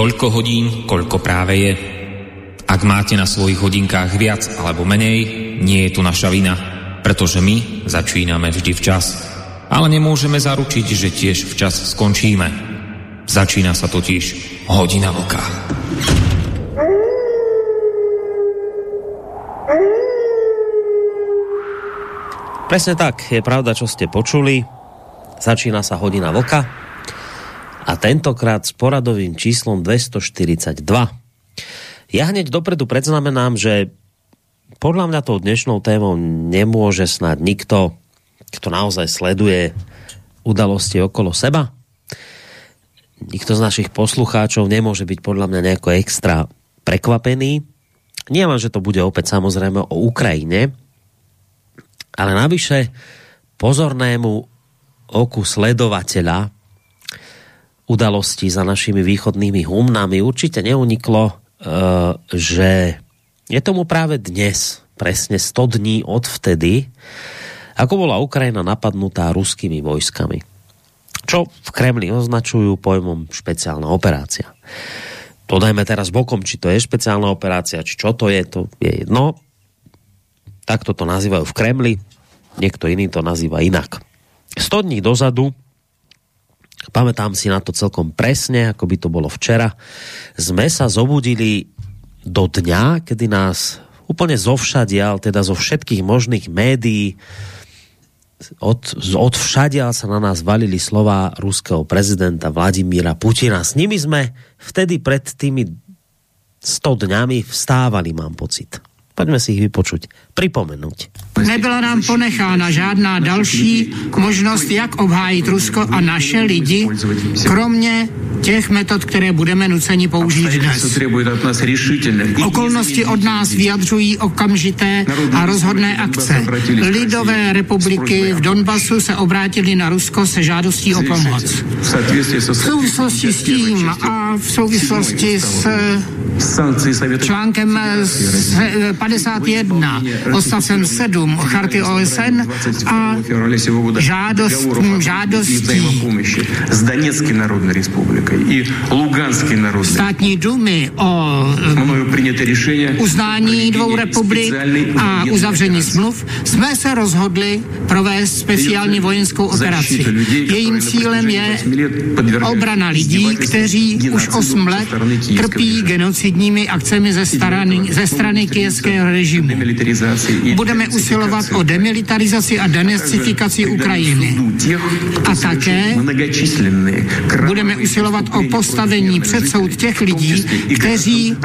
Toľko hodín, koľko práve je. Ak máte na svojich hodinkách viac alebo menej, nie je tu naša vina, pretože my začíname vždy včas. Ale nemôžeme zaručiť, že tiež včas skončíme. Začína sa totiž hodina vlka. Presne tak, je pravda, čo ste počuli. Začína sa hodina vlka a tentokrát s poradovým číslom 242. Ja hneď dopredu predznamenám, že podľa mňa tou dnešnou témou nemôže snad nikto, kto naozaj sleduje udalosti okolo seba. Nikto z našich poslucháčov nemôže byť podľa mňa nejako extra prekvapený. Nie len, že to bude opäť samozrejme o Ukrajine, ale navyše pozornému oku sledovateľa udalostí za našimi východnými humnami určite neuniklo, uh, že je tomu práve dnes, presne 100 dní od vtedy, ako bola Ukrajina napadnutá ruskými vojskami. Čo v Kremli označujú pojmom špeciálna operácia. To dajme teraz bokom, či to je špeciálna operácia, či čo to je, to je jedno. Takto to nazývajú v Kremli, niekto iný to nazýva inak. 100 dní dozadu, pamätám si na to celkom presne, ako by to bolo včera, sme sa zobudili do dňa, kedy nás úplne zovšadial, teda zo všetkých možných médií, od, od všadial sa na nás valili slova ruského prezidenta Vladimíra Putina. S nimi sme vtedy pred tými 100 dňami vstávali, mám pocit. Pojďme si ich vypočuť, připomenout. Nebyla nám ponechána žádná další možnost, jak obhájit Rusko a naše lidi, kromě těch metod, které budeme nuceni použít dnes. Okolnosti od nás vyjadřují okamžité a rozhodné akce. Lidové republiky v Donbasu se obrátili na Rusko se žádostí o pomoc. V souvislosti s tím a v souvislosti s článkem 51 odstavcem 7 charty OSN a žádost, žádostí s Donetské národní republikou i Luganské národní státní dumy o uznání dvou republik a uzavření smluv. Jsme se rozhodli provést speciální vojenskou operaci. Jejím cílem je obrana lidí, kteří už 8 let trpí genocidními akcemi ze strany, ze strany kijevského režimu. Budeme usilovat o demilitarizaci a denacifikaci Ukrajiny. A také budeme usilovat o postavení před soud těch lidí, kteří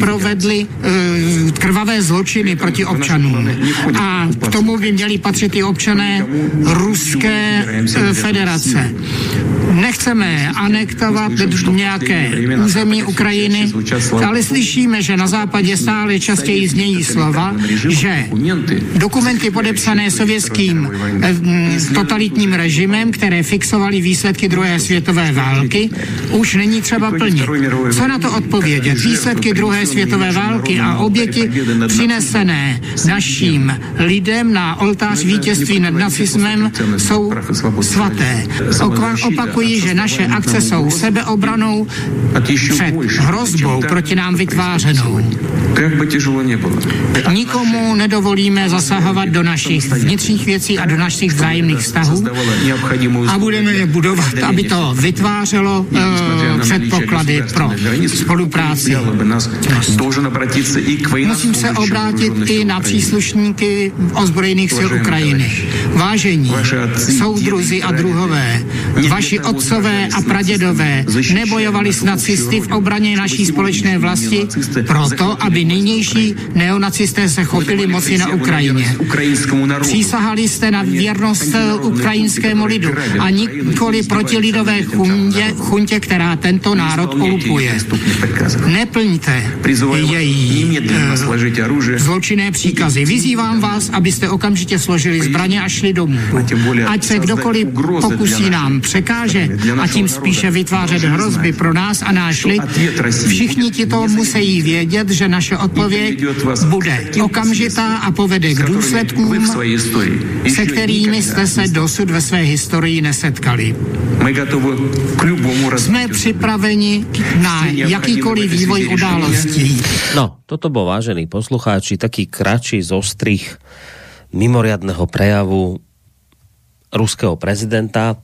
provedli uh, krvavé zločiny proti občanům. A k tomu by měli patřit i občané Ruské uh, federace. Nechceme anektovat nějaké území Ukrajiny, ale slyšíme, že na západě stále častěji znějí slova, že dokumenty podepsané sovětským eh, totalitním režimem, které fixovaly výsledky druhé světové války, už není třeba plnit. Co na to odpovědět? Výsledky druhé světové války a oběti přinesené naším lidem na oltář vítězství nad nacismem jsou svaté. Opakuji, že naše akce jsou sebeobranou před hrozbou proti nám vytvářenou. Nikomu nedovolíme zasahovat do našich vnitřních věcí a do našich vzájemných vztahů. a budeme je budovat, aby to vytvářelo uh, předpoklady pro spolupráci. Musím se obrátit i na příslušníky ozbrojených sil Ukrajiny. Vážení, soudruzi a druhové, vaši otcové a pradědové nebojovali s nacisty v obraně naší společné vlasti proto, aby nynější neonacisté se chopili moci na Ukrajině. Přísahali jste na věrnost ukrajinskému lidu a nikoli proti lidové chuntě, chuntě která tento národ olupuje. Neplňte její uh, zločinné příkazy. Vyzývám vás, abyste okamžitě složili zbraně a šli domů. Ať se kdokoliv pokusí nám překáže a tím spíše vytvářet hrozby pro nás, nás a náš lid. Všichni ti to musí vědět, že naše odpověď bude okamžitá a povede k důsledkům, se kterými jste se dosud ve své historii nesetkali. Jsme připraveni na jakýkoliv vývoj událostí. No, toto bol vážený poslucháči, taký kratší zostrich mimoriadného prejavu ruského prezidenta,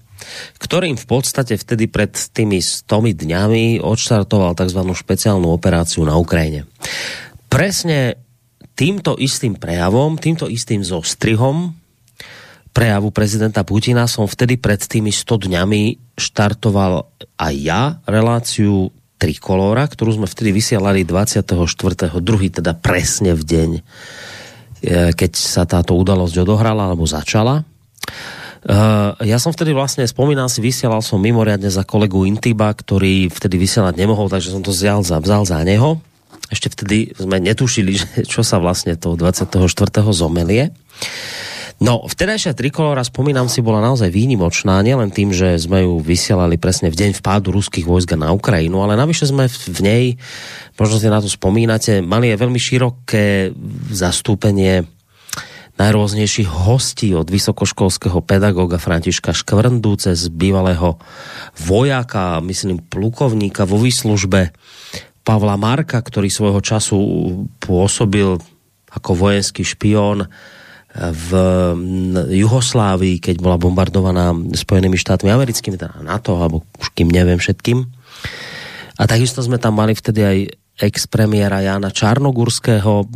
ktorým v podstate vtedy pred tými stomi dňami odštartoval tzv. špeciálnu operáciu na Ukrajine. Presne týmto istým prejavom, týmto istým zostrihom prejavu prezidenta Putina som vtedy pred tými 100 dňami štartoval aj ja reláciu Trikolóra, ktorú sme vtedy vysielali 24.2., teda presne v deň, e, keď sa táto udalosť odohrala alebo začala. Uh, ja som vtedy vlastne, spomínal si, vysielal som mimoriadne za kolegu Intiba, ktorý vtedy vysielať nemohol, takže som to vzal za, vzal za neho. Ešte vtedy sme netušili, že čo sa vlastne to 24. zomelie. No, vtedajšia trikolora, spomínam si, bola naozaj výnimočná, nielen tým, že sme ju vysielali presne v deň vpádu ruských vojsk na Ukrajinu, ale navyše sme v nej, možno si na to spomínate, mali aj veľmi široké zastúpenie najrôznejších hostí od vysokoškolského pedagoga Františka Škvrndu cez bývalého vojaka, myslím plukovníka vo výslužbe Pavla Marka, ktorý svojho času pôsobil ako vojenský špión v Juhoslávii, keď bola bombardovaná Spojenými štátmi americkými, teda NATO, alebo už kým neviem všetkým. A takisto sme tam mali vtedy aj ex-premiéra Jana Čarnogurského,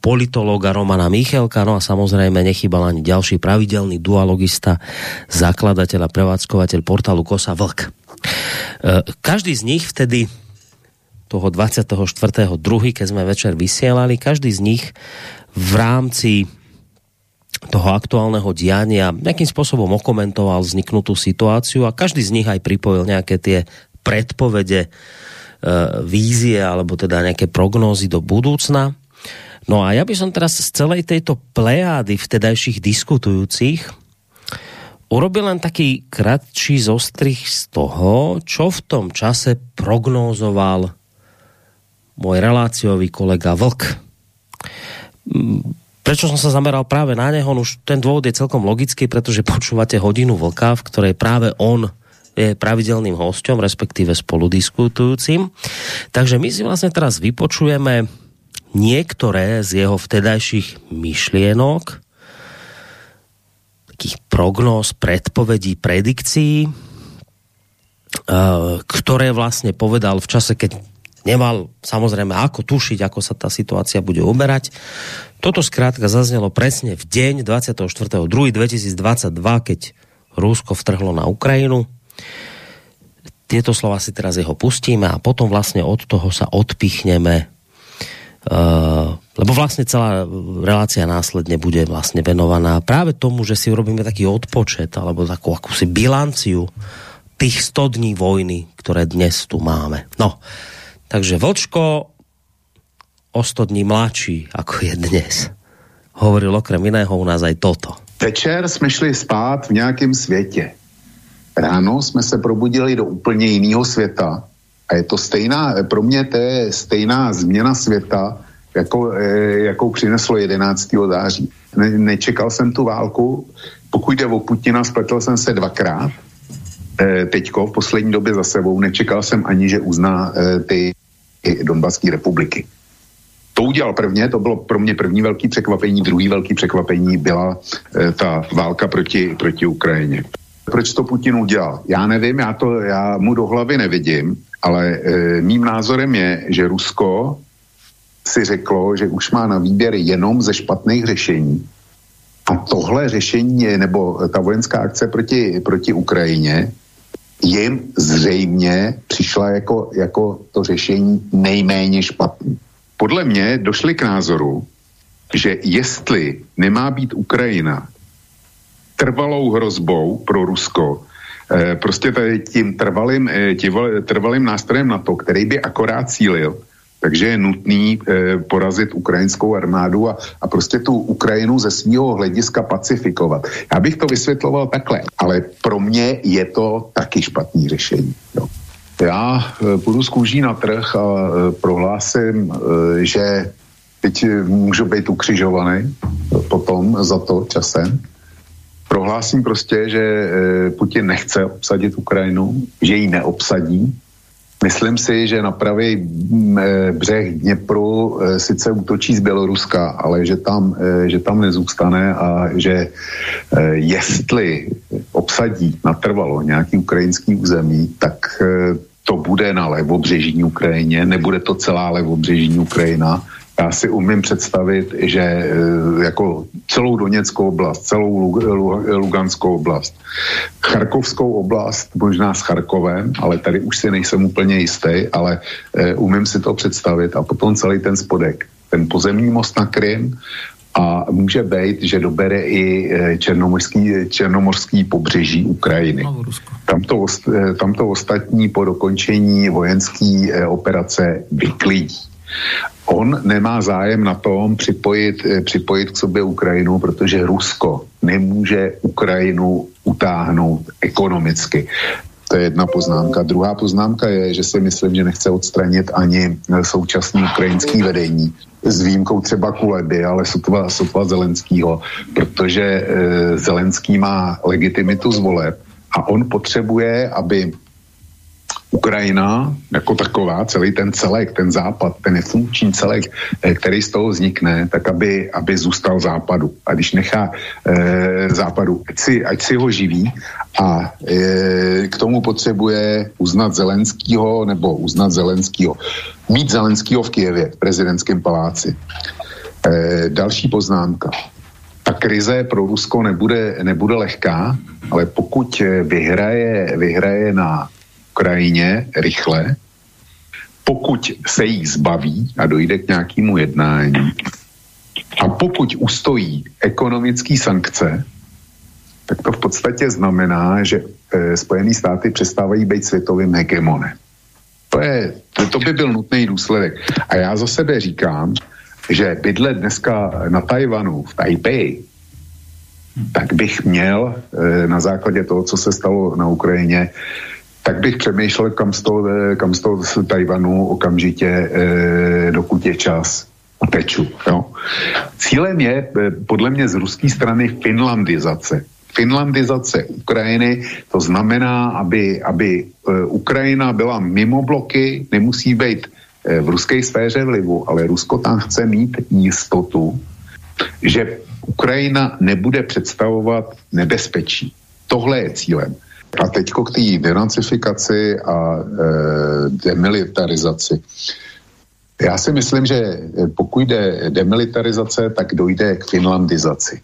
politologa Romana Michelka, no a samozrejme nechybal ani ďalší pravidelný dualogista, zakladateľ a prevádzkovateľ portálu Kosa Vlk. E, každý z nich vtedy toho 24.2., keď sme večer vysielali, každý z nich v rámci toho aktuálneho diania nejakým spôsobom okomentoval vzniknutú situáciu a každý z nich aj pripojil nejaké tie predpovede Eh, vízie alebo teda nejaké prognózy do budúcna. No a ja by som teraz z celej tejto plejády vtedajších diskutujúcich urobil len taký kratší zostrich z toho, čo v tom čase prognózoval môj reláciový kolega Vlk. Mm, prečo som sa zameral práve na neho? No už ten dôvod je celkom logický, pretože počúvate hodinu Vlka, v ktorej práve on je pravidelným hosťom, respektíve spoludiskutujúcim. Takže my si vlastne teraz vypočujeme niektoré z jeho vtedajších myšlienok, takých prognóz, predpovedí, predikcií, eh, ktoré vlastne povedal v čase, keď nemal samozrejme ako tušiť, ako sa tá situácia bude uberať. Toto zkrátka zaznelo presne v deň 24.2.2022, keď Rusko vtrhlo na Ukrajinu tieto slova si teraz jeho pustíme a potom vlastne od toho sa odpichneme Uh, lebo vlastne celá relácia následne bude vlastne venovaná práve tomu, že si urobíme taký odpočet alebo takú akúsi bilanciu tých 100 dní vojny, ktoré dnes tu máme. No, takže Vlčko o 100 dní mladší, ako je dnes. Hovoril okrem iného u nás aj toto. Večer jsme šli spát v nějakém světě. Ráno jsme se probudili do úplně jiného světa a je to stejná, pro mě to je stejná změna světa, jako, eh, jakou přineslo 11. září. Ne, nečekal jsem tu válku, pokud jde o Putina, spletl jsem se dvakrát, teďko v poslední době za sebou, nečekal jsem ani, že uzná eh, ty Donbaské republiky. To udělal prvně, to bylo pro mě první velký překvapení, druhý velký překvapení byla ta válka proti, proti Ukrajině. Proč to Putin udělal? Já nevím, já, to, já mu do hlavy nevidím, ale e, mým názorem je, že Rusko si řeklo, že už má na výběr jenom ze špatných řešení. A tohle řešení, nebo ta vojenská akce proti, proti Ukrajině, jim zřejmě přišla jako, jako to řešení nejméně špatný. Podle mě došli k názoru, že jestli nemá být Ukrajina trvalou hrozbou pro Rusko, eh, prostě tím trvalým, eh, tím trvalým nástrojem na to, který by akorát cílil, takže je nutný eh, porazit ukrajinskou armádu a, a prostě tu Ukrajinu ze svého hlediska pacifikovat. Já bych to vysvětloval takhle, ale pro mě je to taky špatný řešení. Jo. Já půjdu z kůží na trh a prohlásím, že teď můžu být ukřižovaný potom za to časem. Prohlásím prostě, že Putin nechce obsadit Ukrajinu, že ji neobsadí, Myslím si, že na pravý mm, eh, břeh Dněpru eh, sice útočí z Běloruska, ale že tam, eh, že tam nezůstane a že jestli obsadí natrvalo nějaký ukrajinský území, tak to bude na levobřežní Ukrajině, nebude to celá levobřežní Ukrajina, já si umím představit, že eh, jako celou Doněckou oblast, celou Luganskou oblast, Charkovskou oblast, možná s Charkovem, ale tady už si nejsem úplně jistý, ale eh, umím si to představit a potom celý ten spodek, ten pozemní most na Krym a může být, že dobere i eh, černomorský, černomorský pobřeží Ukrajiny. Tam to, tam to ostatní po dokončení vojenské operace vyklidí. On nemá zájem na tom připojit, eh, připojit k sobě Ukrajinu, protože Rusko nemůže Ukrajinu utáhnout ekonomicky. To je jedna poznámka. Druhá poznámka je, že si myslím, že nechce odstranit ani současný ukrajinský vedení, s výjimkou třeba Kuleby, ale sotva, sotva Zelenskýho, protože e, Zelenský má legitimitu z voleb a on potřebuje, aby Ukrajina jako taková, celý ten celek, ten západ, ten nefunkční celek, eh, který z toho vznikne, tak aby, aby zůstal západu. A když nechá e, západu, ať si, ať si ho živí a e, k tomu potřebuje uznat Zelenskýho nebo uznat Zelenskýho. Mít Zelenskýho v Kijevě, v prezidentském paláci. E, další poznámka. Ta krize pro Rusko nebude, nebude lehká, ale pokud vyhraje, vyhraje na Ukrajině rychle, pokud se jí zbaví a dojde k nějakému jednání a pokud ustojí ekonomické sankce, tak to v podstatě znamená, že e, Spojené státy přestávají být světovým hegemonem. To, je, to, to by byl nutný důsledek. A já za sebe říkám, že bydle dneska na Tajvanu, v Taipei, tak bych měl e, na základě toho, co se stalo na Ukrajině, tak bych přemýšlel, kam z toho, kam z toho z Tajvanu okamžitě, eh, dokud je čas, teču. Jo. Cílem je eh, podle mě z ruské strany finlandizace. Finlandizace Ukrajiny, to znamená, aby, aby eh, Ukrajina byla mimo bloky, nemusí být eh, v ruské sféře vlivu, ale Rusko tam chce mít jistotu, že Ukrajina nebude představovat nebezpečí. Tohle je cílem. A teď k té denacifikaci a e, demilitarizaci. Já si myslím, že pokud jde demilitarizace, tak dojde k finlandizaci.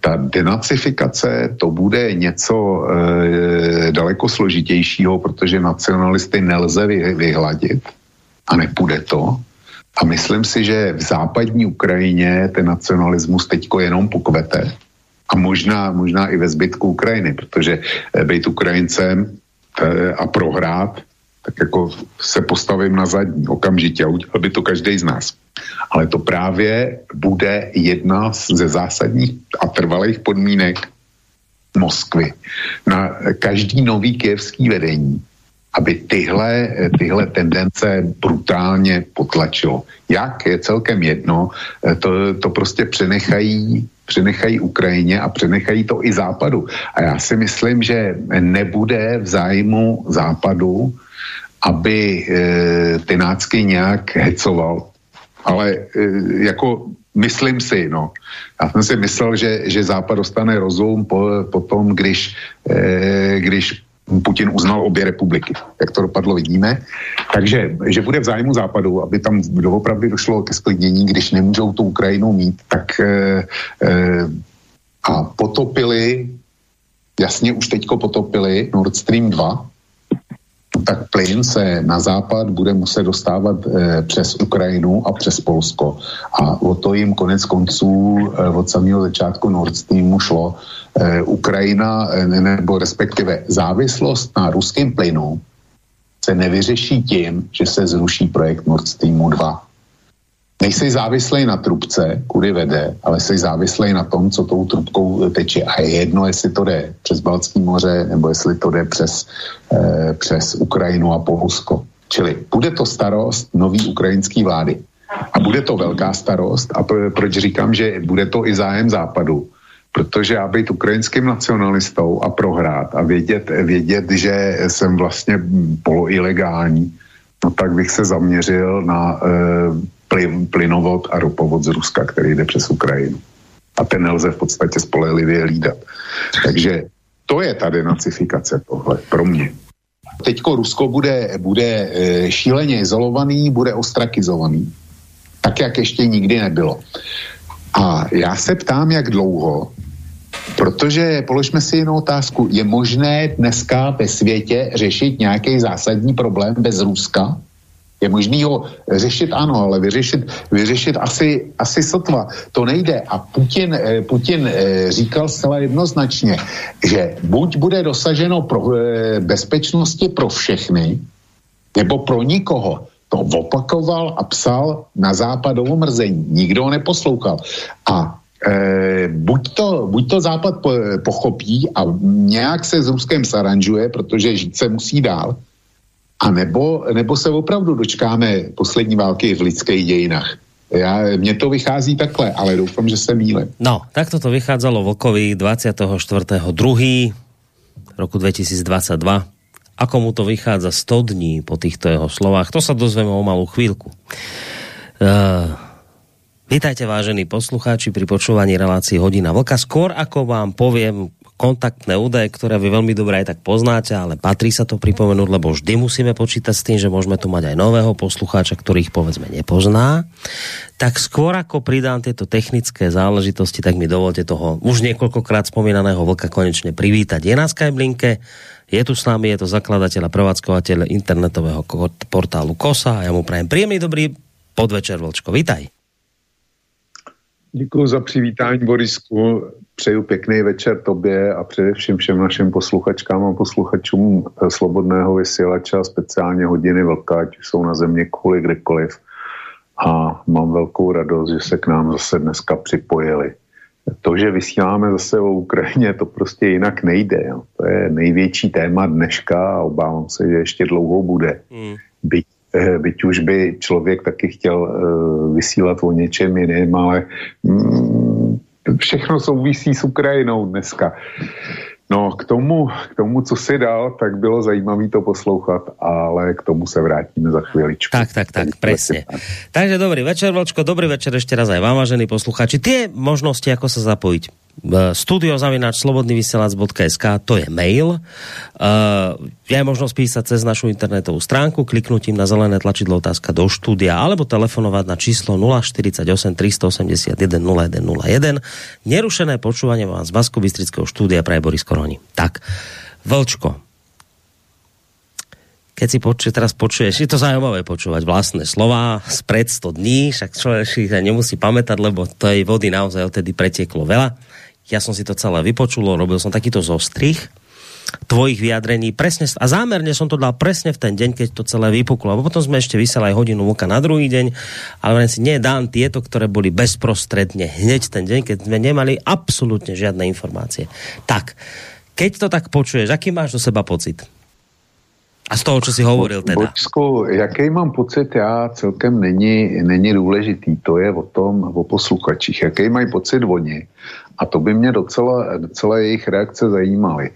Ta denacifikace to bude něco e, daleko složitějšího, protože nacionalisty nelze vy, vyhladit a nepůjde to. A myslím si, že v západní Ukrajině ten nacionalismus teďko jenom pokvete a možná, možná i ve zbytku Ukrajiny, protože eh, být Ukrajincem eh, a prohrát, tak jako se postavím na zadní okamžitě, udělal by to každý z nás. Ale to právě bude jedna ze zásadních a trvalých podmínek Moskvy na každý nový kijevský vedení, aby tyhle, tyhle tendence brutálně potlačilo. Jak je celkem jedno, eh, to, to prostě přenechají přenechají Ukrajině a přenechají to i Západu. A já si myslím, že nebude v zájmu Západu, aby e, ty nácky nějak hecoval. Ale e, jako myslím si, no. Já jsem si myslel, že, že Západ dostane rozum po, po tom, když, e, když Putin uznal obě republiky. Jak to dopadlo, vidíme. Takže, že bude v zájmu západu, aby tam doopravdy došlo ke sklidnění, když nemůžou tu Ukrajinu mít, tak e, a potopili, jasně už teďko potopili Nord Stream 2, tak plyn se na západ bude muset dostávat e, přes Ukrajinu a přes Polsko. A o to jim konec konců e, od samého začátku Nord Streamu šlo. E, Ukrajina, e, nebo respektive závislost na ruském plynu se nevyřeší tím, že se zruší projekt Nord Streamu 2. nejsi závislý na trubce, kudy vede, ale jsi závislý na tom, co tou trubkou teče. A je jedno, jestli to jde přes Balcký moře, nebo jestli to jde přes, eh, přes Ukrajinu a Polsko. Čili bude to starost nový ukrajinský vlády. A bude to velká starost. A proč říkám, že bude to i zájem západu? Protože já být ukrajinským nacionalistou a prohrát a vědět, vědět že jsem vlastně poloilegální, no tak bych se zaměřil na eh, plyn, plynovod a ropovod z Ruska, který jde přes Ukrajinu. A ten nelze v podstatě spolehlivě lídat. Takže to je ta denacifikace tohle pro mě. Teďko Rusko bude, bude eh, šíleně izolovaný, bude ostrakizovaný. Tak, jak ještě nikdy nebylo. A já se ptám, jak dlouho, protože položme si jinou otázku, je možné dneska ve světě řešit nějaký zásadní problém bez Ruska? Je možný ho řešit, ano, ale vyřešit, vyřešit asi, asi sotva. To nejde. A Putin, eh, Putin eh, říkal zcela jednoznačně, že buď bude dosaženo pro, eh, bezpečnosti pro všechny, nebo pro nikoho. To opakoval a psal na západovo mrzení. Nikdo ho neposlouchal. A e, buď, to, buď to západ po, pochopí a nějak se s Ruskem saranžuje, protože žít se musí dál, a nebo, nebo se opravdu dočkáme poslední války v lidských dějinách. Já, mně to vychází takhle, ale doufám, že se míle. No, tak to vychádzalo Vlkovi 24.2. roku 2022. Ako mu to vychádza 100 dní po týchto jeho slovách, to sa dozveme o malú chvíľku. Uh, vítajte vážení poslucháči pri počúvaní relácií Hodina Vlka. Skôr ako vám poviem kontaktné údaje, ktoré vy veľmi dobre aj tak poznáte, ale patrí sa to pripomenúť, lebo vždy musíme počítať s tým, že môžeme tu mať aj nového poslucháča, ktorý ich povedzme nepozná. Tak skôr ako pridám tieto technické záležitosti, tak mi dovolte toho už niekoľkokrát spomínaného vlka konečne privítať. Je na Skyblinke, je tu s nami, je to zakladateľ a prevádzkovateľ internetového portálu KOSA a ja mu prajem príjemný dobrý podvečer, Vlčko. Vítaj. Děkuji za přivítání, Borisku. Přeju pěkný večer tobě a především všem našim posluchačkám a posluchačům eh, Slobodného vysílače a speciálně hodiny Vlka, ať jsou na země kvůli kdekoliv. A mám velkou radost, že se k nám zase dneska připojili. To, že vysíláme zase o Ukrajině, to prostě jinak nejde. Jo. To je největší téma dneška a obávám se, že ještě dlouho bude. Mm. Byť Eh, byť už by člověk taky chtěl eh, vysílat o něčem jiném, ale mm, všechno souvisí s Ukrajinou dneska. No, k tomu, k tomu, co si dal, tak bylo zajímavé to poslouchat, ale k tomu se vrátíme za chvíličku. Tak, tak, tak, presne. Takže dobrý večer, Vlčko, dobrý večer ešte raz aj vám, vážení posluchači. Tie možnosti, ako sa zapojiť studiozavinač.slobodnyvysielac.sk to je mail. Uh, je možnosť písať cez našu internetovú stránku, kliknutím na zelené tlačidlo otázka do štúdia alebo telefonovať na číslo 048 381 0101. Nerušené počúvanie vám z basko štúdia praje Boris Koroni. Tak, Vlčko, keď si počuje, teraz počuješ, je to zaujímavé počúvať vlastné slova spred 100 dní, však človek si nemusí pamätať, lebo tej vody naozaj odtedy pretieklo veľa. Ja som si to celé vypočul, robil som takýto zostrih tvojich vyjadrení presne a zámerne som to dal presne v ten deň, keď to celé vypuklo. A potom sme ešte vyseli aj hodinu vlka na druhý deň, ale si nie dám tieto, ktoré boli bezprostredne hneď ten deň, keď sme nemali absolútne žiadne informácie. Tak, keď to tak počuješ, aký máš do seba pocit? A z toho, co si hovoril teda. Bočku, jaký mám pocit já, celkem není, není důležitý. To je o tom, o posluchačích. Jaký mají pocit oni. A to by mě docela, docela jejich reakce zajímaly.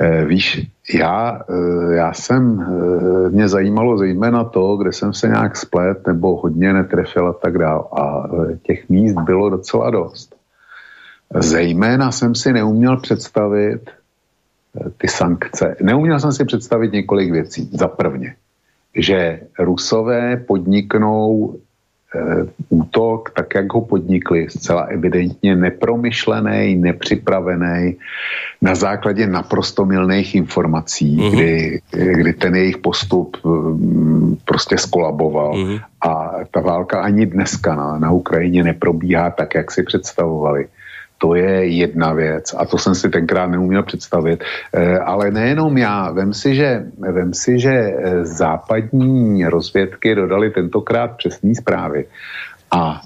E, víš, já, e, já jsem, e, mě zajímalo zejména to, kde jsem se nějak splet nebo hodně netrefil a tak dál. A těch míst bylo docela dost. Zejména jsem si neuměl představit, ty sankce. Neuměl jsem si představit několik věcí. Za prvně, že Rusové podniknou e, útok, tak jak ho podnikli, zcela evidentně nepromyšlený, nepřipravený, na základě naprosto milných informací, uh-huh. kdy, kdy ten jejich postup um, prostě skolaboval uh-huh. a ta válka ani dneska na, na Ukrajině neprobíhá tak, jak si představovali. To je jedna věc a to jsem si tenkrát neuměl představit. E, ale nejenom já, vem si, že, vem si, že eh, západní rozvědky dodali tentokrát přesné zprávy A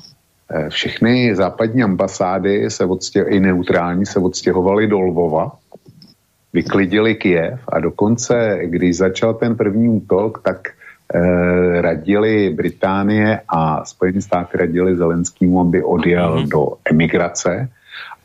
e, všechny západní ambasády se odstěh, i neutrální se odstěhovaly do Lvova, vyklidili Kiev a dokonce, když začal ten první útok, tak eh, radili Británie a Spojené státy radili Zelenskýmu, aby odjel mm-hmm. do emigrace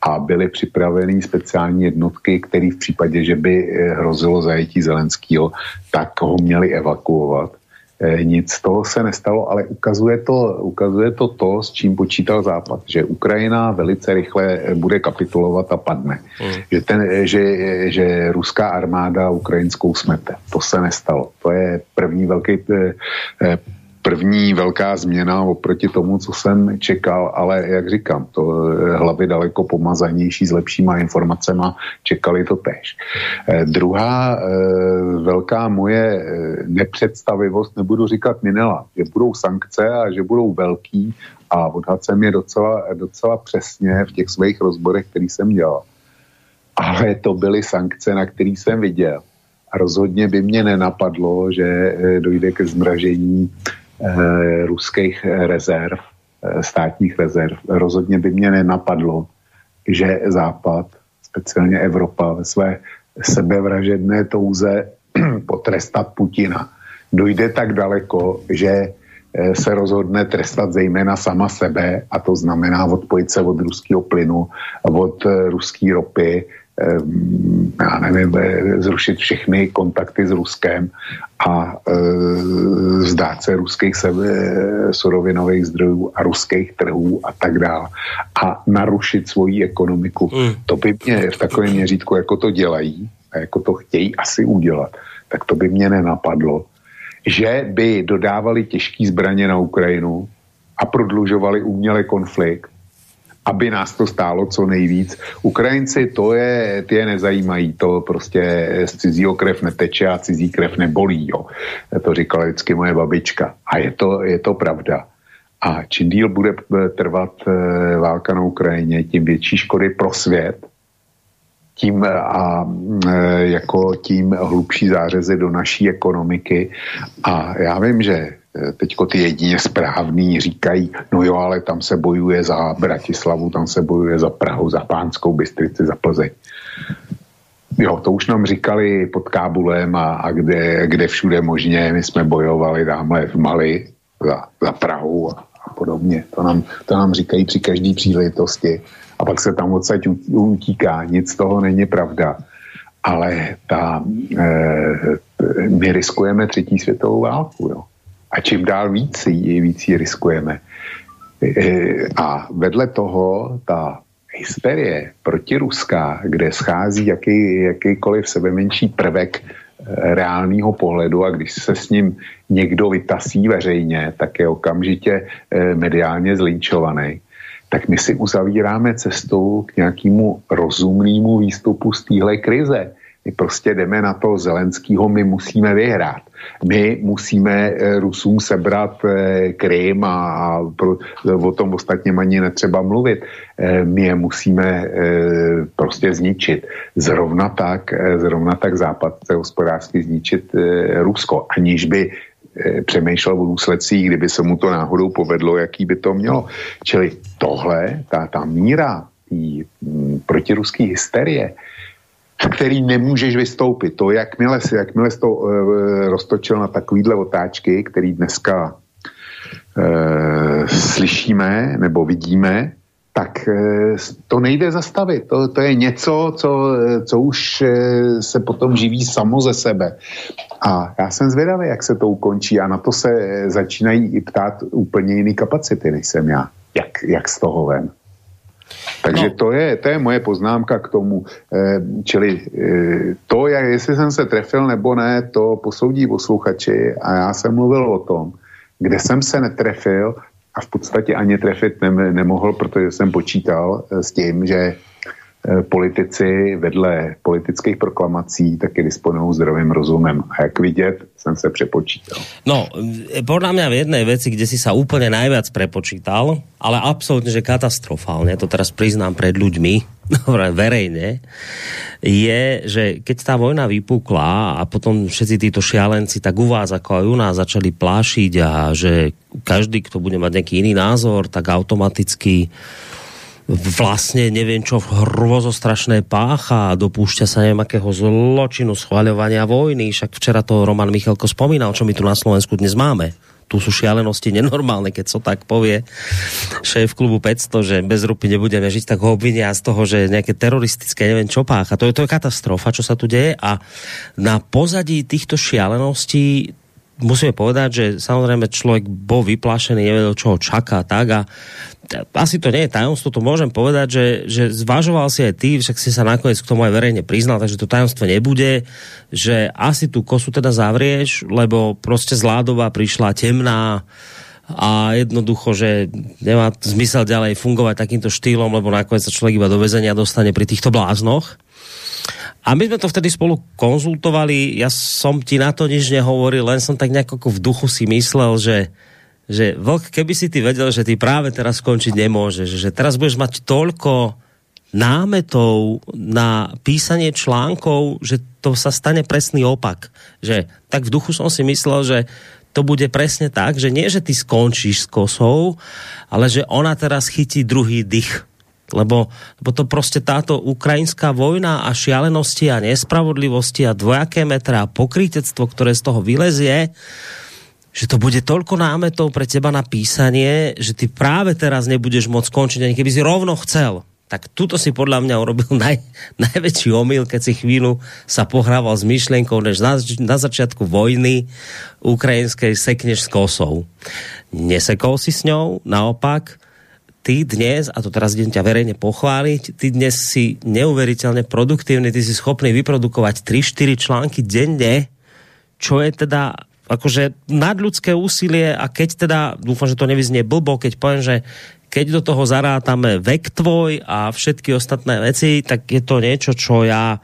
a byly připraveny speciální jednotky, které v případě, že by eh, hrozilo zajetí Zelenského, tak ho měli evakuovat. Eh, nic z toho se nestalo, ale ukazuje to, ukazuje to to, s čím počítal Západ, že Ukrajina velice rychle eh, bude kapitulovat a padne. Mm. Že, ten, že, že ruská armáda ukrajinskou smete. To se nestalo. To je první velký první velká změna oproti tomu, co jsem čekal, ale jak říkám, to eh, hlavy daleko pomazanější s lepšíma informacemi, čekali to tež. Eh, druhá eh, velká moje nepředstavivost, nebudu říkat minela, že budou sankce a že budou velký a odhad jsem je docela, docela přesně v těch svých rozborech, který jsem dělal. Ale to byly sankce, na který jsem viděl. A rozhodně by mě nenapadlo, že dojde ke zmražení Eh, ruských rezerv, eh, státních rezerv. Rozhodně by mě nenapadlo, že Západ, speciálně Evropa, ve své sebevražedné touze potrestat Putina dojde tak daleko, že eh, se rozhodne trestat zejména sama sebe, a to znamená odpojit se od ruského plynu, od ruské ropy, já nevím, eh, zrušit všechny kontakty s Ruskem a e, vzdát se ruských sebe, surovinových zdrojů a ruských trhů a tak dále a narušit svoji ekonomiku. Mm. To by mě v takovém měřítku, jako to dělají a jako to chtějí asi udělat, tak to by mě nenapadlo, že by dodávali těžké zbraně na Ukrajinu a prodlužovali uměle konflikt aby nás to stálo co nejvíc. Ukrajinci to je, ty je nezajímají, to prostě z cizího krev neteče a cizí krev nebolí, jo. To říkala vždycky moje babička. A je to, je to pravda. A čím díl bude trvat e, válka na Ukrajině, tím větší škody pro svět, tím a e, jako tím hlubší zářezy do naší ekonomiky. A já vím, že Eh, teďko ty jedině správný říkají, no jo, ale tam se bojuje za Bratislavu, tam se bojuje za Prahu, za Pánskou Bystrici, za Plzeň. Jo, to už nám říkali pod Kábulem a, a kde, kde všude možně. My jsme bojovali tamhle v Mali za, za Prahu a, a podobně. To nám, to nám říkají při každé příležitosti. A pak se tam odsaď utíká. Nic z toho není pravda. Ale ta, e, my riskujeme třetí světovou válku. Jo a čím dál víc, víc ji riskujeme. E, a vedle toho ta hysterie protiruská, kde schází jaký, jakýkoliv sebemenší prvek e, reálného pohledu a když se s ním někdo vytasí veřejně, tak je okamžitě e, mediálně zlinčovaný, tak my si uzavíráme cestu k nějakému rozumnému výstupu z téhle krize. My prostě jdeme na to Zelenskýho, my musíme vyhrát. My musíme eh, Rusům sebrat eh, Krym a o tom ostatně ani netřeba mluvit. Eh, my je musíme prostě zničit. Zrovna tak, zrovna tak Západ chce hospodářsky zničit Rusko, aniž by přemýšlel o důsledcích, kdyby se mu to náhodou povedlo, jaký by to mělo. Čili tohle, ta, ta míra mm, protiruské hysterie, který nemůžeš vystoupit. To, jakmile, si, jakmile jsi to uh, roztočil na takovýhle otáčky, který dneska uh, slyšíme nebo vidíme, tak uh, to nejde zastavit. To, to je něco, co, co už uh, se potom živí samo ze sebe. A já jsem zvědavý, jak se to ukončí a na to se začínají i ptát úplně jiný kapacity, než jsem já. Jak, jak z toho ven. Takže no. to, je, to je moje poznámka k tomu. Eh, čili eh, to, jak, jestli jsem se trefil nebo ne, to posoudí posluchači a já jsem mluvil o tom, kde jsem se netrefil a v podstatě ani trefit ne, nemohl, protože jsem počítal eh, s tím, že politici vedle politických proklamací taky disponují zdravým rozumem. A jak vidět, jsem se přepočítal. No, podľa mňa v jednej veci, kde si sa úplne najviac prepočítal, ale absolútne, že katastrofálne, to teraz priznám pred ľuďmi, verejne, je, že keď tá vojna vypukla a potom všetci títo šialenci tak u vás ako aj u nás začali plášiť a že každý, kto bude mať nejaký iný názor, tak automaticky vlastne neviem čo hrozostrašné pácha a dopúšťa sa neviem akého zločinu schváľovania vojny. Však včera to Roman Michalko spomínal, čo my tu na Slovensku dnes máme. Tu sú šialenosti nenormálne, keď so tak povie šéf klubu 500, že bez rupy nebudeme žiť, tak ho obvinia z toho, že nejaké teroristické, neviem čo pácha. To je, to je katastrofa, čo sa tu deje a na pozadí týchto šialeností musíme povedať, že samozrejme človek bol vyplašený, nevedel, čo ho čaká, tak a asi to nie je tajomstvo, to môžem povedať, že, že zvažoval si aj ty, však si sa nakoniec k tomu aj verejne priznal, takže to tajomstvo nebude, že asi tú kosu teda zavrieš, lebo prostě zládová prišla temná a jednoducho, že nemá zmysel ďalej fungovať takýmto štýlom, lebo nakoniec sa človek iba do väzenia dostane pri týchto bláznoch. A my sme to vtedy spolu konzultovali, ja som ti na to nič nehovoril, len som tak nejako v duchu si myslel, že že Vlk, keby si ty vedel, že ty práve teraz skončiť nemôžeš, že teraz budeš mať toľko námetov na písanie článkov, že to sa stane presný opak. Že, tak v duchu som si myslel, že to bude presne tak, že nie, že ty skončíš s kosou, ale že ona teraz chytí druhý dých lebo, lebo to prostě táto ukrajinská vojna a šialenosti a nespravodlivosti a dvojaké metra a pokrytectvo, ktoré z toho vylezie, že to bude toľko námetov pre teba na písanie, že ty práve teraz nebudeš môcť skončiť, ani keby si rovno chcel. Tak tuto si podľa mňa urobil naj, najväčší omyl, keď si chvíľu sa pohrával s myšlenkou, než na, na začiatku vojny ukrajinskej sekneš s kosou. Nesekol si s ňou, naopak, ty dnes, a to teraz idem ťa verejne pochváliť, ty dnes si neuveriteľne produktívny, ty si schopný vyprodukovať 3-4 články denne, čo je teda akože nadľudské úsilie a keď teda, dúfam, že to nevyznie blbo, keď poviem, že keď do toho zarátame vek tvoj a všetky ostatné veci, tak je to niečo, čo ja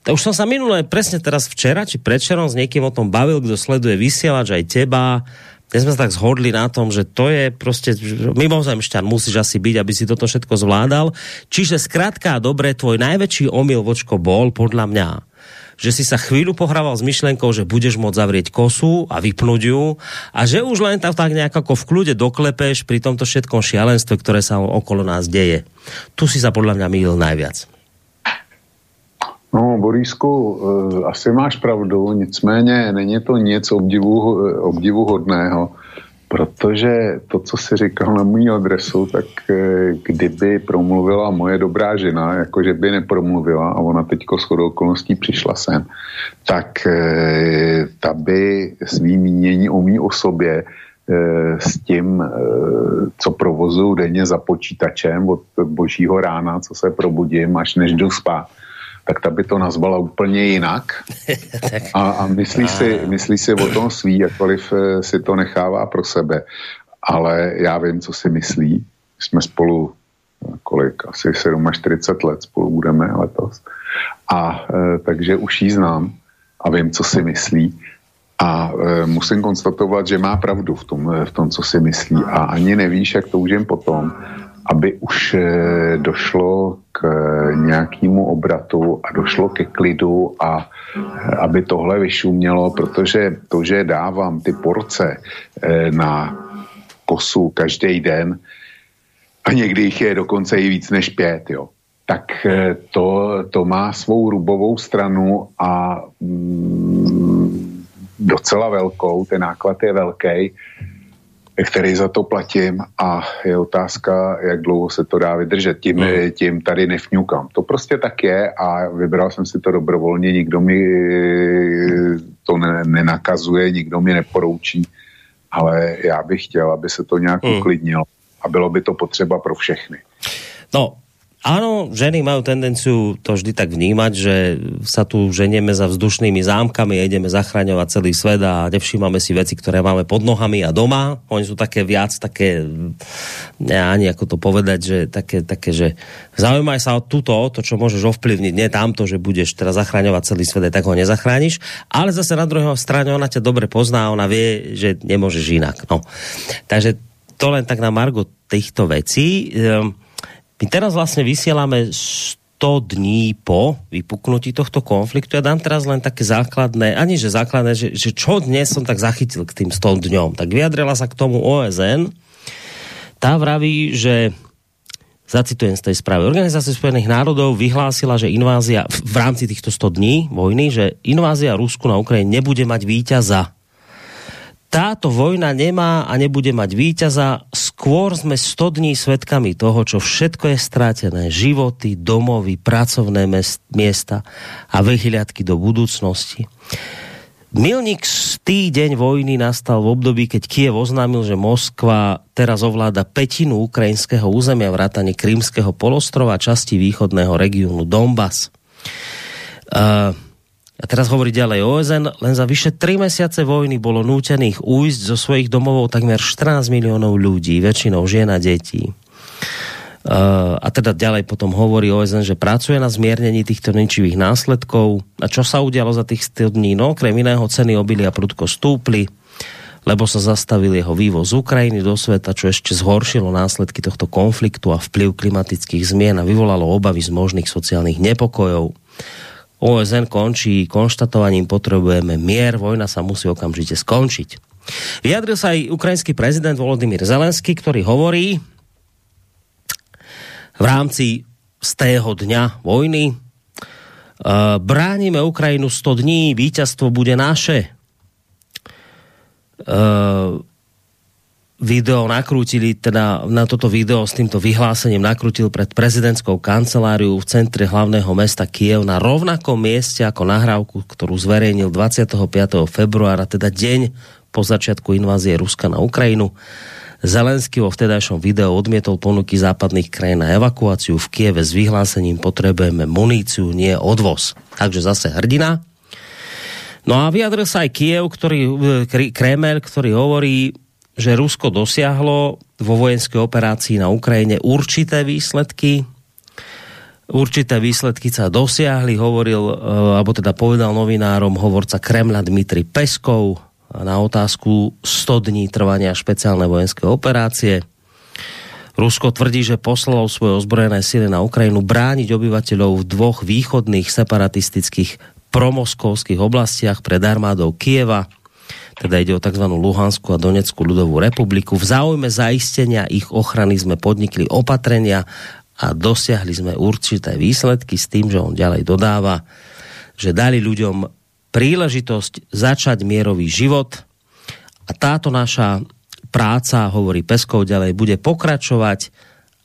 už som sa minulé, presne teraz včera, či predčerom s niekým o tom bavil, kdo sleduje vysielač aj teba, dnes sme sa tak zhodli na tom, že to je prostě mimozemšťan musíš asi byť, aby si toto všetko zvládal. Čiže zkrátka dobre, tvoj najväčší omyl, vočko, bol podľa mňa, že si sa chvíľu pohrával s myšlenkou, že budeš môcť zavrieť kosu a vypnúť ju a že už len tam tak nejak v kľude doklepeš pri tomto všetkom šialenstve, ktoré sa okolo nás deje. Tu si sa podľa mňa mýlil najviac. No, Borísku, eh, asi máš pravdu, nicméně není to nic obdivu, eh, obdivuhodného, protože to, co si říkal na můj adresu, tak eh, kdyby promluvila moje dobrá žena, jakože by nepromluvila a ona teďko s chodou okolností přišla sem, tak ta by svý mínění o mý osobě s tím, co provozuju denně za počítačem od božího rána, co se probudím, až než jdu spát, tak ta by to nazvala úplně jinak. A, a myslí, si, myslí si o tom svý, jakkoliv eh, si to nechává pro sebe. Ale já vím, co si myslí. Jsme spolu eh, kolik, asi 47 let spolu budeme letos. A e, takže už jí znám a vím, co si myslí. A e, musím konstatovat, že má pravdu v tom, v tom, co si myslí. A ani nevíš, jak to užím potom, aby už e, došlo k nějakému obratu a došlo ke klidu a aby tohle vyšumělo, protože to, že dávám ty porce eh, na kosu každý den a někdy jich je dokonce i víc než pět, jo, tak eh, to, to má svou rubovou stranu a mm, docela velkou, ten náklad je velký který za to platím a je otázka, jak dlouho se to dá vydržet. Tím, mm. tím tady nefňukám. To prostě tak je a vybral jsem si to dobrovolně, nikdo mi to ne, nenakazuje, nikdo mi neporoučí, ale já bych chtěl, aby se to nějak mm. uklidnilo a bylo by to potřeba pro všechny. No, Áno, ženy majú tendenciu to vždy tak vnímať, že sa tu ženieme za vzdušnými zámkami a ideme zachraňovať celý svet a nevšímame si veci, ktoré máme pod nohami a doma. Oni sú také viac, také, ja ani ako to povedať, že také, také že zaujímaj sa o túto, o to, čo môžeš ovplyvniť, nie tamto, že budeš teraz zachraňovať celý svet, tak ho nezachrániš. Ale zase na druhej strane ona ťa dobre pozná, ona vie, že nemôžeš inak. No. Takže to len tak na margo týchto vecí. Um, my teraz vlastne vysielame 100 dní po vypuknutí tohto konfliktu. Ja dám teraz len také základné, ani že základné, že, že čo dnes som tak zachytil k tým 100 dňom. Tak vyjadrila sa k tomu OSN. Tá vraví, že zacitujem z tej správy. Organizácia Spojených národov vyhlásila, že invázia v rámci týchto 100 dní vojny, že invázia Rusku na Ukrajine nebude mať víťaza táto vojna nemá a nebude mať víťaza. Skôr sme 100 dní svetkami toho, čo všetko je strátené. Životy, domovy, pracovné miesta a vyhliadky do budúcnosti. Milník tý deň vojny nastal v období, keď Kiev oznámil, že Moskva teraz ovláda petinu ukrajinského územia vrátane Krímskeho polostrova a časti východného regiónu Donbass. Uh, a teraz hovorí ďalej OSN, len za vyše 3 mesiace vojny bolo nútených újsť zo svojich domovov takmer 14 miliónov ľudí, väčšinou žien a detí. Uh, a teda ďalej potom hovorí OSN, že pracuje na zmiernení týchto ničivých následkov. A čo sa udialo za tých 100 dní? No, okrem iného ceny obilia prudko stúpli, lebo sa zastavil jeho vývoz z Ukrajiny do sveta, čo ešte zhoršilo následky tohto konfliktu a vplyv klimatických zmien a vyvolalo obavy z možných sociálnych nepokojov. OSN končí konštatovaním potrebujeme mier, vojna sa musí okamžite skončiť. Vyjadril sa aj ukrajinský prezident Volodymyr Zelenský, ktorý hovorí v rámci z tého dňa vojny bránime Ukrajinu 100 dní, víťazstvo bude naše video nakrútili, teda na toto video s týmto vyhlásením nakrutil pred prezidentskou kanceláriu v centre hlavného mesta Kiev na rovnakom mieste ako nahrávku, ktorú zverejnil 25. februára, teda deň po začiatku invázie Ruska na Ukrajinu. Zelenský vo vtedajšom videu odmietol ponuky západných krajín na evakuáciu v Kieve s vyhlásením potrebujeme muníciu, nie odvoz. Takže zase hrdina. No a vyjadril sa aj Kiev, ktorý, Kreml, ktorý hovorí, že Rusko dosiahlo vo vojenské operácii na Ukrajine určité výsledky. Určité výsledky sa dosiahli, hovoril, eh, alebo teda povedal novinárom hovorca Kremla Dmitry Peskov na otázku 100 dní trvania špeciálnej vojenské operácie. Rusko tvrdí, že poslalo svoje ozbrojené sily na Ukrajinu brániť obyvateľov v dvoch východných separatistických promoskovských oblastiach pred armádou Kieva teda ide o tzv. Luhanskú a Donetskú ľudovú republiku. V záujme zaistenia ich ochrany sme podnikli opatrenia a dosiahli sme určité výsledky s tým, že on ďalej dodáva, že dali ľuďom príležitosť začať mierový život a táto naša práca, hovorí Peskov ďalej, bude pokračovať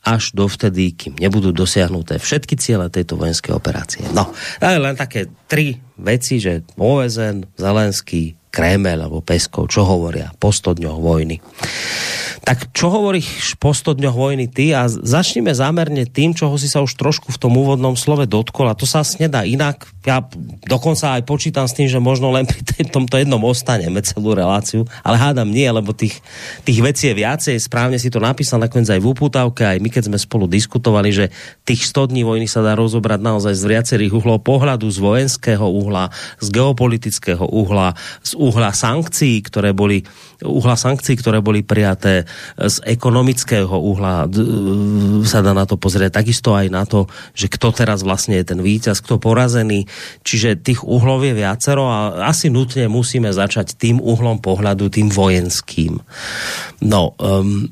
až dovtedy, kým nebudú dosiahnuté všetky ciele tejto vojenské operácie. No, ale len také tri veci, že OSN, Zelenský, Kreml alebo Peskov, čo hovoria po 100 dňoch vojny. Tak čo hovoríš po 100 dňoch vojny ty a začneme zámerne tým, čoho si sa už trošku v tom úvodnom slove dotkol a to sa nedá inak. Ja dokonca aj počítam s tým, že možno len pri tomto jednom ostaneme celú reláciu, ale hádam nie, lebo tých, tých vecí je viacej. Správne si to napísal nakoniec aj v upútavke, aj my keď sme spolu diskutovali, že tých 100 dní vojny sa dá rozobrať naozaj z viacerých uhlov pohľadu, z vojenského uhla, z geopolitického uhla, z uhla sankcií, ktoré boli uhla sankcií, ktoré boli prijaté z ekonomického uhla sa dá na to pozrieť, takisto aj na to, že kto teraz vlastne je ten víťaz, kto porazený, čiže tých uhlov je viacero a asi nutne musíme začať tým uhlom pohľadu, tým vojenským. No, um,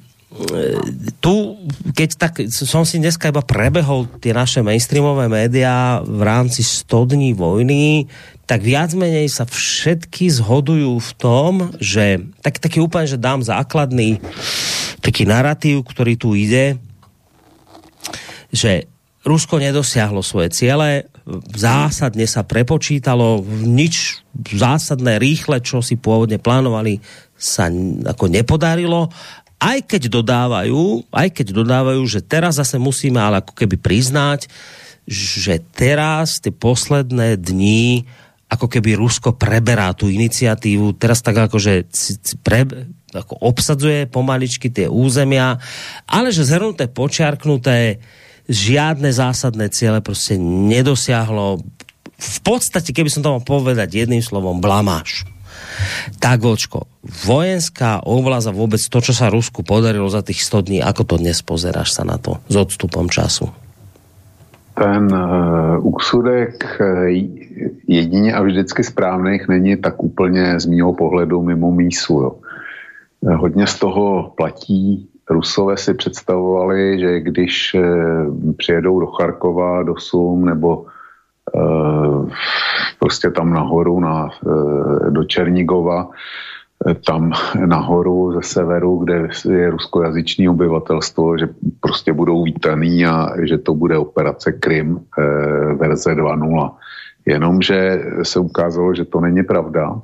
tu, keď tak som si dneska iba prebehol tie naše mainstreamové médiá v rámci 100 dní vojny, tak viac menej sa všetky zhodujú v tom, že tak, taký úplne, že dám základný taký narratív, ktorý tu ide, že Rusko nedosiahlo svoje ciele, zásadne sa prepočítalo, nič zásadné, rýchle, čo si pôvodne plánovali, sa ako nepodarilo aj keď dodávajú, aj keď dodávajú, že teraz zase musíme ale ako keby priznať, že teraz tie posledné dní ako keby Rusko preberá tú iniciatívu, teraz tak ako, že pre, ako obsadzuje pomaličky tie územia, ale že zhrnuté, počiarknuté, žiadne zásadné ciele prostě nedosiahlo. V podstate, keby som to mal povedať jedným slovom, blamáš. Tak, Vočko, vojenská oblasť a vôbec to, čo sa Rusku podarilo za tých 100 dní, ako to dnes pozeráš sa na to s odstupom času? Ten uh, úsudek uh, jedině a vždycky správných není tak úplně z mýho pohledu mimo mísu. Jo. Uh, hodně z toho platí. Rusové si představovali, že když uh, přijedou do Charkova, do Sum nebo prostě tam nahoru na, uh, do Černigova, tam nahoru ze severu, kde je ruskojazyčný obyvatelstvo, že prostě budou vítaný a že to bude operace Krym eh, verze 2.0. Jenomže se ukázalo, že to není pravda.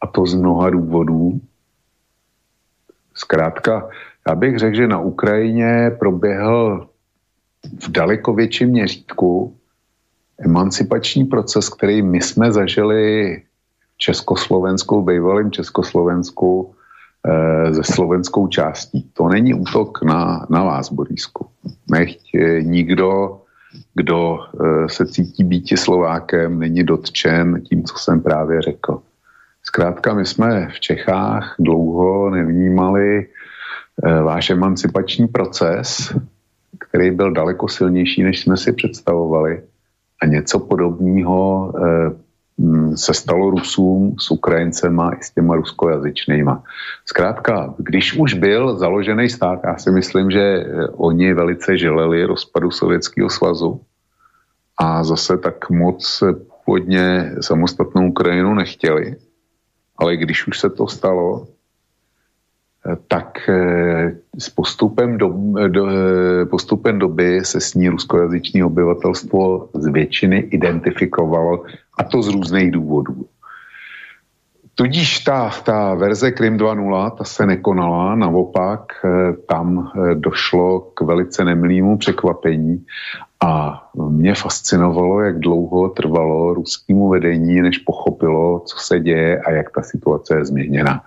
A to z mnoha důvodů. Zkrátka, já bych řekl, že na Ukrajině proběhl v daleko větším měřítku emancipační proces, který my jsme zažili Československou, bývalým Československu e, se slovenskou částí. To není útok na, na vás, Borisku. Nechť e, nikdo, kdo e, se cítí býti Slovákem, není dotčen tím, co jsem právě řekl. Zkrátka, my jsme v Čechách dlouho nevnímali váš emancipační proces, který byl daleko silnější, než jsme si představovali. A něco podobného e, Mm, se stalo Rusům s Ukrajincema i s těma ruskojazyčnýma. Zkrátka, když už byl založený stát, já si myslím, že eh, oni velice želeli rozpadu Sovětského svazu a zase tak moc původně samostatnou Ukrajinu nechtěli. Ale když už se to stalo, tak eh, s postupem, do, do, eh, postupem doby se s ní ruskojazyčné obyvatelstvo z většiny identifikovalo, a to z různých důvodů. Tudíž ta, ta verze Krim 2.0, ta se nekonala, naopak eh, tam došlo k velice nemilýmu překvapení a mě fascinovalo, jak dlouho trvalo ruskému vedení, než pochopilo, co se děje a jak ta situace je změněna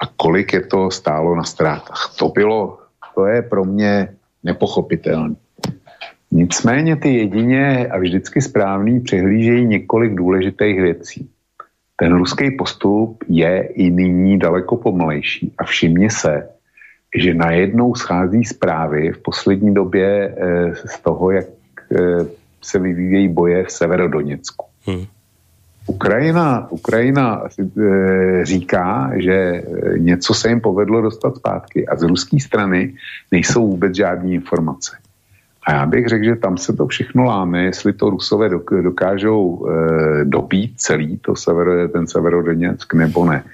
a kolik je to stálo na ztrátách. To bylo, to je pro mě nepochopitelné. Nicméně ty jedině a vždycky správný přihlížejí několik důležitých věcí. Ten ruský postup je i nyní daleko pomalejší a všimně se, že najednou schází zprávy v poslední době e, z toho, jak e, se vyvíjejí boje v Severodoněcku. Hmm. Ukrajina, Ukrajina e, říká, že e, něco se jim povedlo dostat zpátky a z ruské strany nejsou vůbec žádné informace. A já bych řekl, že tam se to všechno láme, jestli to Rusové dokážou e, dobít celý to severo, ten severodoněck nebo ne.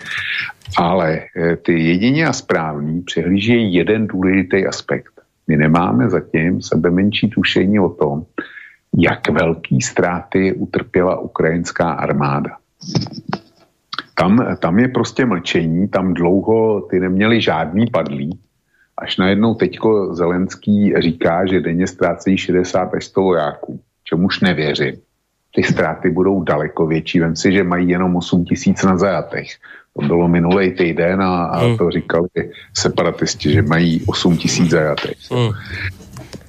Ale e, ty jedině a správný přehlížejí jeden důležitý aspekt. My nemáme zatím sebe menší tušení o tom, jak velký ztráty utrpěla ukrajinská armáda. Tam, tam je prostě mlčení, tam dlouho ty neměli žádný padlí, až najednou teďko Zelenský říká, že denně ztrácejí 60 až 100 vojáků, čemuž nevěřím. Ty ztráty budou daleko větší. Vem si, že mají jenom 8 tisíc na zajatech. To bylo minulý týden a, a hmm. to říkali separatisti, že mají 8 tisíc zajatech.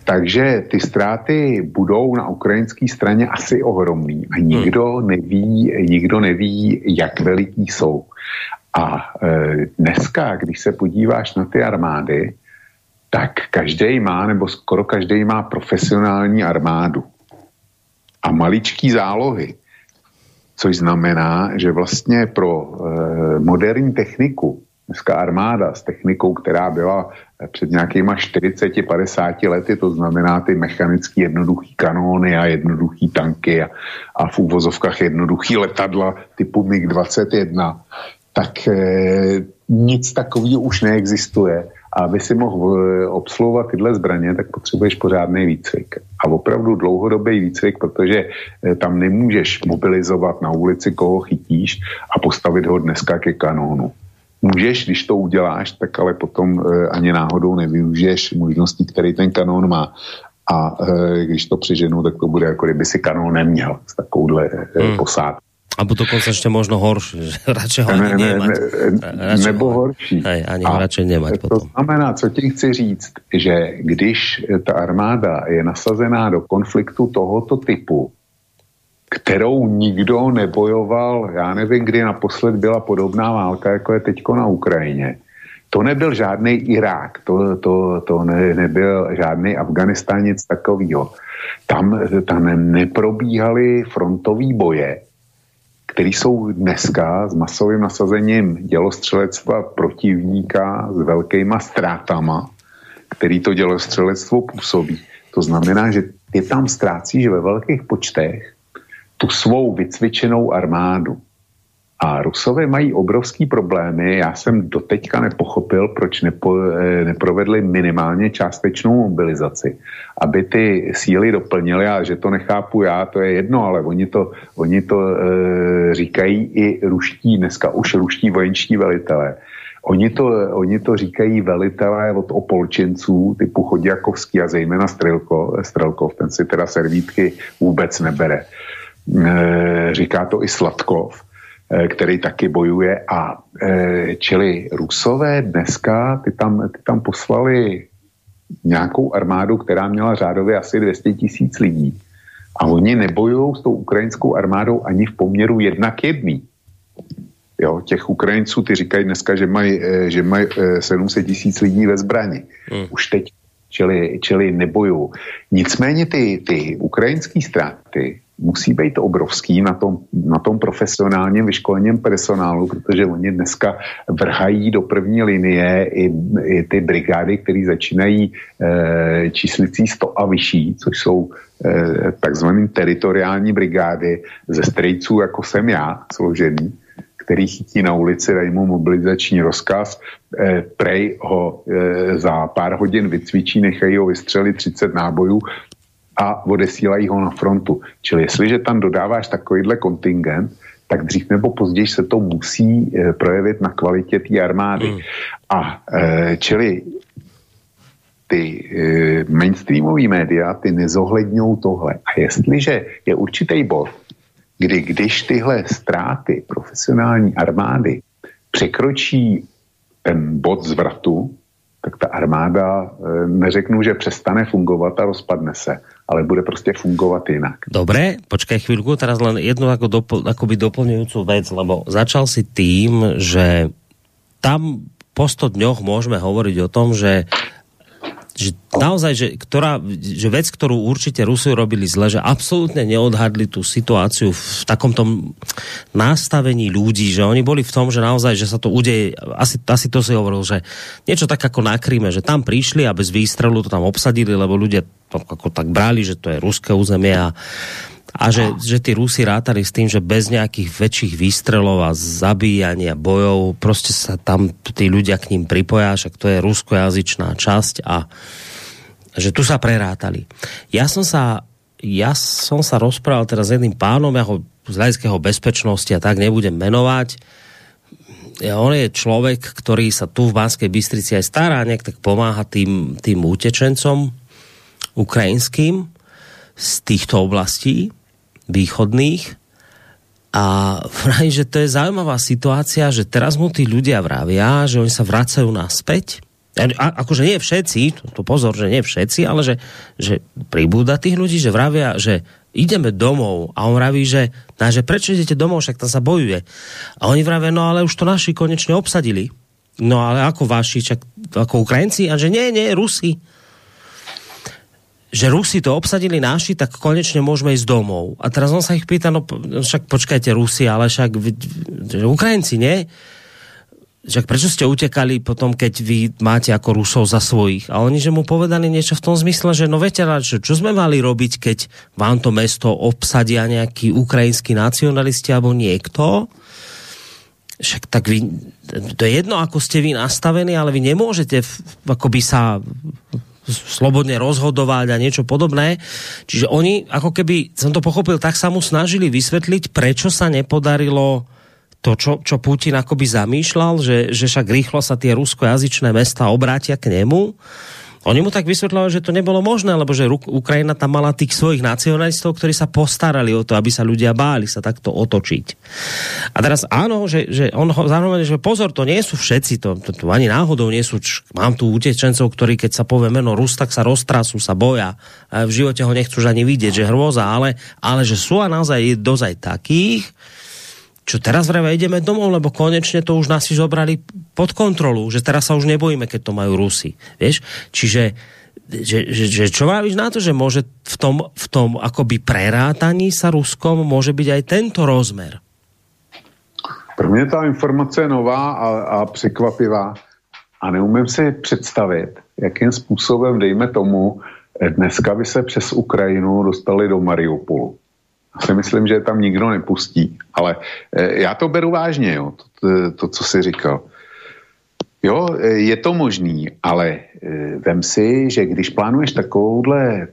Takže ty ztráty budou na ukrajinské straně asi ohromný a nikdo hmm. neví, nikdo neví, jak veliký jsou. A e, dneska, když se podíváš na ty armády, tak každý má, nebo skoro každý má profesionální armádu. A maličký zálohy. Což znamená, že vlastně pro e, moderní techniku, dneska armáda s technikou, která byla před nějakýma 40-50 lety, to znamená ty mechanické jednoduché kanóny a jednoduché tanky a, a v úvozovkách jednoduchý letadla typu MiG-21, tak e, nic takového už neexistuje. A aby si mohl e, obsluhovat tyhle zbraně, tak potřebuješ pořádný výcvik. A opravdu dlouhodobý výcvik, protože e, tam nemůžeš mobilizovat na ulici, koho chytíš a postavit ho dneska ke kanónu můžeš, když to uděláš, tak ale potom e, ani náhodou nevyužiješ možností, který ten kanón má. A e, když to přiženu, tak to bude jako kdyby si kanón neměl s takovouhle e, hmm. posádkou. A dokonce ještě možno horší, radši ho ne, ne, nemať. Ne, nebo ho, horší. Hej, ani ho radši nemať to potom. znamená, co ti chci říct, že když ta armáda je nasazená do konfliktu tohoto typu, kterou nikdo nebojoval, já nevím, kdy naposled byla podobná válka, jako je teďko na Ukrajině. To nebyl žádný Irák, to, to, to ne, nebyl žádný Afganistán, nic takového. Tam, tam neprobíhaly frontové boje, které jsou dneska s masovým nasazením dělostřelectva protivníka s velkýma ztrátama, který to dělostřelectvo působí. To znamená, že ty tam ztrácíš ve velkých počtech tu svou vycvičenou armádu. A Rusové mají obrovský problémy. Já jsem doteďka nepochopil, proč nepo, eh, neprovedli minimálně částečnou mobilizaci, aby ty síly doplnili, a že to nechápu já, to je jedno, ale oni to, oni to e, říkají i ruští, dneska už ruští vojenští velitelé. Oni to, oni to říkají velitelé od opolčenců typu Chodjakovský a zejména Strelko, Strelkov, ten si teda servítky vůbec nebere. E, říká to i Sladkov Eh, který taky bojuje. A eh, čili Rusové dneska, ty tam, ty tam poslali nějakou armádu, která měla řádově asi 200 tisíc lidí. A oni nebojují s tou ukrajinskou armádou ani v poměru jedna k jedný. Jo, těch Ukrajinců, ty říkají dneska, že mají, eh, že mají 700 tisíc lidí ve zbrani. Hmm. Už teď, čili, čili nebojují. Nicméně ty, ty ukrajinské ztráty musí být obrovský na tom, na tom profesionálním vyškolením personálu, protože oni dneska vrhají do první linie i, i ty brigády, které začínají e, číslicí 100 a vyšší, což jsou e, takzvané teritoriální brigády ze strejců, jako jsem já, složený, který chytí na ulici, dají mu mobilizační rozkaz, e, prej ho e, za pár hodin vycvičí, nechají ho vystřelit 30 nábojů a odesílají ho na frontu. Čili jestliže tam dodáváš takovýhle kontingent, tak dřív nebo později se to musí e, projevit na kvalitě té armády. Mm. A e, čili ty e, mainstreamové média, ty nezohledňují tohle. A jestliže je určitý bod, kdy když tyhle ztráty profesionální armády překročí ten bod zvratu, tak ta armáda, e, neřeknu, že přestane fungovat a rozpadne se, ale bude prostě fungovat jinak. Dobré, počkaj chvíľku, teraz len jednu ako dopl akoby doplňujúcu vec, lebo začal si tým, že tam po 100 dňoch môžeme hovoriť o tom, že že naozaj, že, ktorá, že vec, ktorú určite Rusi robili zle, že absolútne neodhadli tú situáciu v takomto nastavení ľudí, že oni boli v tom, že naozaj, že sa to udeje, asi, asi to si hovoril, že niečo tak ako na Kríme, že tam prišli a bez výstrelu to tam obsadili, lebo ľudia to ako tak brali, že to je ruské územie a a že, že tí Rusi rátali s tým, že bez nejakých väčších výstrelov a zabíjania bojov prostě sa tam tí ľudia k ním pripoja, však to je ruskojazyčná časť a že tu sa prerátali. Ja som sa, ja som sa rozprával teraz s jedným pánom, ja ho z hľadiského bezpečnosti a tak nebudem menovať. Ja, on je človek, ktorý sa tu v Banskej Bystrici aj stará, nejak tak pomáha tým, tým utečencom ukrajinským z týchto oblastí východných a vraj, že to je zaujímavá situácia, že teraz mu tí ľudia vravia, že oni sa vracajú naspäť. A, akože nie všetci, to, pozor, že nie všetci, ale že, že pribúda tých ľudí, že vravia, že ideme domov a on vraví, že, no, že prečo idete domov, však tam sa bojuje. A oni vravia, no ale už to naši konečne obsadili. No ale ako vaši, čak, ako Ukrajinci? A že nie, nie, Rusi že Rusi to obsadili náši, tak konečne môžeme ísť domov. A teraz on sa ich pýta, no však počkajte Rusi, ale však Ukrajinci, nie? Však prečo ste utekali potom, keď vy máte ako Rusov za svojich? A oni, že mu povedali niečo v tom zmysle, že no viete, čo, čo sme mali robiť, keď vám to mesto obsadia nejakí ukrajinskí nacionalisti alebo niekto? Však tak vy, to je jedno, ako ste vy nastavení, ale vy nemôžete akoby sa slobodne rozhodovať a niečo podobné. Čiže oni, ako keby, som to pochopil, tak sa mu snažili vysvetliť, prečo sa nepodarilo to, čo, čo Putin akoby zamýšľal, že, že však rýchlo sa tie ruskojazyčné mesta obrátia k nemu. Oni mu tak vysvetľovali, že to nebolo možné, lebo že Ukrajina tam mala tých svojich nacionalistov, ktorí sa postarali o to, aby sa ľudia báli sa takto otočiť. A teraz áno, že, že on zároveň, že pozor, to nie sú všetci, to, to, to ani náhodou nie sú, č, mám tu utečencov, ktorí keď sa povie meno Rus, tak sa roztrasú, sa boja. A v živote ho nechcú ani vidieť, že hrôza, ale, ale že sú a naozaj dozaj takých, čo teraz vreme ideme domov, lebo konečne to už nás si zobrali pod kontrolu, že teraz sa už nebojíme, keď to majú Rusy. Vieš? Čiže že, že, že čo byť na to, že môže v tom, v tom akoby prerátaní sa Ruskom môže byť aj tento rozmer? Pro mě ta informace je nová a, a překvapivá a neumím si představit, jakým způsobem, dejme tomu, dneska by se přes Ukrajinu dostali do Mariupolu si myslím, že tam nikdo nepustí. Ale e, já to beru vážně, jo, to, to, co jsi říkal. Jo, e, je to možný, ale e, vem si, že když plánuješ takovouhle,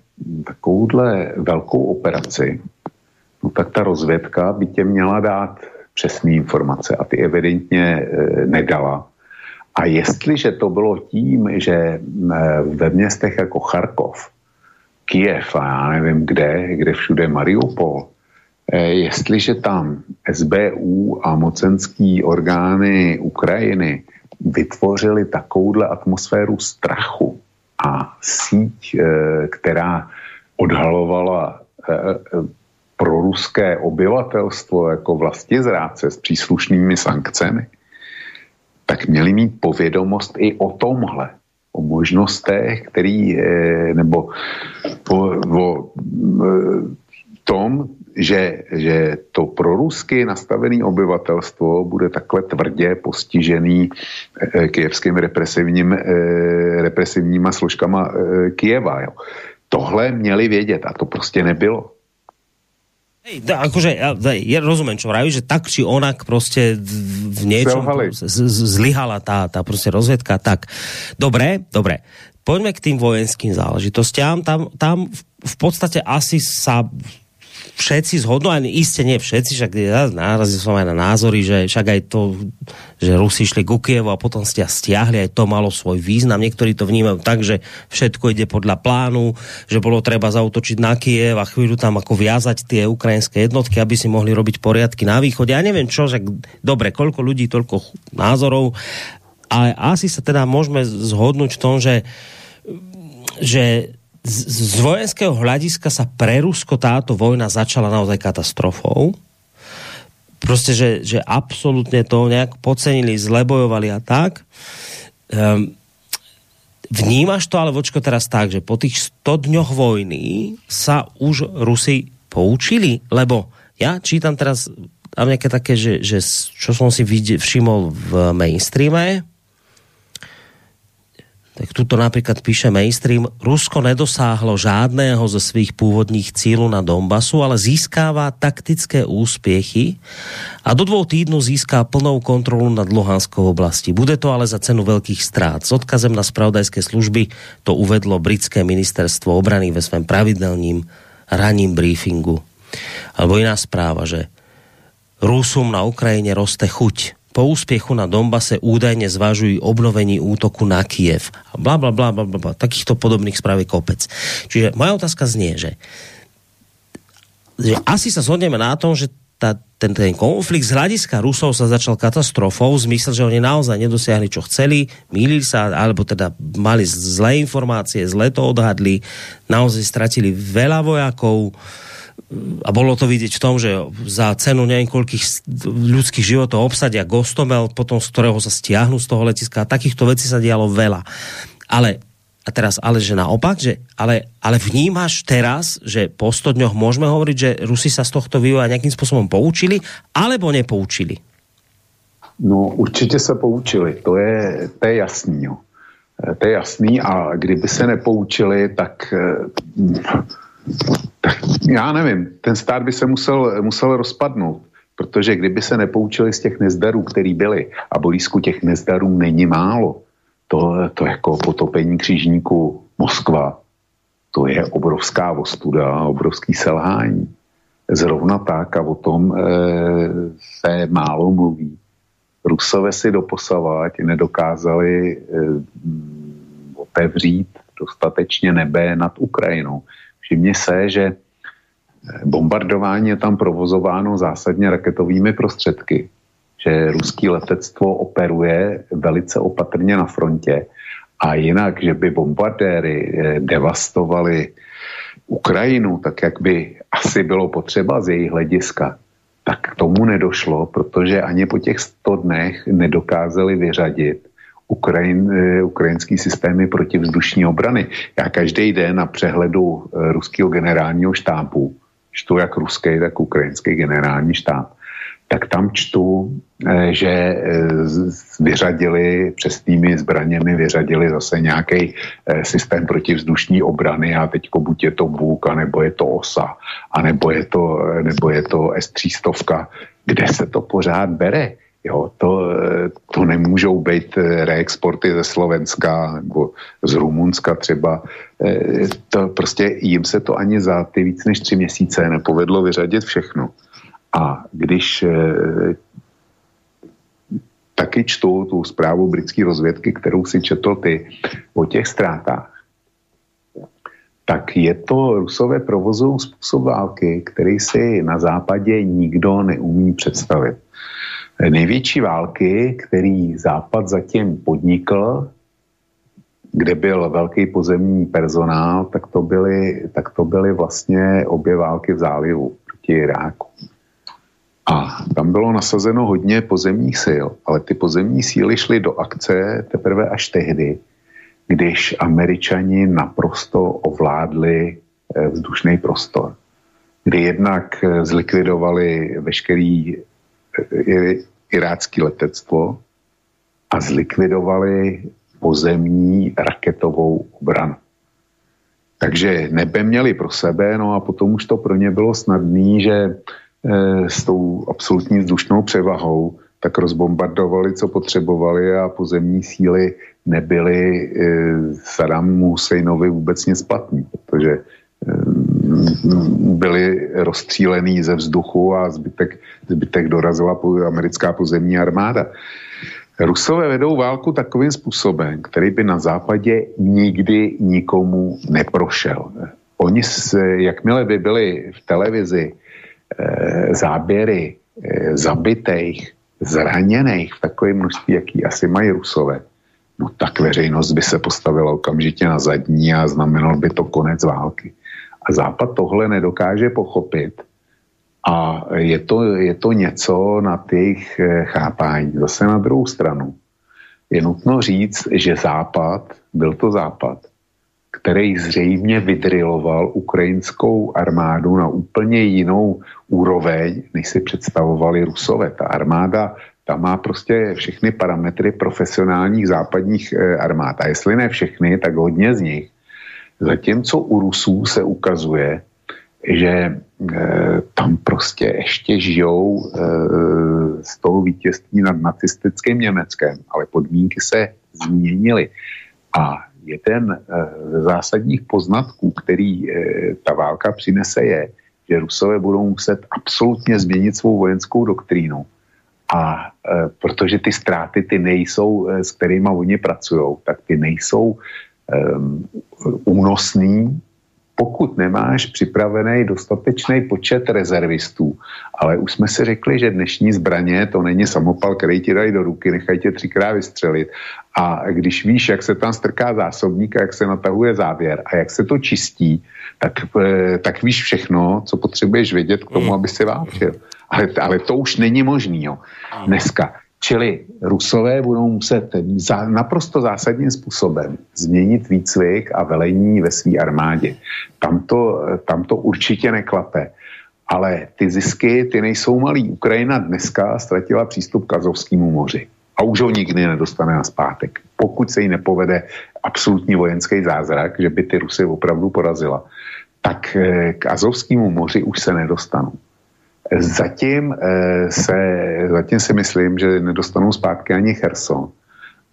takovouhle velkou operaci, no tak ta rozvědka by tě měla dát přesné informace a ty evidentně nedala. A jestliže to bylo tím, že ve městech jako Charkov, Kiev a já nevím kde, kde všude Mariupol, eh, jestliže tam SBU a mocenský orgány Ukrajiny vytvořili takovouhle atmosféru strachu a síť, eh, která odhalovala eh, pro ruské obyvatelstvo jako vlastně zrádce s příslušnými sankcemi, tak měli mít povědomost i o tomhle o možnostech, který, eh, nebo o, o eh, tom, že, že to pro rusky nastavené obyvatelstvo bude takhle tvrdě postižený eh, kijevským represivním, represivníma složkama Kijeva. Jo. Tohle měli vědět a to prostě nebylo. Hej, akože, ja, ja rozumiem, čo vraví, že tak či onak prostě v niečom zlyhala tá, tá prostě rozvedka. Tak, dobré, dobré. Poďme k tým vojenským záležitostiam. Tam, tam v podstate asi sa všetci zhodnú, ani iste nie všetci, však ja nárazil som aj na názory, že však aj to, že Rusi šli ku Kievu a potom ste stiahli, aj to malo svoj význam. Niektorí to vnímajú tak, že všetko ide podľa plánu, že bolo treba zautočiť na Kiev a chvíľu tam ako viazať tie ukrajinské jednotky, aby si mohli robiť poriadky na východe. Ja neviem čo, že dobre, koľko ľudí, toľko názorov, ale asi sa teda môžeme zhodnúť v tom, že že z, z vojenského hľadiska sa pre Rusko táto vojna začala naozaj katastrofou. Proste, že, že absolútne to nejak pocenili, zlebojovali a tak. Um, vnímaš to ale vočko teraz tak, že po tých 100 dňoch vojny sa už Rusi poučili? Lebo ja čítam teraz a nejaké také, že, že čo som si všimol v mainstreame, tak tuto napríklad píše mainstream, Rusko nedosáhlo žádného ze svých původních cílů na Donbasu, ale získává taktické úspěchy a do dvou týdnů získá plnou kontrolu nad Luhanskou oblastí. Bude to ale za cenu veľkých strát. S odkazem na spravodajské služby to uvedlo britské ministerstvo obrany ve svém pravidelním raním briefingu. Alebo iná správa, že Rusům na Ukrajině roste chuť po úspěchu na Donbase údajně zvažují obnovení útoku na Kiev. Bla, bla, bla, bla, bla. Takýchto podobných správ je kopec. Čiže moja otázka znie, že, že asi sa zhodneme na tom, že ta, ten, ten konflikt z hľadiska Rusov sa začal katastrofou, v zmysle, že oni naozaj nedosiahli, čo chceli, mýlili sa, alebo teda mali zlé informácie, zle to odhadli, naozaj stratili veľa vojakov, a bolo to vidieť v tom, že za cenu niekoľkých ľudských životov obsadia Gostomel, potom z ktorého sa stiahnu z toho letiska. Takýchto vecí sa dialo veľa. Ale a teraz, ale že naopak, že, ale, ale vnímaš teraz, že po 100 dňoch môžeme hovoriť, že Rusi sa z tohto vývoja nejakým spôsobom poučili, alebo nepoučili? No určitě se poučili, to je, to je jasný. Jo. To je jasný a kdyby se nepoučili, tak tak já nevím, ten stát by se musel, musel rozpadnout, protože kdyby se nepoučili z těch nezdarů, který byly, a blízku těch nezdarů není málo, to, to jako potopení křižníku Moskva, to je obrovská ostuda, obrovský selhání. zrovna tak a o tom e, se málo mluví. Rusové si doposavat nedokázali e, otevřít dostatečně nebe nad Ukrajinou. Všimně se, že bombardování je tam provozováno zásadně raketovými prostředky, že ruský letectvo operuje velice opatrně na frontě a jinak, že by bombardéry eh, devastovali Ukrajinu, tak jak by asi bylo potřeba z jejich hlediska, tak k tomu nedošlo, protože ani po těch 100 dnech nedokázali vyřadit Ukrajin, eh, ukrajinský systémy protivzdušní obrany. Já každý den na přehledu eh, ruského generálního štábu čtu jak ruský, tak ukrajinský generální štáb, tak tam čtu, eh, že vyřadili přesnými zbraněmi, vyřadili zase nějaký systém protivzdušní obrany a teďko buď je to Bůk, anebo je to OSA, anebo je to, nebo je to S-300, kde se to pořád bere Jo, to, to nemůžou být eh, reexporty ze Slovenska nebo z Rumunska třeba. Eh, to prostě jim se to ani za ty víc než tři měsíce nepovedlo vyřadit všechno. A když eh, taky čtu tu zprávu britské rozvědky, kterou si četl ty o těch ztrátách, tak je to Rusové provozují způsob války, který si na západě nikdo neumí představit. Největší války, který Západ zatím podnikl, kde byl velký pozemní personál, tak to byly, tak to byly vlastně obě války v zálivu proti Iráku. A tam bylo nasazeno hodně pozemních sil, ale ty pozemní síly šly do akce teprve až tehdy, když američani naprosto ovládli eh, vzdušný prostor, kdy jednak eh, zlikvidovali veškerý irácké letectvo a zlikvidovali pozemní raketovou obranu. Takže nebe měli pro sebe, no a potom už to pro ně bylo snadné, že e, s tou absolutní vzdušnou převahou tak rozbombardovali, co potřebovali a pozemní síly nebyly e, Saddamu Husseinovi vůbec nic platný, protože e, byli rozstřílený ze vzduchu a zbytek, zbytek dorazila americká pozemní armáda. Rusové vedou válku takovým způsobem, který by na západě nikdy nikomu neprošel. Oni, se, jakmile by byli v televizi e, záběry e, zabitých, zraněných v takovém množství, jaký asi mají Rusové, no tak veřejnost by se postavila okamžitě na zadní a znamenal by to konec války. A Západ tohle nedokáže pochopit a je to, je to něco na těch eh, chápání. Zase na druhou stranu je nutno říct, že Západ, byl to Západ, který zřejmě vydriloval ukrajinskou armádu na úplně jinou úroveň, než si představovali Rusové. Ta armáda tam má prostě všechny parametry profesionálních západních eh, armád. A jestli ne všechny, tak hodně z nich Zatímco u Rusů se ukazuje, že e, tam prostě ještě žijou e, z toho vítězství nad nacistickým Německem, ale podmínky se změnily. A jeden e, ze zásadních poznatků, který e, ta válka přinese, je, že Rusové budou muset absolutně změnit svou vojenskou doktrínu. A e, protože ty ztráty, ty nejsou, e, s kterými oni pracují, tak ty nejsou únosný, pokud nemáš připravený dostatečný počet rezervistů. Ale už jsme si řekli, že dnešní zbraně to není samopal, který ti dají do ruky, nechají tě třikrát vystřelit. A když víš, jak se tam strká zásobník a jak se natahuje závěr a jak se to čistí, tak, eh, tak víš všechno, co potřebuješ vědět k tomu, hmm. aby si válčil. Ale, ale to už není možný. Jo. Dneska Čili Rusové budou muset za, naprosto zásadním způsobem změnit výcvik a velení ve své armádě. Tam to, tam to určitě neklape. Ale ty zisky, ty nejsou malý. Ukrajina dneska ztratila přístup k Azovskému moři. A už ho nikdy nedostane na zpátek. Pokud se jí nepovede absolutní vojenský zázrak, že by ty Rusy opravdu porazila, tak eh, k Azovskému moři už se nedostanou. Zatím, eh, se, zatím si myslím, že nedostanou zpátky ani Cherson.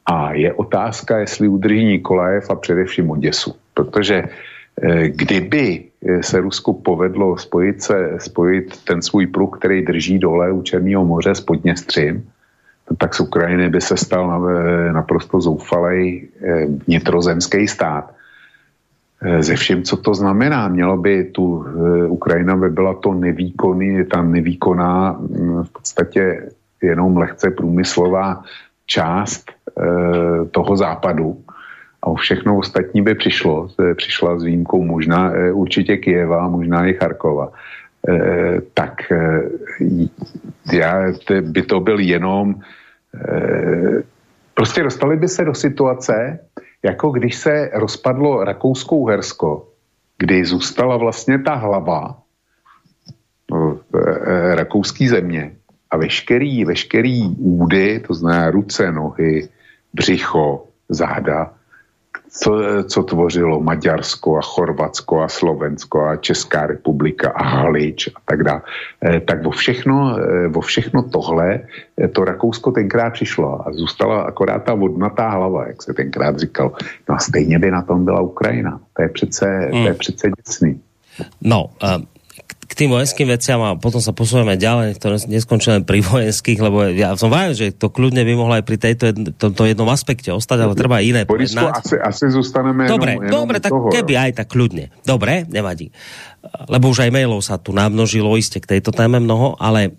A je otázka, jestli udrží Nikolajev a především Oděsu. Protože eh, kdyby se Rusku povedlo spojit, se, spojit ten svůj pruh, který drží dole u Černého moře s Podněstřím, tak z Ukrajiny by se stal naprosto zoufalej eh, vnitrozemský stát. Eh, ze všem, co to znamená, mělo by tu eh, Ukrajina by byla to nevýkonný, ta nevýkonná mm, v podstatě jenom lehce průmyslová část toho západu, a o všechno ostatní by přišlo, přišla s výjimkou možná určitě Kijeva, možná i Charkova, tak já, by to byl jenom prostě dostali by se do situace, jako když se rozpadlo Rakouskou Hersko, kdy zůstala vlastně ta hlava no, rakouský země a veškerý, veškerý údy, to znamená ruce, nohy, břicho, záda, co, co tvořilo Maďarsko a Chorvatsko a Slovensko a Česká republika a Halič a tak dále, eh, tak vo všechno, eh, vo všechno tohle eh, to Rakousko tenkrát přišlo a zůstala akorát ta vodnatá hlava, jak se tenkrát říkal. No a stejně by na tom byla Ukrajina. To je přece, mm. to je hmm. přece děsný. No, uh, k tým vojenským veciam a potom sa posúvame ďalej, ktoré neskončíme pri vojenských, lebo ja som vajal, že to kľudne by mohlo aj pri tejto jedn, tomto jednom aspekte ostať, ale treba iné Borisku, asi, asi zostaneme Dobre, jenom, dobre, tak toho, keby aj tak kľudne. Dobre, nevadí. Lebo už aj mailov sa tu namnožilo iste k tejto téme mnoho, ale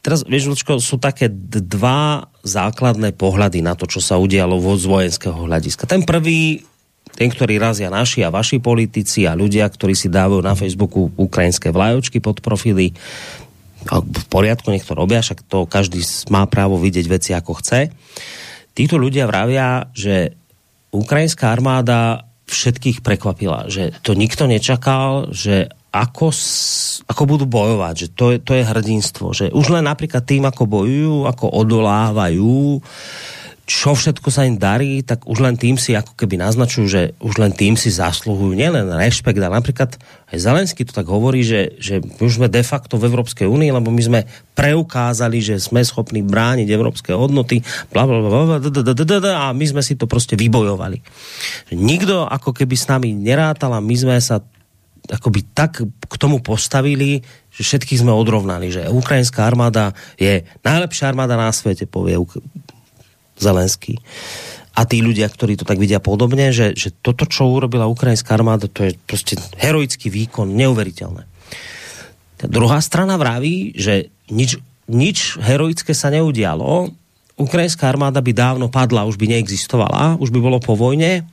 teraz, vieš, Lučko, sú také dva základné pohľady na to, čo sa udialo z vojenského hľadiska. Ten prvý ten, ktorý razia naši a vaši politici a ľudia, ktorí si dávajú na Facebooku ukrajinské vlajočky pod profily, v poriadku, nech to robia, však to každý má právo vidieť veci ako chce. Títo ľudia vravia, že ukrajinská armáda všetkých prekvapila, že to nikto nečakal, že ako, ako budú bojovať, že to je, to je hrdinstvo, že už len napríklad tým, ako bojujú, ako odolávajú, čo všetko sa im darí, tak už len tým si ako keby naznačujú, že už len tým si zasluhujú nielen rešpekt, ale napríklad aj Zelenský to tak hovorí, že, že my už sme de facto v Európskej únii, lebo my sme preukázali, že sme schopní brániť európske hodnoty, bla, bla, bla, a my sme si to prostě vybojovali. Nikdo ako keby s nami nerátal a my sme sa akoby tak k tomu postavili, že všetkých sme odrovnali, že ukrajinská armáda je najlepšia armáda na svete, povie Zelenský. A tí ľudia, ktorí to tak vidia podobne, že, že toto, čo urobila ukrajinská armáda, to je prostě heroický výkon, neuveriteľné. Ta druhá strana vraví, že nič, nič heroické sa neudialo, ukrajinská armáda by dávno padla, už by neexistovala, už by bolo po vojne,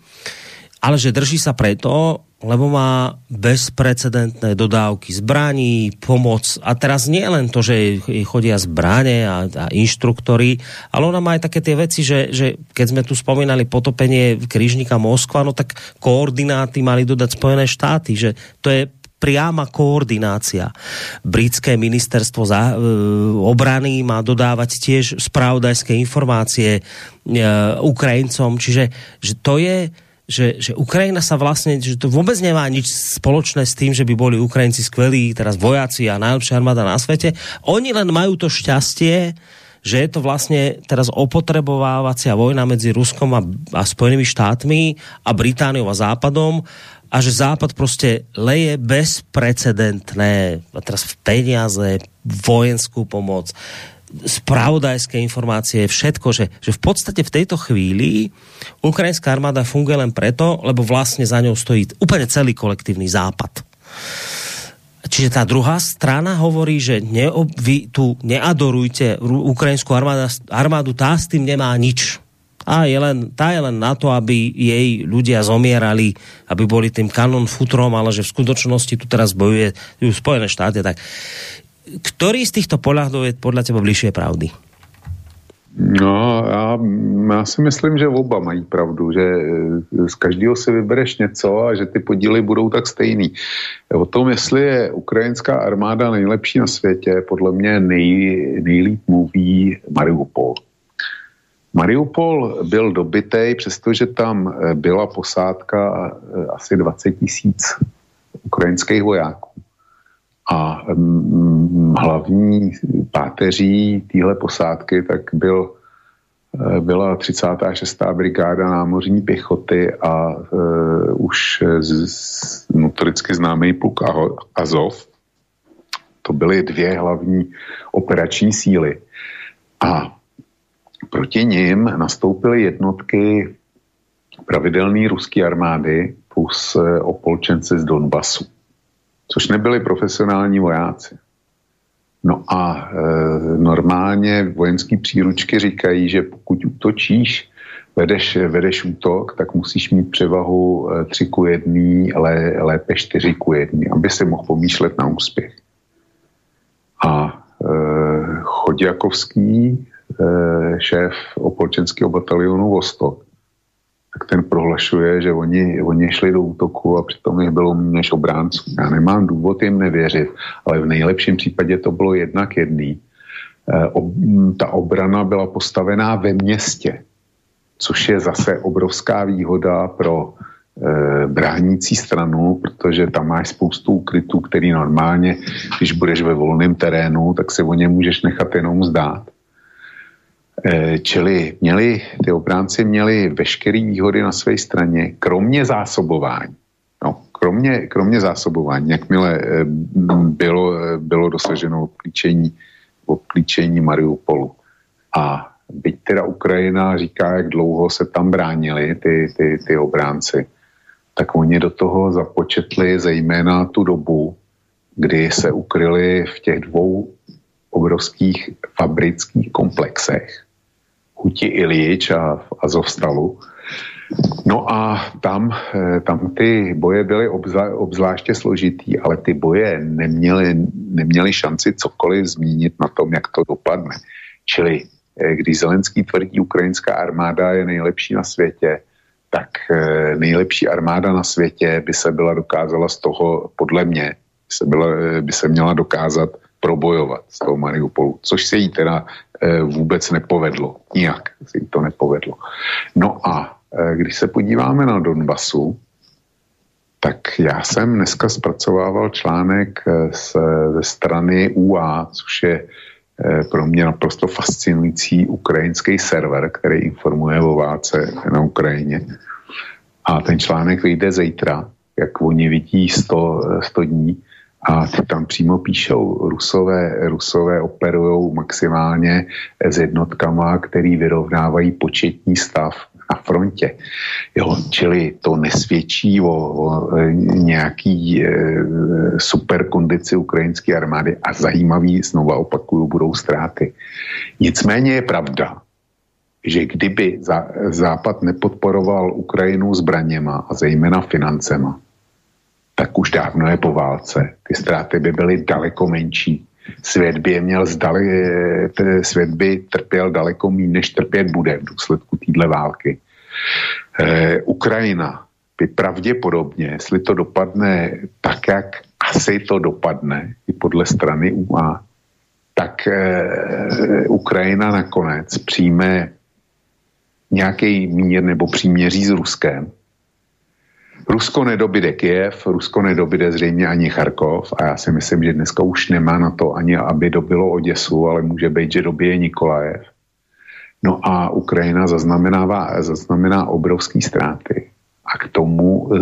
ale že drží sa preto, lebo má bezprecedentné dodávky zbraní, pomoc a teraz nie len to, že chodia zbranie a, a inštruktory, ale ona má aj také tie veci, že, že keď sme tu spomínali potopenie krížnika Moskva, no tak koordináty mali dodať Spojené štáty, že to je priama koordinácia. Britské ministerstvo za, e, obrany má dodávať tiež spravodajské informácie e, Ukrajincom, čiže že to je že, že Ukrajina sa vlastne, že to vôbec nemá nič spoločné s tým, že by boli Ukrajinci skvelí, teraz vojaci a najlepšia armáda na svete. Oni len majú to šťastie, že je to vlastne teraz opotrebovávacia vojna medzi Ruskom a, a Spojenými štátmi a Britániou a Západom a že Západ prostě leje bezprecedentné teraz v peniaze, vojenskú pomoc, spravodajské informácie, všetko, že, že v podstate v tejto chvíli ukrajinská armáda funguje len preto, lebo vlastne za ňou stojí úplne celý kolektívny západ. Čiže tá druhá strana hovorí, že ne, vy tu neadorujte ukrajinskú armádu, armádu, tá s tým nemá nič. A je len, tá je len na to, aby jej ľudia zomierali, aby boli tým kanon futrom, ale že v skutočnosti tu teraz bojuje Spojené štáty. Tak Ktorý z týchto pohľadov je podľa teba bližšie pravdy? No, já, já si myslím, že oba mají pravdu, že eh, z každého si vybereš něco a že ty podíly budou tak stejný. O tom, jestli je ukrajinská armáda nejlepší na světě, podle mě nej, nejlíp mluví Mariupol. Mariupol byl dobitej, přestože tam eh, byla posádka eh, asi 20 tisíc ukrajinských vojáků. A mm, hlavní páteří téhle posádky tak byl byla 36. brigáda námořní pěchoty a uh, už z, z, notoricky známý pluk Azov. To byly dvě hlavní operační síly. A proti ním nastoupily jednotky pravidelné ruské armády plus opolčenci z Donbasu, což nebyli profesionální vojáci. No a e, normálně vojenské příručky říkají, že pokud útočíš, vedeš, vedeš útok, tak musíš mít převahu 3 e, ku 1, ale lépe 4 ku 1, aby si mohl pomýšlet na úspěch. A e, Chodjakovský, e, šéf opolčenského batalionu Vostok, tak ten prohlašuje, že oni, oni šli do útoku a přitom jich bylo méně než obránců. Já nemám důvod jim nevěřit, ale v nejlepším případě to bylo jednak jedný. E, ob, ta obrana byla postavená ve městě, což je zase obrovská výhoda pro e, bránící stranu, protože tam máš spoustu ukrytů, který normálně, když budeš ve volném terénu, tak se o ně můžeš nechat jenom zdát. Eh, čili měli, ty obránci měli veškeré výhody na své straně, kromě zásobování. No, kromě, kromě zásobování, jakmile eh, bylo, eh, bylo dosaženo obklíčení, obklíčení Mariupolu. A byť teda Ukrajina říká, jak dlouho se tam bránili ty, ty, ty obránci, tak oni do toho započetli zejména tu dobu, kdy se ukryli v těch dvou obrovských fabrických komplexech, Huti Ilič a v Azovstalu. No a tam, eh, tam ty boje byly obzvá, obzvláště složitý, ale ty boje neměly, neměly šanci cokoliv zmínit na tom, jak to dopadne. Čili eh, když Zelenský tvrdí, ukrajinská armáda je nejlepší na světě, tak eh, nejlepší armáda na světě by se byla dokázala z toho, podle mě, by se, byla, by se měla dokázat probojovat z toho Mariupolu, což se jí teda vůbec nepovedlo. Nijak se jí to nepovedlo. No a e, když se podíváme na Donbasu, tak já jsem dneska zpracovával článek z, ze strany UA, což je pro mě naprosto fascinující ukrajinský server, který informuje o válce na Ukrajině. A ten článek vyjde zítra, jak oni vidí 100, 100 dní a ty tam přímo píšou, Rusové, Rusové operují maximálně s jednotkama, který vyrovnávají početní stav na frontě. Jo, čili to nesvědčí o, o nějaký e, super kondici ukrajinské armády a zajímavý, znova opakuju, budou ztráty. Nicméně je pravda, že kdyby Západ nepodporoval Ukrajinu zbraněma a zejména financema, tak už dávno je po válce. Ty ztráty by byly daleko menší. Svět by je měl zdali, svět by trpěl daleko méně, než trpět bude v důsledku téhle války. E, Ukrajina by pravděpodobně, jestli to dopadne tak, jak asi to dopadne, i podle strany UA, tak e, Ukrajina nakonec přijme nějaký mír nebo příměří s Ruskem, Rusko nedobyde Kiev, Rusko nedobyde zřejmě ani Charkov a já si myslím, že dneska už nemá na to ani, aby dobilo Oděsu, ale může být, že dobije Nikolajev. No a Ukrajina zaznamenává, zaznamená obrovské ztráty a k tomu e,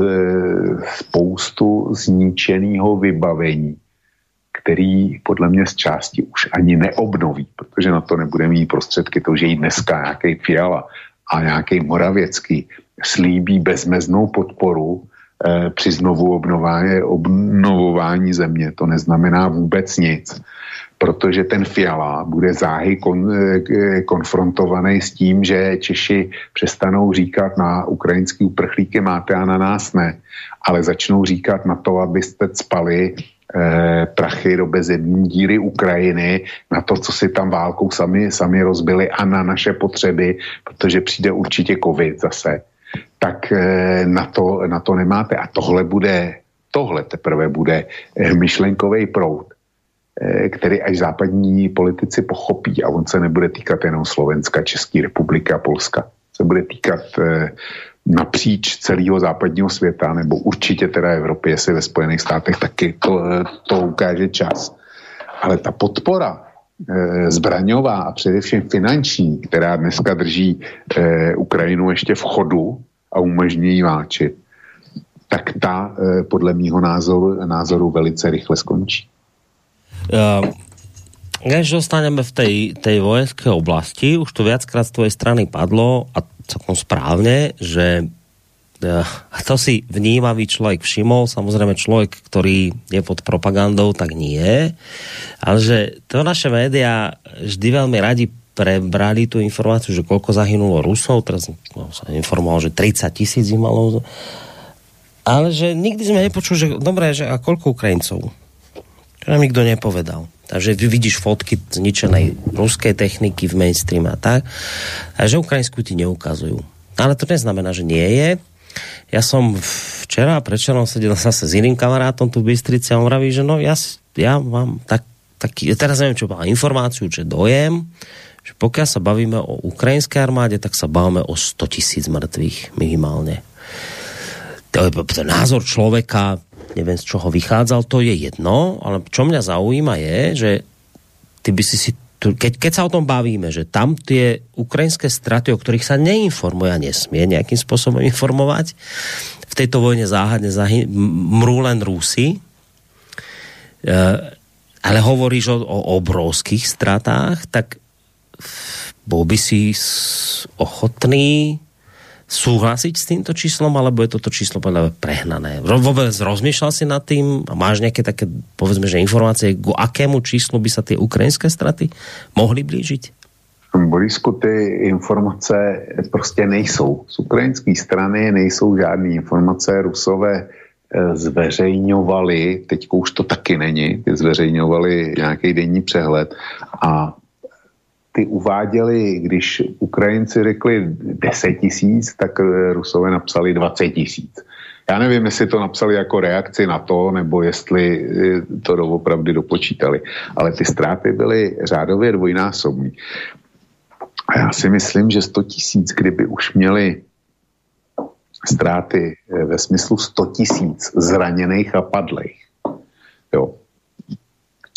spoustu zničeného vybavení, který podle mě z části už ani neobnoví, protože na to nebude mít prostředky, to, že jí dneska nějaký Fiala a nějaký Moravěcký slíbí bezmeznou podporu eh, při znovu obnování, obnovování země. To neznamená vůbec nic, protože ten Fiala bude záhy kon, eh, konfrontovaný s tím, že Češi přestanou říkat na ukrajinský uprchlíky máte a na nás ne, ale začnou říkat na to, abyste spali eh, prachy do bezjední díry Ukrajiny, na to, co si tam válkou sami, sami rozbili a na naše potřeby, protože přijde určitě covid zase tak eh, na to, na to nemáte. A tohle bude, tohle teprve bude eh, myšlenkový proud, eh, který až západní politici pochopí a on se nebude týkat jenom Slovenska, České republiky a Polska. Se bude týkat napříč celého západního světa, nebo určitě teda Evropy, jestli ve Spojených státech taky to, to ukáže čas. Ale ta podpora zbraňová a především finanční, která dneska drží Ukrajinu ještě v chodu a umožní jí válčit, tak ta e, podle mýho názoru, názoru velice rychle skončí. Uh, než dostaneme v tej, tej vojenské oblasti, už to viackrát z tvojej strany padlo a celkom správne, že a to si vnímavý človek všimol, samozrejme človek, ktorý je pod propagandou, tak nie. Ale že to naše média vždy veľmi radi prebrali tú informáciu, že koľko zahynulo Rusov, teraz no, sa informoval, že 30 tisíc ich malo. Ale že nikdy sme nepočuli, že dobré, že a koľko Ukrajincov? To nám nikto nepovedal. Takže vidíš fotky zničenej ruskej techniky v mainstreame a tak. A že Ukrajinsku ti neukazujú. Ale to neznamená, že nie je ja som včera prečerom sedel zase s iným kamarátom tu v Bystrici a on vraví, že no ja, ja mám tak, taký, teraz neviem, čo má informáciu, čo dojem, že pokiaľ sa bavíme o ukrajinskej armáde, tak sa bavíme o 100 tisíc mŕtvych minimálne. To je to názor človeka, neviem z čoho vychádzal, to je jedno, ale čo mňa zaujíma je, že ty by si si keď, keď sa o tom bavíme, že tam tie ukrajinské straty, o ktorých sa neinformuje a nesmie nejakým spôsobom informovať, v tejto vojne záhadne zahy- mrú len Rusy, e, ale hovoríš o, o obrovských stratách, tak bol by si ochotný súhlasiť s týmto číslom, alebo je toto číslo podľa prehnané? Vôbec rozmýšľal si nad tým? Máš nejaké také, povedzme, že informácie, k akému číslu by sa tie ukrajinské straty mohly blížiť? Borisku, ty informace prostě nejsou. Z ukrajinské strany nejsou žádné informace. Rusové eh, zveřejňovali, teď už to taky není, zveřejňovali nějaký denní přehled a ty uváděli, když Ukrajinci řekli 10 tisíc, tak eh, Rusové napsali 20 tisíc. Já nevím, jestli to napsali jako reakci na to, nebo jestli eh, to doopravdy dopočítali. Ale ty ztráty byly řádově dvojnásobní. A já si myslím, že 100 tisíc, kdyby už měli ztráty eh, ve smyslu 100 tisíc zraněných a padlých, jo,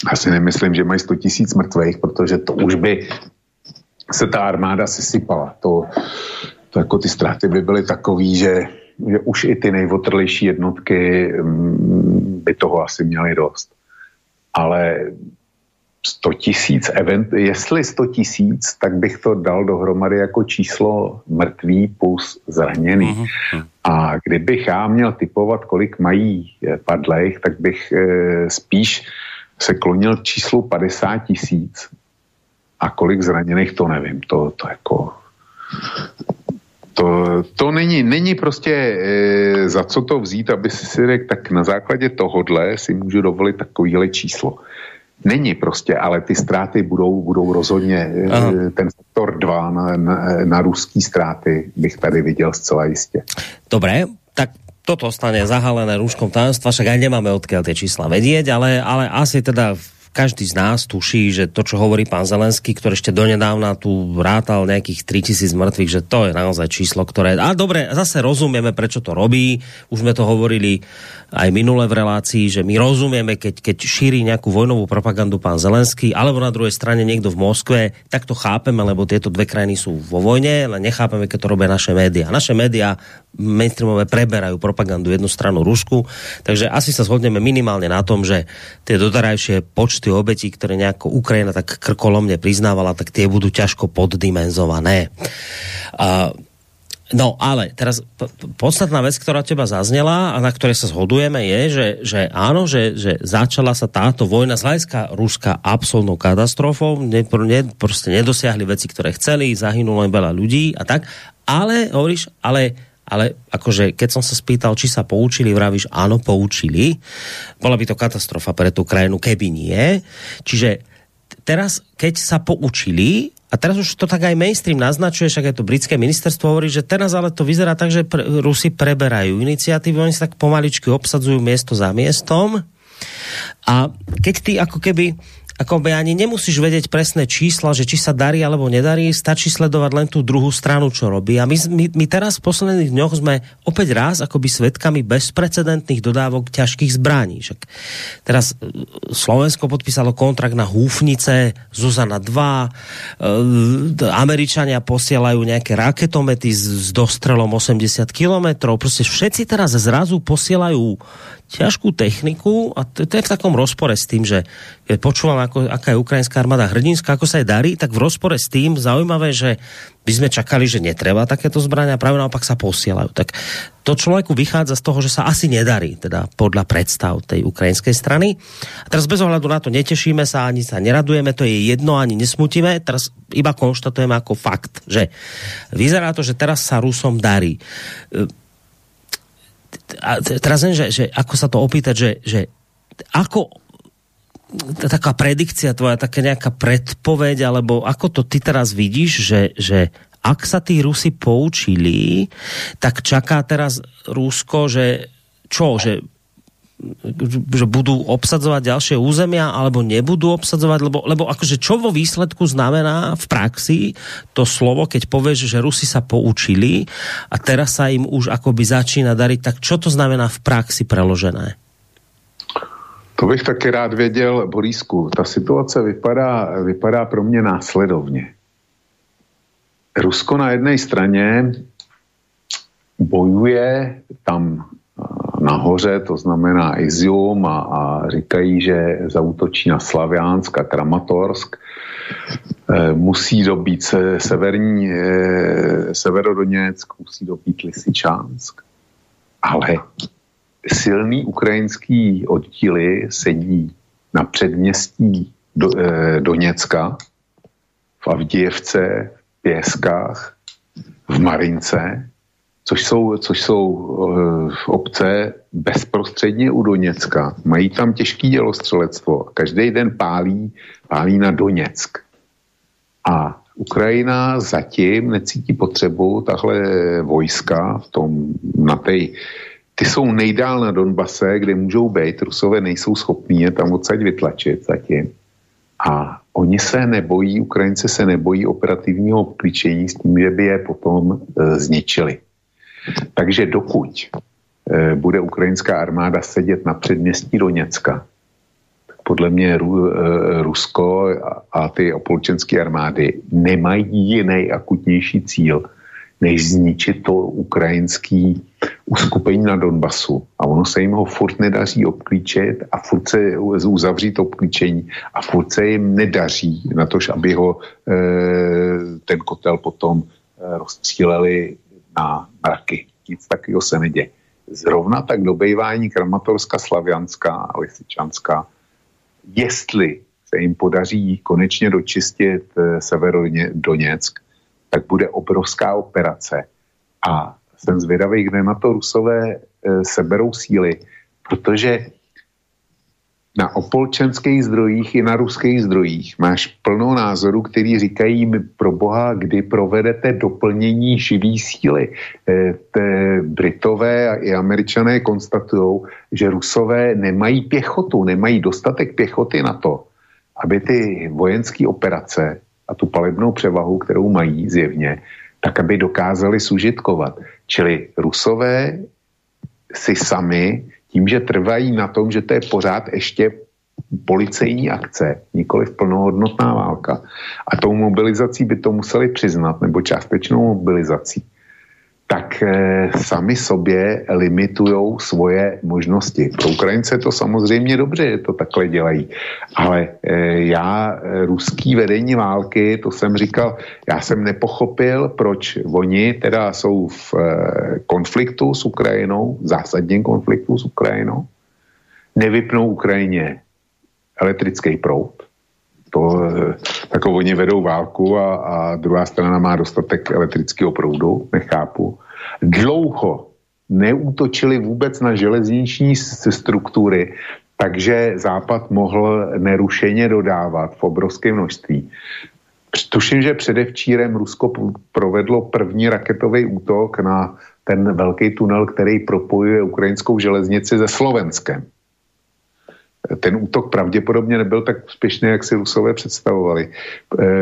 asi nemyslím, že mají 100 tisíc mrtvých, protože to už by se ta armáda sesypala. To, to jako ty ztráty by byly takový, že, že už i ty nejvotrlejší jednotky mm, by toho asi měly dost. Ale 100 tisíc, event, jestli 100 tisíc, tak bych to dal dohromady jako číslo mrtvý plus zraněný. Uh-huh. A kdybych já měl typovat, kolik mají eh, padlých, tak bych e, spíš se klonil k číslu 50 tisíc a kolik zraněných, to nevím. To, to jako... To, to není, není prostě e, za co to vzít, aby si si řekl, tak na základě tohodle si můžu dovolit takovýhle číslo. Není prostě, ale ty ztráty budou, budou rozhodně, e, ten faktor 2 na, na, na ruský ztráty bych tady viděl zcela jistě. Dobré, tak toto stane zahalené rúškom tajomstva, však aj nemáme odkiaľ tie čísla vedieť, ale, ale asi teda každý z nás tuší, že to, čo hovorí pán Zelenský, ktorý ešte donedávna tu rátal nejakých 3000 mŕtvych, že to je naozaj číslo, ktoré... A dobre, zase rozumieme, prečo to robí. Už sme to hovorili aj minule v relácii, že my rozumieme, keď, keď šíri nejakú vojnovú propagandu pán Zelenský, alebo na druhej strane niekto v Moskve, tak to chápeme, lebo tieto dve krajiny sú vo vojne, ale nechápeme, keď to robia naše médiá. Naše médiá mainstreamové preberajú propagandu jednu stranu Rusku, takže asi sa zhodneme minimálne na tom, že tie doterajšie počty obetí, ktoré nejako Ukrajina tak krkolomne priznávala, tak tie budú ťažko poddimenzované. Uh, No ale teraz podstatná vec, ktorá teba zaznela a na ktorej sa zhodujeme je, že, že áno, že, že začala sa táto vojna z hľadiska Ruska absolútnou katastrofou, ne, ne, proste nedosiahli veci, ktoré chceli, zahynulo veľa ľudí a tak, ale hovoríš, ale ale akože keď som sa spýtal, či sa poučili, vravíš, áno, poučili. Bola by to katastrofa pre tú krajinu, keby nie. Čiže teraz, keď sa poučili, a teraz už to tak aj mainstream naznačuje, však aj to britské ministerstvo hovorí, že teraz ale to vyzerá tak, že pr- Rusi preberajú iniciatívy, oni sa tak pomaličky obsadzujú miesto za miestom. A keď ty ako keby ako by ani nemusíš vedieť presné čísla, že či sa darí alebo nedarí, stačí sledovať len tú druhú stranu, čo robí. A my, my, my teraz v posledných dňoch sme opäť raz akoby svetkami bezprecedentných dodávok ťažkých zbraní. Však teraz e, Slovensko podpísalo kontrakt na húfnice Zuzana 2, e, Američania posielajú nejaké raketomety s, s dostrelom 80 kilometrov, proste všetci teraz zrazu posielajú ťažkú techniku a to, to je v takom rozpore s tým, že keď počúvam, ako, aká je ukrajinská armáda hrdinská, ako sa jej darí, tak v rozpore s tým zaujímavé, že by sme čakali, že netreba takéto zbrania, práve naopak sa posielajú. Tak to človeku vychádza z toho, že sa asi nedarí, teda podľa predstav tej ukrajinskej strany. A teraz bez ohľadu na to netešíme sa, ani sa neradujeme, to je jedno, ani nesmutíme, teraz iba konštatujeme ako fakt, že vyzerá to, že teraz sa Rusom darí a teraz len, že, že ako sa to opýtať, že, že ako taká predikcia tvoja, taká nejaká predpoveď, alebo ako to ty teraz vidíš, že, že ak sa tí Rusi poučili, tak čaká teraz Rusko, že čo, že že budú obsadzovať ďalšie územia alebo nebudú obsadzovať, lebo, lebo akože čo vo výsledku znamená v praxi to slovo, keď povieš, že Rusi sa poučili a teraz sa im už akoby začína dariť, tak čo to znamená v praxi preložené? To bych taky rád věděl, Borísku. Ta situace vypadá, vypadá pro mě následovně. Rusko na jedné straně bojuje tam nahoře, to znamená Izium a, a říkají, že zautočí na Slaviánsk a Kramatorsk. E, musí dobít se, severní, e, severodoněck, musí dobít Lisičánsk. Ale silný ukrajinský oddíly sedí na předměstí do, e, Doněcka, v Avdijevce, v Pěskách, v Marince což jsou, což jsou uh, obce bezprostředně u Doněcka. Mají tam těžký dělostřelectvo. Každý den pálí, pálí na Doněck. A Ukrajina zatím necítí potřebu tahle vojska v tom, na tej, ty jsou nejdál na Donbase, kde můžou být, Rusové nejsou schopní je tam odsaď vytlačit zatím. A oni se nebojí, Ukrajinci se nebojí operativního obklíčení s tím, že by je potom e, zničili. Takže dokud eh, bude ukrajinská armáda sedět na předměstí Doněcka, podle mě Ru, eh, Rusko a ty opolčenské armády nemají jiný akutnější cíl, než zničit to ukrajinský uskupení na Donbasu. A ono se jim ho furt nedaří obklíčit a furt se uzavřít obklíčení a furt se jim nedaří na to, aby ho e, ten kotel potom rozstříleli na mraky. Nic takového se neděje. Zrovna tak dobejvání Kramatorska, Slavianská a Lisičanská, jestli se jim podaří konečně dočistit eh, Severodoněck, tak bude obrovská operace. A jsem zvědavý, kde na to Rusové eh, seberou síly, protože na opolčenských zdrojích i na ruských zdrojích máš plno názorů, který říkají mi pro boha, kdy provedete doplnění živý síly. E, te Britové a i američané konstatují, že rusové nemají pěchotu, nemají dostatek pěchoty na to, aby ty vojenské operace a tu palebnou převahu, kterou mají zjevně, tak aby dokázali sužitkovat. Čili rusové si sami tím, že trvají na tom, že to je pořád ještě policejní akce, nikoli plnohodnotná válka. A tou mobilizací by to museli přiznat, nebo částečnou mobilizací tak eh, sami sobě limitují svoje možnosti. Pro Ukrajince to samozřejmě dobře, že to takhle dělají, ale eh, já eh, ruský vedení války, to jsem říkal, já jsem nepochopil, proč oni teda jsou v konfliktu s Ukrajinou, zásadním konfliktu s Ukrajinou, nevypnou Ukrajině elektrický proud, to, tak oni vedou válku a, a druhá strana má dostatek elektrického proudu, nechápu. Dlouho neútočili vůbec na železniční struktury, takže Západ mohl nerušeně dodávat v obrovské množství. Tuším, že předevčírem Rusko provedlo první raketový útok na ten velký tunel, který propojuje ukrajinskou železnici se Slovenskem. ten útok pravděpodobně nebyl tak úspěšný, jak si Rusové představovali.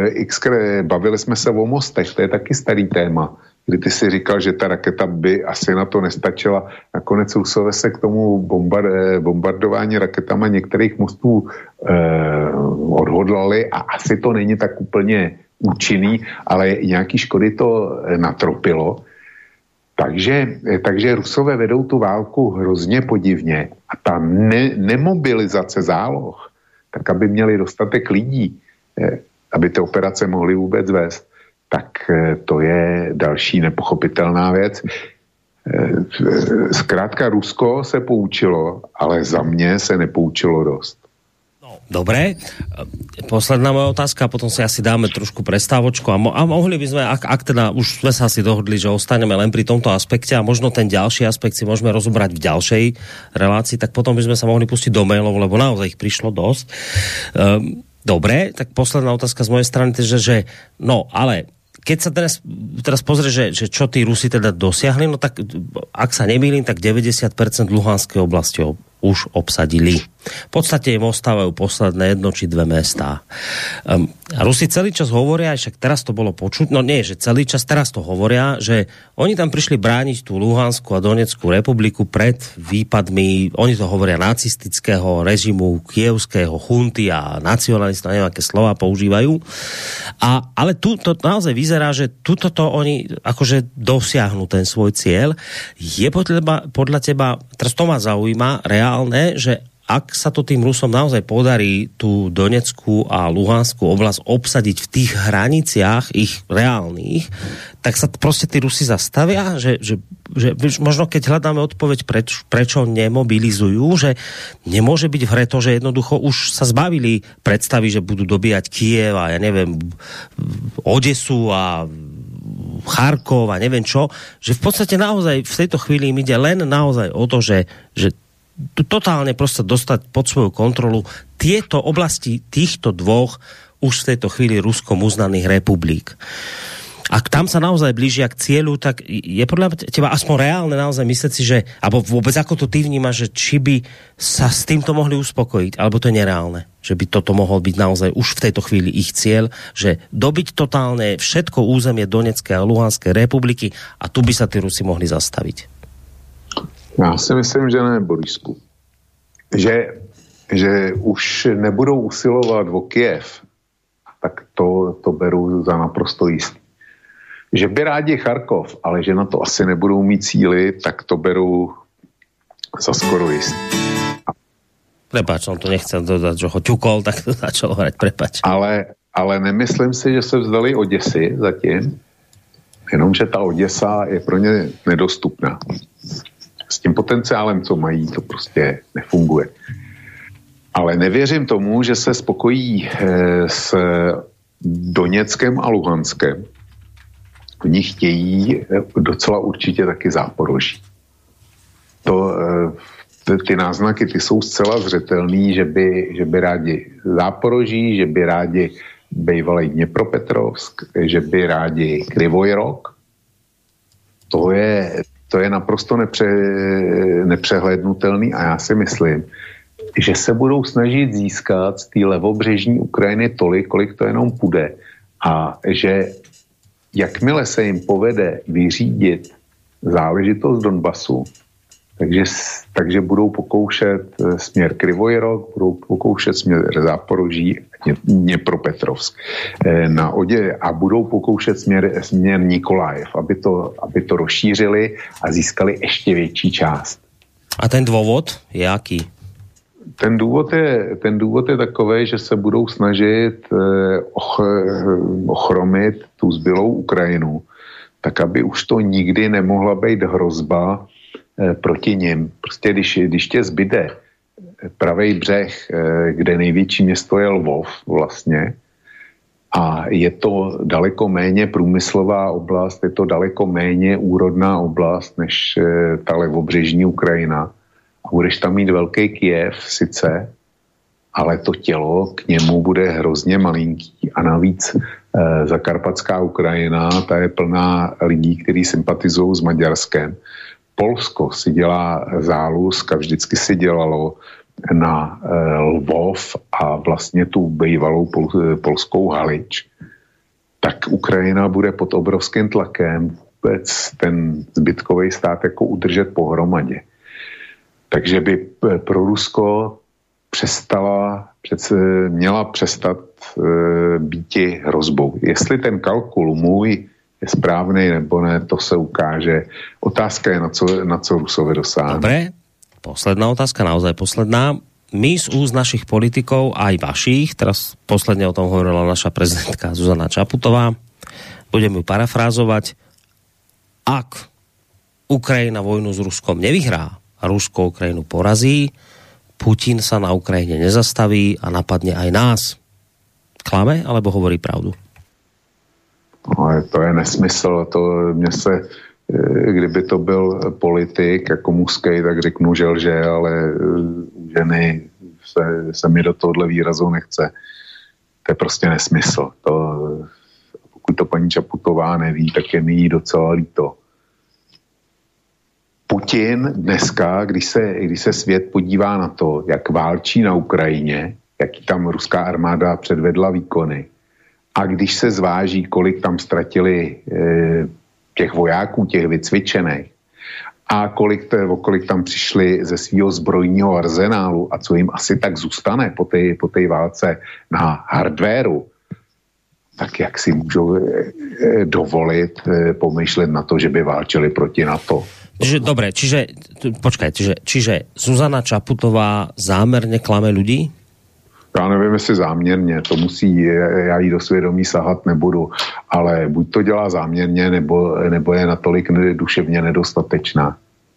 X, bavili jsme se o mostech, to je taky starý téma kdy ty si říkal, že ta raketa by asi na to nestačila. Nakonec Rusové se k tomu bombard, eh, bombardování raketama některých mostů eh, odhodlali a asi to není tak úplně účinný, ale nějaký škody to eh, natropilo. Takže, eh, takže Rusové vedou tu válku hrozně podivně a ta ne, nemobilizace záloh, tak aby měli dostatek lidí, aby ty operace mohly vůbec vést, tak eh, to je další nepochopitelná věc. Eh, zkrátka Rusko se poučilo, ale za mě se nepoučilo dost. No, dobré. Posledná moja otázka, potom si asi dáme trošku prestávočku a, mo a mohli by sme, ak, ak teda už sme sa asi dohodli, že ostaneme len pri tomto aspekte a možno ten ďalší aspekt si môžeme rozobrať v ďalšej relácii, tak potom by sme sa mohli pustiť do mailov, lebo naozaj ich prišlo dosť. Um, Dobre, tak posledná otázka z mojej strany, že, že no, ale keď sa teraz, teraz pozrie, že, že čo tí Rusi teda dosiahli, no tak ak sa nemýlim, tak 90% Luhanskej oblasti už obsadili. V podstate im ostávajú posledné jedno či dve mestá. Um, Rusi celý čas hovoria, však teraz to bolo počuť, no nie, že celý čas teraz to hovoria, že oni tam prišli brániť tú Luhansku a Donetskú republiku pred výpadmi, oni to hovoria nacistického režimu, kievského chunty a nacionalista, neviem, aké slova používajú. A, ale tu to naozaj vyzerá, že tuto to oni akože dosiahnu ten svoj cieľ. Je podľa, podľa teba, teraz to ma zaujíma, reálne, že ak sa to tým Rusom naozaj podarí tú Donetskú a Luhanskú oblasť obsadiť v tých hraniciach ich reálnych, tak sa prostě tí Rusi zastavia, že, že, že možno keď hľadáme odpoveď, preč, prečo nemobilizujú, že nemôže byť v hre to, že jednoducho už sa zbavili predstavy, že budú dobíjať Kiev a ja neviem, Odesu a Charkov a neviem čo, že v podstate naozaj v tejto chvíli im ide len naozaj o to, že, že totálne prostě dostať pod svoju kontrolu tieto oblasti týchto dvoch už v tejto chvíli Ruskom uznaných republik. Ak tam sa naozaj blížia k cieľu, tak je podľa teba aspoň reálne naozaj mysleť si, že, alebo vôbec ako to ty vnímaš, že či by sa s týmto mohli uspokojiť, alebo to je nereálne, že by toto mohol byť naozaj už v tejto chvíli ich cieľ, že dobiť totálne všetko územie Donetskej a Luhanskej republiky a tu by sa tí Rusi mohli zastaviť. Já si myslím, že ne, Borisku. Že, že už nebudou usilovat o Kiev, tak to, to beru za naprosto jistý. Že by rádi Charkov, ale že na to asi nebudou mít síly, tak to beru za skoro jistý. Prepač, on to nechcel dodat, že ho ťukol, tak to začal hrať, prepač. Ale, ale nemyslím si, že se vzdali Oděsy zatím, jenomže ta Oděsa je pro ně nedostupná s tím potenciálem, co mají, to prostě nefunguje. Ale nevěřím tomu, že se spokojí eh, s Doněckem a Luhanskem. Oni chtějí eh, docela určitě taky záporoží. To, eh, ty náznaky ty jsou zcela zřetelný, že by, že by rádi záporoží, že by rádi bývalý Dněpropetrovsk, že by rádi Krivojrok. To je, to je naprosto nepře, nepřehlednutelný a já si myslím, že se budou snažit získat z té levobřežní Ukrajiny tolik, kolik to jenom půjde. A že jakmile se jim povede vyřídit záležitost Donbasu, takže, takže budou pokoušet eh, směr Krivojrok, budou pokoušet směr Záporoží, Dněpropetrovsk eh, na Odě a budou pokoušet směr, směr Nikolajev, aby to, aby to rozšířili a získali ještě větší část. A ten důvod je jaký? Ten důvod je, ten důvod je takový, že se budou snažit eh, och, ochromit tu zbylou Ukrajinu, tak aby už to nikdy nemohla být hrozba Eh, proti ním. Prostě když, když tě zbyde pravý břeh, eh, kde největší město je Lvov vlastně, a je to daleko méně průmyslová oblast, je to daleko méně úrodná oblast než eh, ta levobřežní Ukrajina. A budeš tam mít velký Kiev sice, ale to tělo k němu bude hrozně malinký. A navíc eh, zakarpatská Ukrajina, ta je plná lidí, kteří sympatizují s Maďarskem. Polsko si dělá zálusk a vždycky si dělalo na Lvov a vlastně tu bývalou pol, polskou Halič, tak Ukrajina bude pod obrovským tlakem vůbec ten zbytkový stát jako udržet pohromadě. Takže by pro Rusko přestala, přece, měla přestat e, býti hrozbou. Jestli ten kalkul můj je správný nebo ne, to se ukáže. Otázka je, na co, na co Rusové dosáhnou. Dobre, posledná otázka, naozaj posledná. My z úst našich politikov, aj vašich, teraz posledne o tom hovorila naša prezidentka Zuzana Čaputová, budem ju parafrázovať, ak Ukrajina vojnu s Ruskom nevyhrá a Rusko Ukrajinu porazí, Putin sa na Ukrajine nezastaví a napadne aj nás. Klame alebo hovorí pravdu? No, to je nesmysl. To mě se, kdyby to byl politik jako mužský, tak řeknu, že lže, ale eh, ženy se, se mi do tohohle výrazu nechce. To je prostě nesmysl. To, pokud to paní Čaputová neví, tak je mi jí docela líto. Putin dneska, když se, když se svět podívá na to, jak válčí na Ukrajině, jaký tam ruská armáda předvedla výkony, a když se zváží, kolik tam ztratili e, těch vojáků, těch vycvičených, a kolik, te, o kolik tam přišli ze svého zbrojního arzenálu a co jim asi tak zůstane po té po válce na hardwareu, tak jak si můžou e, dovolit e, pomýšlet na to, že by válčili proti NATO. Čiže, dobre, čiže, počkaj, čiže, čiže Zuzana Čaputová zámerne klame ľudí? Já nevím, jestli záměrně, to musí, já jí do svědomí sahat nebudu, ale buď to dělá záměrně, nebo, nebo je natolik duševně nedostatečná,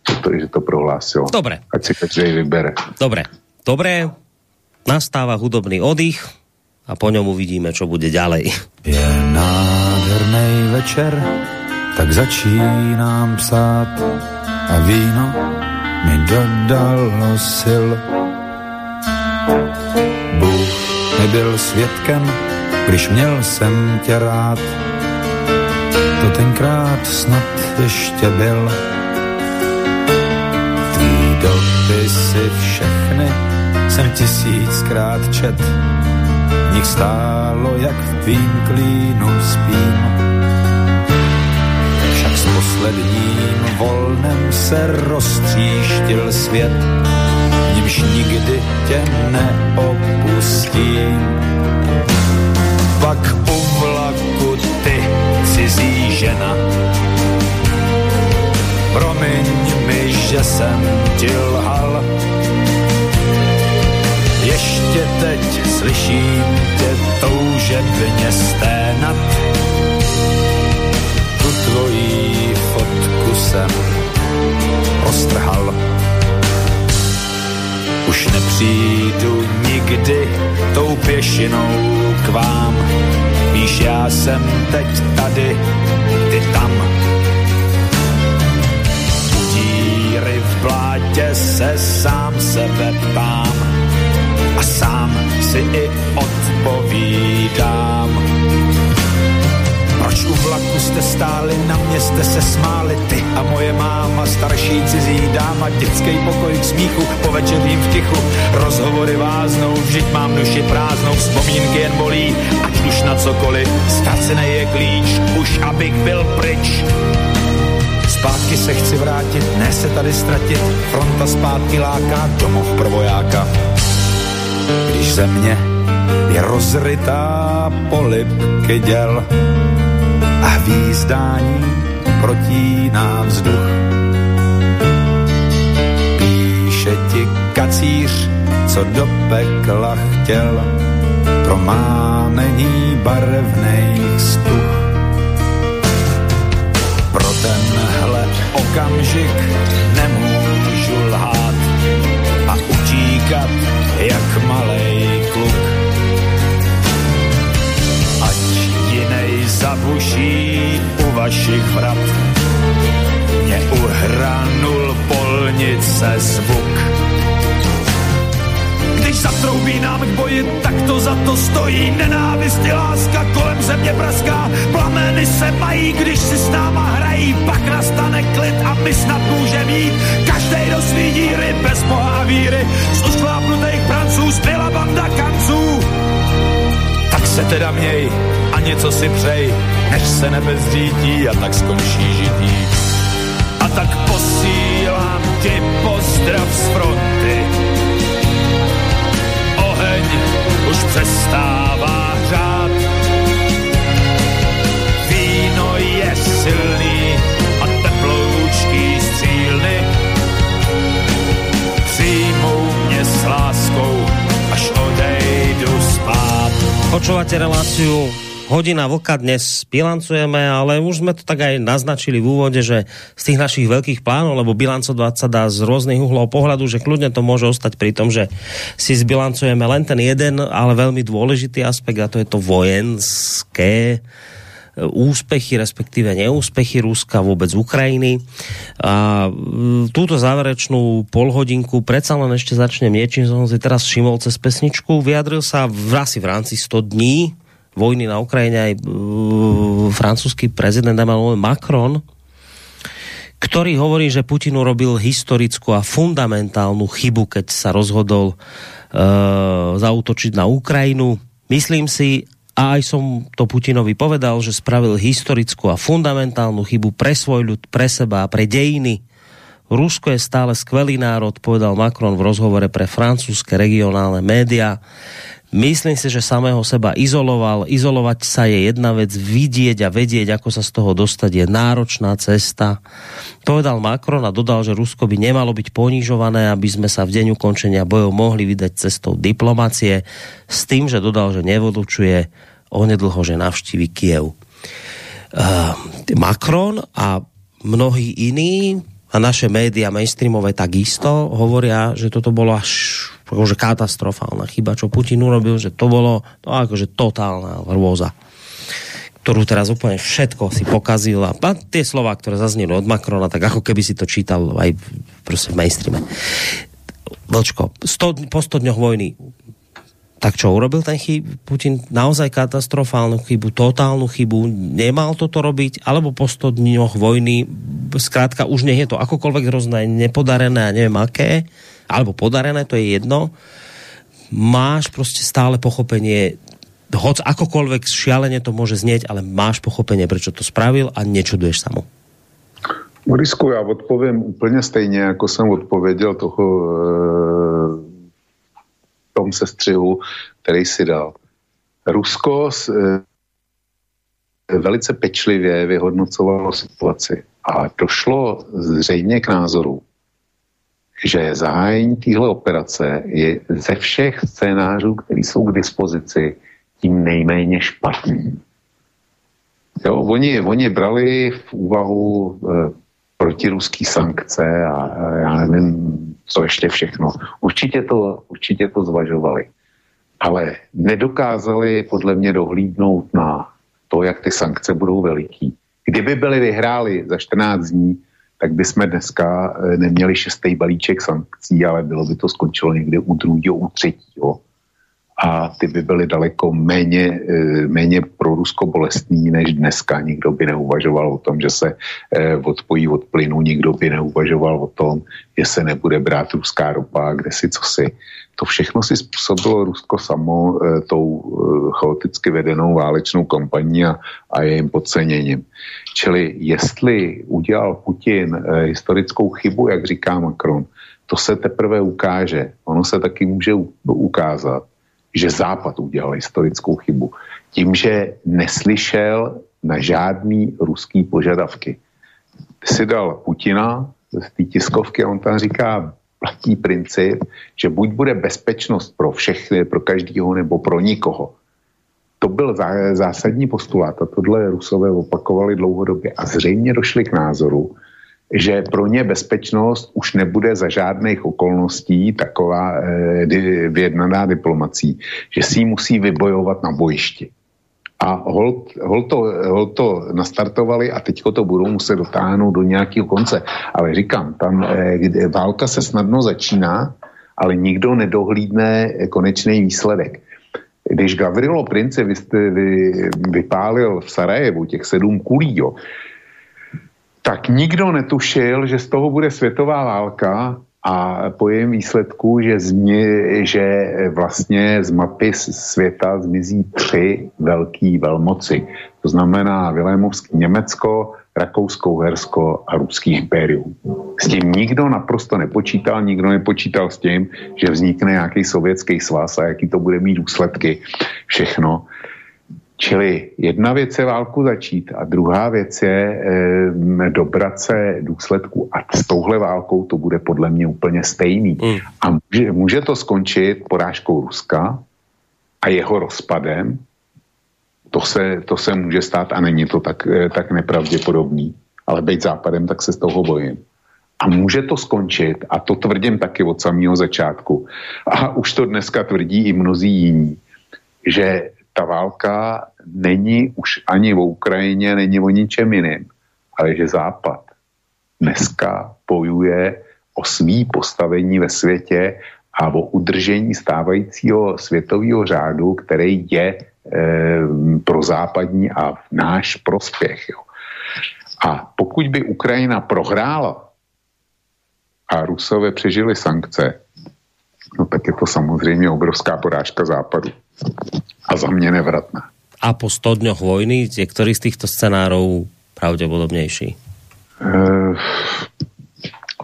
že to, že to prohlásilo. Dobre. Ať si každý vybere. Dobre, dobre, nastáva hudobný oddych a po ňom uvidíme, čo bude ďalej. Je nádherný večer, tak začínám psát a víno mi dodalo sil. Mi byl svědkem, když měl jsem tě rád. To tenkrát snad ještě byl. Tvý dopisy všechny jsem tisíckrát čet. V nich stálo, jak v tvým klínu spím. Však s posledním volnem se roztříštil svět nímž nikdy tě neopustím. Pak u vlaku ty, cizí žena, promiň mi, že jsem ti lhal. Ještě teď slyším tě toužebně sténat, tu tvojí fotku jsem ostrhal už nepřijdu nikdy tou pěšinou k vám. Víš, já jsem teď tady, ty tam. Díry v blátě se sám sebe ptám a sám si i odpovídám proč u vlaku jste stáli, na mě jste se smáli, ty a moje máma, starší cizí dáma, dětský pokoj k smíchu, po večerním v tichu, rozhovory váznou, vždyť mám duši prázdnou, vzpomínky jen bolí, ať už na cokoliv, ztracený je klíč, už abych byl pryč. Zpátky se chci vrátit, ne se tady ztratit, fronta zpátky láká, domov pro vojáka. Když země je rozrytá polipky děl, a hvízdání protíná vzduch. Píše ti kacíř, co do pekla chtěl, pro mámení barevných stuch. Pro tenhle okamžik nemůžu zabuší u vašich vrat. Mě uhranul polnice zvuk. Když zatroubí nám k boji, tak to za to stojí. Nenávist i láska kolem země praská. Plameny se mají, když si s náma hrají. pak nastane klid a my snad může mít každý do svý díry bez boha víry. Z ušklápnutých pranců zbyla banda kanců. Tak se teda měj a něco si přej, než se nebe zřítí a tak skončí žití. A tak posílám ti pozdrav z fronty. Oheň už přestává hřát. Víno je silný a teploučký střílny přijmou mě s láskou, až odejdu spát. Počúvate reláciu hodina vlka dnes bilancujeme, ale už sme to tak aj naznačili v úvode, že z tých našich veľkých plánov, lebo bilancovať sa dá z rôznych uhlov pohľadu, že kľudne to môže ostať pri tom, že si zbilancujeme len ten jeden, ale veľmi dôležitý aspekt a to je to vojenské úspechy, respektíve neúspechy Ruska, vôbec Ukrajiny. A túto záverečnú polhodinku predsa len ešte začnem niečím, som si teraz všimol cez pesničku. Vyjadril sa v, asi v rámci 100 dní vojny na Ukrajine aj uh, francúzsky prezident Emmanuel Macron, ktorý hovorí, že Putin urobil historickú a fundamentálnu chybu, keď sa rozhodol uh, zautočiť na Ukrajinu. Myslím si, a aj som to Putinovi povedal, že spravil historickú a fundamentálnu chybu pre svoj ľud, pre seba a pre dejiny. Rusko je stále skvelý národ, povedal Macron v rozhovore pre francúzske regionálne média. Myslím si, že samého seba izoloval. Izolovať sa je jedna vec, vidieť a vedieť, ako sa z toho dostať, je náročná cesta. Povedal Macron a dodal, že Rusko by nemalo byť ponižované, aby sme sa v deň ukončenia bojov mohli vydať cestou diplomacie, s tým, že dodal, že nevodlučuje onedlho, že navštíví Kiev. Uh, Macron a mnohí iní a naše média mainstreamové takisto hovoria, že toto bolo až akože katastrofálna chyba, čo Putin urobil, že to bolo to akože totálna hrôza ktorú teraz úplne všetko si pokazil a tie slova, ktoré zazneli od Macrona, tak ako keby si to čítal aj proste v mainstreame. Vlčko, 100, po 100 dňoch vojny tak čo urobil ten chyb, Putin naozaj katastrofálnu chybu, totálnu chybu, nemal toto robiť, alebo po 100 dňoch vojny, zkrátka už nech je to akokoľvek hrozné, nepodarené a neviem aké, alebo podarené, to je jedno, máš prostě stále pochopenie, hoc akokoľvek šialene to môže znieť, ale máš pochopenie, prečo to spravil a nečuduješ sa mu. Já odpovím úplně stejně, jako jsem odpověděl toho e, tom sestřihu, který si dal. Rusko e, velice pečlivě vyhodnocovalo situaci a došlo zřejmě k názoru, že zahájení téhle operace je ze všech scénářů, které jsou k dispozici, tím nejméně špatný. Jo, oni, oni brali v úvahu e, protiruský sankce a, a já nevím, co ještě všechno. Určitě to, určitě to zvažovali. Ale nedokázali podle mě dohlídnout na to, jak ty sankce budou veliký. Kdyby byly vyhráli za 14 dní, tak bychom dneska eh, neměli šestý balíček sankcí, ale bylo by to skončilo někde u druhého, u třetího. A ty by byly daleko méně, eh, méně pro Rusko než dneska. Nikdo by neuvažoval o tom, že se eh, odpojí od plynu, nikdo by neuvažoval o tom, že se nebude brát ruská ropa, kde si co si. To všechno si způsobilo Rusko samo tou chaoticky vedenou válečnou kampaní a, a jejím podceněním. Čili jestli udělal Putin eh, historickou chybu, jak říká Macron, to se teprve ukáže. Ono se taky může ukázat, že Západ udělal historickou chybu. Tím, že neslyšel na žádný ruský požadavky. Si dal Putina z té tiskovky, on tam říká, platí princip, že buď bude bezpečnost pro všechny, pro každého nebo pro nikoho to byl zásadní postulát a tohle Rusové opakovali dlouhodobě a zřejmě došli k názoru, že pro ně bezpečnost už nebude za žádných okolností taková eh, vyjednaná diplomací, že si ji musí vybojovat na bojišti. A hol, hol, to, to nastartovali a teďko to budou muset dotáhnout do nějakého konce. Ale říkám, tam eh, válka se snadno začíná, ale nikdo nedohlídne konečný výsledek. Když Gavrilo Prince vy, vy, vypálil v Sarajevu těch sedm kulí, jo, tak nikdo netušil, že z toho bude světová válka a po jejím výsledku, že, změ, že vlastně z mapy světa zmizí tři velký velmoci. To znamená Vilémovský Německo, Rakousko, Hersko a Ruský impérium. S tím nikdo naprosto nepočítal, nikdo nepočítal s tím, že vznikne nějaký sovětský svaz a jaký to bude mít důsledky. Všechno. Čili jedna věc je válku začít a druhá věc je e, dobrat se důsledku. A s touhle válkou to bude podle mě úplně stejný. Mm. A může, může to skončit porážkou Ruska a jeho rozpadem. To se, to se může stát a není to tak, e, tak nepravděpodobný. Ale být západem, tak se z toho bojím. A může to skončit, a to tvrdím taky od samého začátku. A už to dneska tvrdí i mnozí jiní, že ta válka není už ani v Ukrajině, není o ničem jiným, ale že Západ dneska bojuje o svý postavení ve světě a o udržení stávajícího světového řádu, který je e, pro západní a v náš prospěch. Jo. A pokud by Ukrajina prohrála a Rusové přežili sankce, no tak je to samozřejmě obrovská porážka západu a za mě nevratná. A po 100 dňoch vojny je ktorý z týchto scenárov pravděpodobnější? E,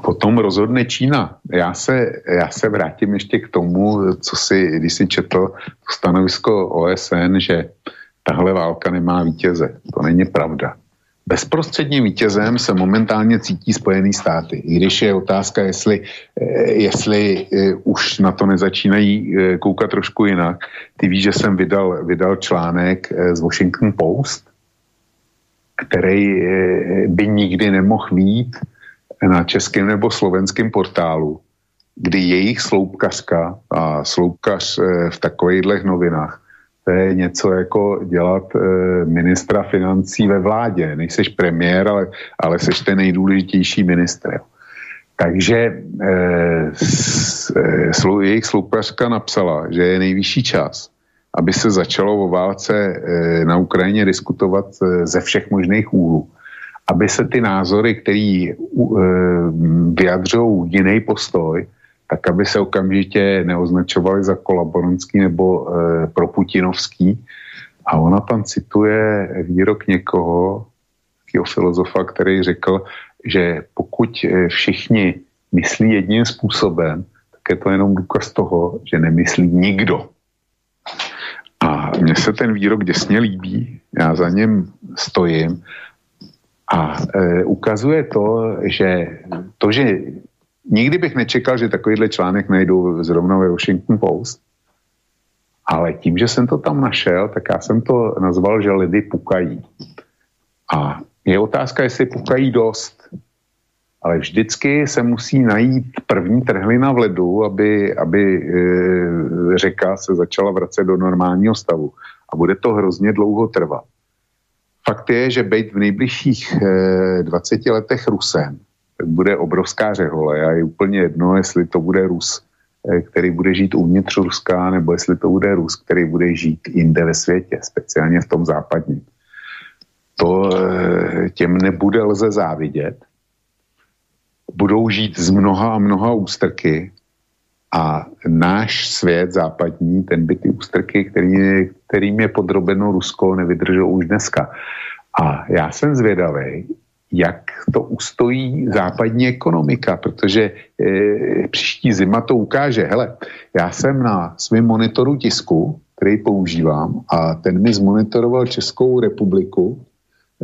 potom rozhodne Čína. Já se, já se vrátím ještě k tomu, co si, když si četl stanovisko OSN, že tahle válka nemá vítěze. To není pravda. Bezprostředním vítězem se momentálně cítí Spojený státy. I když je otázka, jestli, eh, jestli eh, už na to nezačínají eh, koukat trošku jinak. Ty víš, že jsem vydal, vydal článek z Washington Post, který by nikdy nemohl být na českém nebo slovenském portálu, kdy jejich sloupkařka a sloupkař v takovýchhle novinách to je něco jako dělat e, ministra financí ve vládě. Nejseš premiér, ale, ale seš ten nejdůležitější ministr. Takže e, s, e, slu, jejich sloupařka napsala, že je nejvyšší čas, aby se začalo o válce e, na Ukrajině diskutovat e, ze všech možných úhlů. Aby se ty názory, které e, vyjadřují jiný postoj, tak aby se okamžitě neoznačovali za kolaborantský nebo e, proputinovský. A ona tam cituje výrok někoho, takového filozofa, který řekl, že pokud e, všichni myslí jedním způsobem, tak je to jenom důkaz toho, že nemyslí nikdo. A mně se ten výrok děsně líbí, já za něm stojím a e, ukazuje to, že to, že Nikdy bych nečekal, že takovýhle článek najdu zrovna ve Washington Post, ale tím, že jsem to tam našel, tak já jsem to nazval, že lidi pukají. A je otázka, jestli pukají dost. Ale vždycky se musí najít první trhlina v ledu, aby, aby e, řeka se začala vracet do normálního stavu. A bude to hrozně dlouho trvat. Fakt je, že být v nejbližších e, 20 letech Rusem bude obrovská řehole a je úplně jedno, jestli to bude Rus, eh, který bude žít uvnitř Ruska, nebo jestli to bude Rus, který bude žít jinde ve světě, speciálně v tom západním. To eh, těm nebude lze závidět. Budou žít z mnoha a mnoha ústrky a náš svět západní, ten by ty ústrky, který, kterým je podrobeno Rusko, nevydržel už dneska. A já jsem zvědavý, jak to ustojí západní ekonomika, protože e, příští zima to ukáže. Hele, já jsem na svém monitoru tisku, který používám, a ten mi zmonitoroval Českou republiku,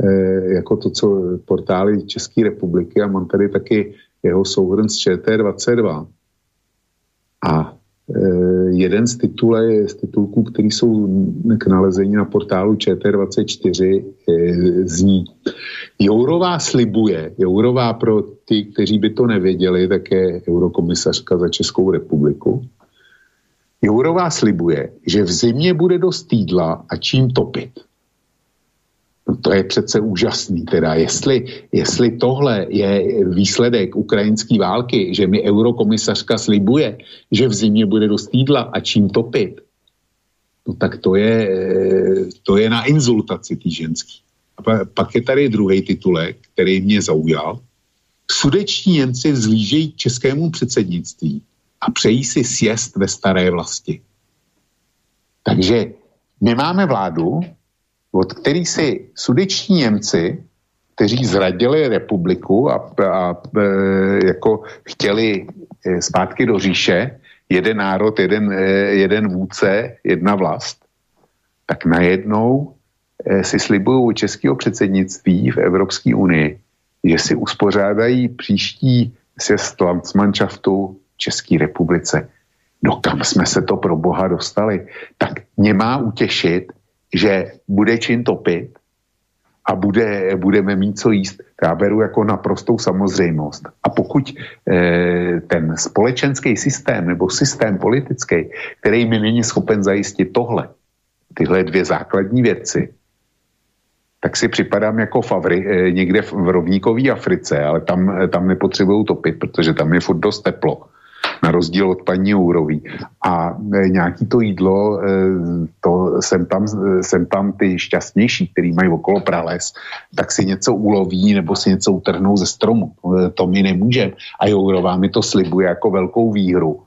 e, jako to, co portály České republiky, a mám tady taky jeho souhrn z ČT22. A jeden z, titule, z titulků, který jsou k nalezení na portálu ČT24, eh, zní Jourová slibuje, Jourová pro ty, kteří by to nevěděli, tak je eurokomisařka za Českou republiku. Jourová slibuje, že v zimě bude dost jídla a čím topit. To je přece úžasný. Teda jestli, jestli tohle je výsledek ukrajinské války, že mi eurokomisařka slibuje, že v zimě bude dost jídla a čím topit, no tak to je, to je na inzultaci tý ženský. A pak je tady druhý titulek, který mě zaujal. Sudeční Němci vzlížejí českému předsednictví a přejí si sjest ve staré vlasti. Takže my máme vládu, od který si sudeční Němci, kteří zradili republiku a, a, a e, jako chtěli e, zpátky do říše, jeden národ, jeden, e, jeden vůdce, jedna vlast, tak najednou si slibují u českého předsednictví v Evropské unii, že si uspořádají příští sjezd Landsmannschaftu České republice. No kam jsme se to pro boha dostali? Tak mě má utěšit, že bude čin topit a bude, budeme mít co jíst. Já beru jako naprostou samozřejmost. A pokud eh, ten společenský systém nebo systém politický, který mi není schopen zajistit tohle, tyhle dvě základní věci, tak si připadám jako favry eh, někde v, rovníkové Africe, ale tam, tam nepotřebují topit, protože tam je furt dost teplo na rozdíl od paní Jourový. A e, nějaký to jídlo, e, to jsem tam, jsem tam ty šťastnější, který mají okolo prales, tak si něco uloví nebo si něco utrhnou ze stromu. E, to mi nemůže. A Jourová mi to slibuje jako velkou výhru.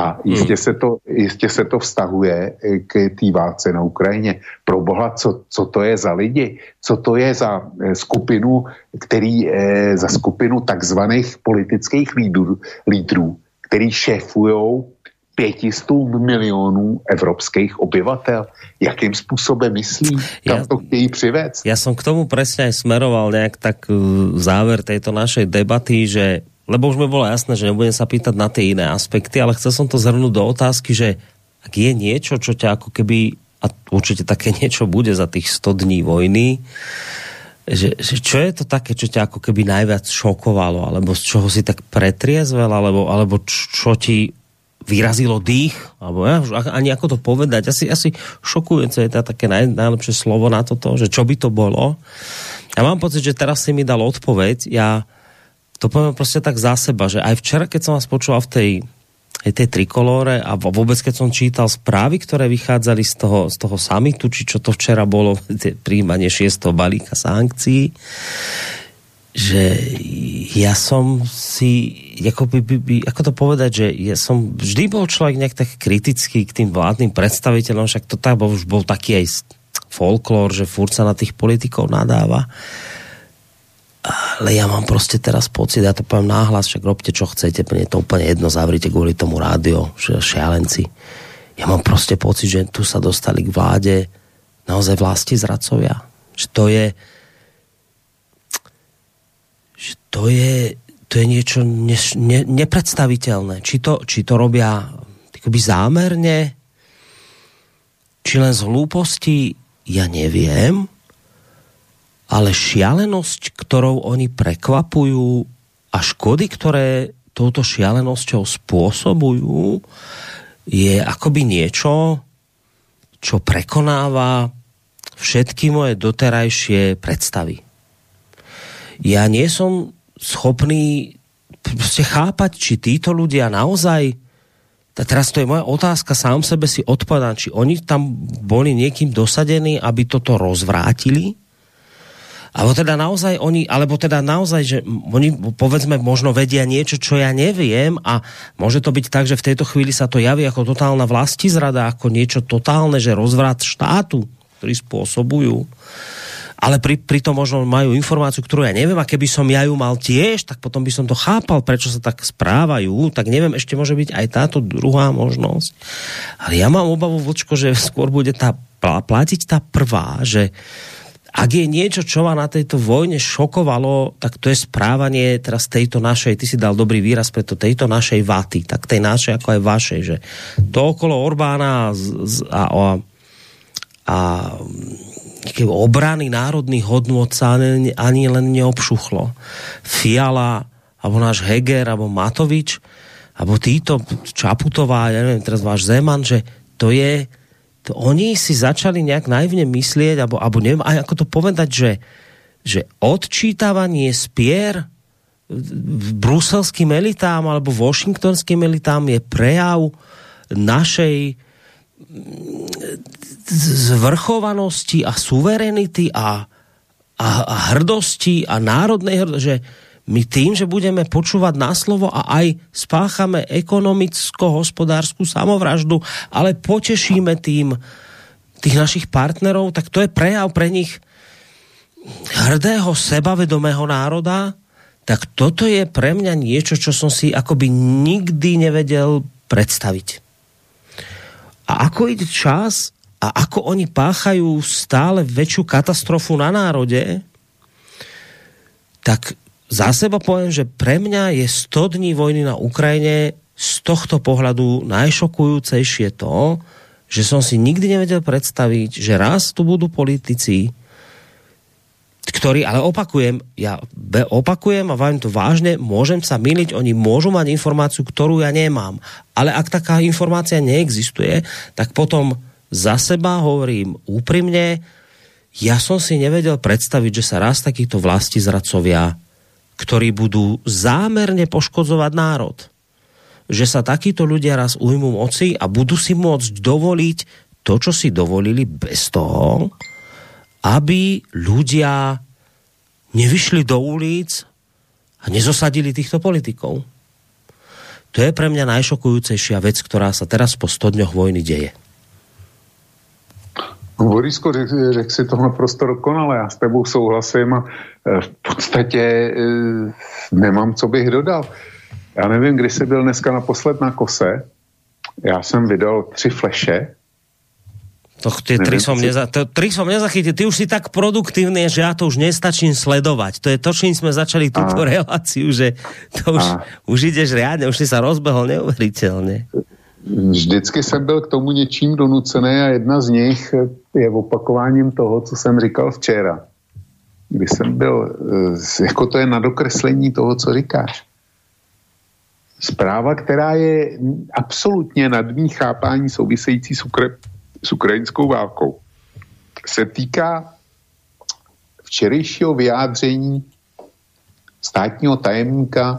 A jistě se to, jistě se to vztahuje k té válce na Ukrajině. Pro boha, co, co to je za lidi? Co to je za skupinu, který, za skupinu takzvaných politických lídrů, lídrů který šéfují pětistům milionů evropských obyvatel. Jakým způsobem myslí, kam ja, to chtějí přivést? Já jsem k tomu přesně smeroval nějak tak uh, záver této našej debaty, že lebo už mi bolo jasné, že nebudem sa pýtať na tie iné aspekty, ale chcel som to zhrnúť do otázky, že ak je niečo, čo ťa ako keby, a určite také niečo bude za tých 100 dní vojny, že, že čo je to také, čo ťa ako keby najviac šokovalo, alebo z čoho si tak pretriezvel, alebo, alebo čo ti vyrazilo dých, alebo ja, ani ako to povedať, asi, asi šokujúce je to také naj, najlepšie slovo na toto, že čo by to bolo. Ja mám pocit, že teraz si mi dal odpoveď, ja to poviem prostě tak za seba, že aj včera, keď som vás počúval v tej tej trikolóre a vôbec keď som čítal správy, ktoré vychádzali z toho, z toho samitu, či čo to včera bolo, príjmanie šiestého balíka sankcií, že ja som si, ako, by, by, by, ako to povedať, že ja som vždy bol človek nejak tak kritický k tým vládnym predstaviteľom, však to tak bol, už bol taký aj folklór, že furt sa na tých politikov nadáva ale ja mám prostě teraz pocit, ja to poviem náhlas, však robte čo chcete, mne to úplne jedno, zavrite kvôli tomu rádio, šialenci. Ja mám prostě pocit, že tu sa dostali k vláde naozaj vlasti zradcovia. Že to je že to je, to je niečo ne, ne, nepredstaviteľné. Či to, či to robia akoby zámerne, či len z hlúposti, ja neviem, ale šialenosť, ktorou oni prekvapujú a škody, ktoré touto šialenosťou spôsobujú, je akoby niečo, čo prekonáva všetky moje doterajšie predstavy. Ja nie som schopný prostě chápať, či títo ľudia naozaj teraz to je moja otázka sám sebe si odpadám, či oni tam boli niekým dosadení, aby toto rozvrátili, alebo teda naozaj oni, alebo teda naozaj, že oni povedzme možno vedia niečo, čo ja neviem a môže to byť tak, že v tejto chvíli sa to javí ako totálna vlastizrada, ako niečo totálne, že rozvrat štátu, ktorý spôsobujú ale pri, tom možno majú informáciu, ktorú ja neviem, a keby som ja ju mal tiež, tak potom by som to chápal, prečo sa tak správajú, tak neviem, ešte môže byť aj táto druhá možnosť. Ale ja mám obavu, Vlčko, že skôr bude tá, platiť tá prvá, že ak je niečo, čo ma na tejto vojne šokovalo, tak to je správanie teraz tejto našej, ty si dal dobrý výraz preto tejto našej vaty, tak tej našej ako aj vašej, že to okolo Orbána a, a, a obrany národných hodnôt sa ani, ani len neobšuchlo. Fiala, alebo náš Heger, alebo Matovič, alebo títo Čaputová, ja neviem, teraz váš Zeman, že to je, to oni si začali nejak naivne myslieť, alebo, alebo neviem, aj ako to povedať, že, že odčítavanie spier bruselským elitám alebo washingtonským elitám je prejav našej zvrchovanosti a suverenity a a, a hrdosti a národnej hrdosti, že my tým, že budeme počúvať na slovo a aj spáchame ekonomicko-hospodárskú samovraždu, ale potešíme tým tých našich partnerov, tak to je prejav pre nich hrdého, sebavedomého národa, tak toto je pre mňa niečo, čo som si akoby nikdy nevedel predstaviť. A ako ide čas a ako oni páchajú stále väčšiu katastrofu na národe, tak za seba poviem, že pre mňa je 100 dní vojny na Ukrajine z tohto pohľadu najšokujúcejšie to, že som si nikdy nevedel predstaviť, že raz tu budú politici, ktorí, ale opakujem, ja opakujem a vám to vážne, môžem sa miliť, oni môžu mať informáciu, ktorú ja nemám. Ale ak taká informácia neexistuje, tak potom za seba hovorím úprimne, ja som si nevedel predstaviť, že sa raz takýchto vlasti zradcovia ktorí budú zámerne poškodzovať národ. Že sa takíto ľudia raz ujmú moci a budú si môcť dovoliť to, čo si dovolili bez toho, aby ľudia nevyšli do ulic a nezosadili týchto politikov. To je pre mňa najšokujúcejšia vec, ktorá sa teraz po 100 dňoch vojny deje. Borisku, řek, řek si to naprosto dokonale, já s tebou souhlasím a e, v podstatě e, nemám, co bych dodal. Já nevím, kdy jsi byl dneska naposled na kose, já jsem vydal tři fleše, to, ty tri, som neza, to, tri som nezachytil. Ty už si tak produktívny, že ja to už nestačím sledovať. To je to, čím sme začali túto a, reláciu, že to už, a, už ideš riadne, už si sa rozbehol neuveriteľne vždycky jsem byl k tomu něčím donucený a jedna z nich je opakováním toho, co jsem říkal včera. Kdy jsem byl, eh, jako to je na dokreslení toho, co říkáš. Zpráva, která je absolutně nad mý chápání související s, ukra- s ukrajinskou válkou, se týká včerejšího vyjádření státního tajemníka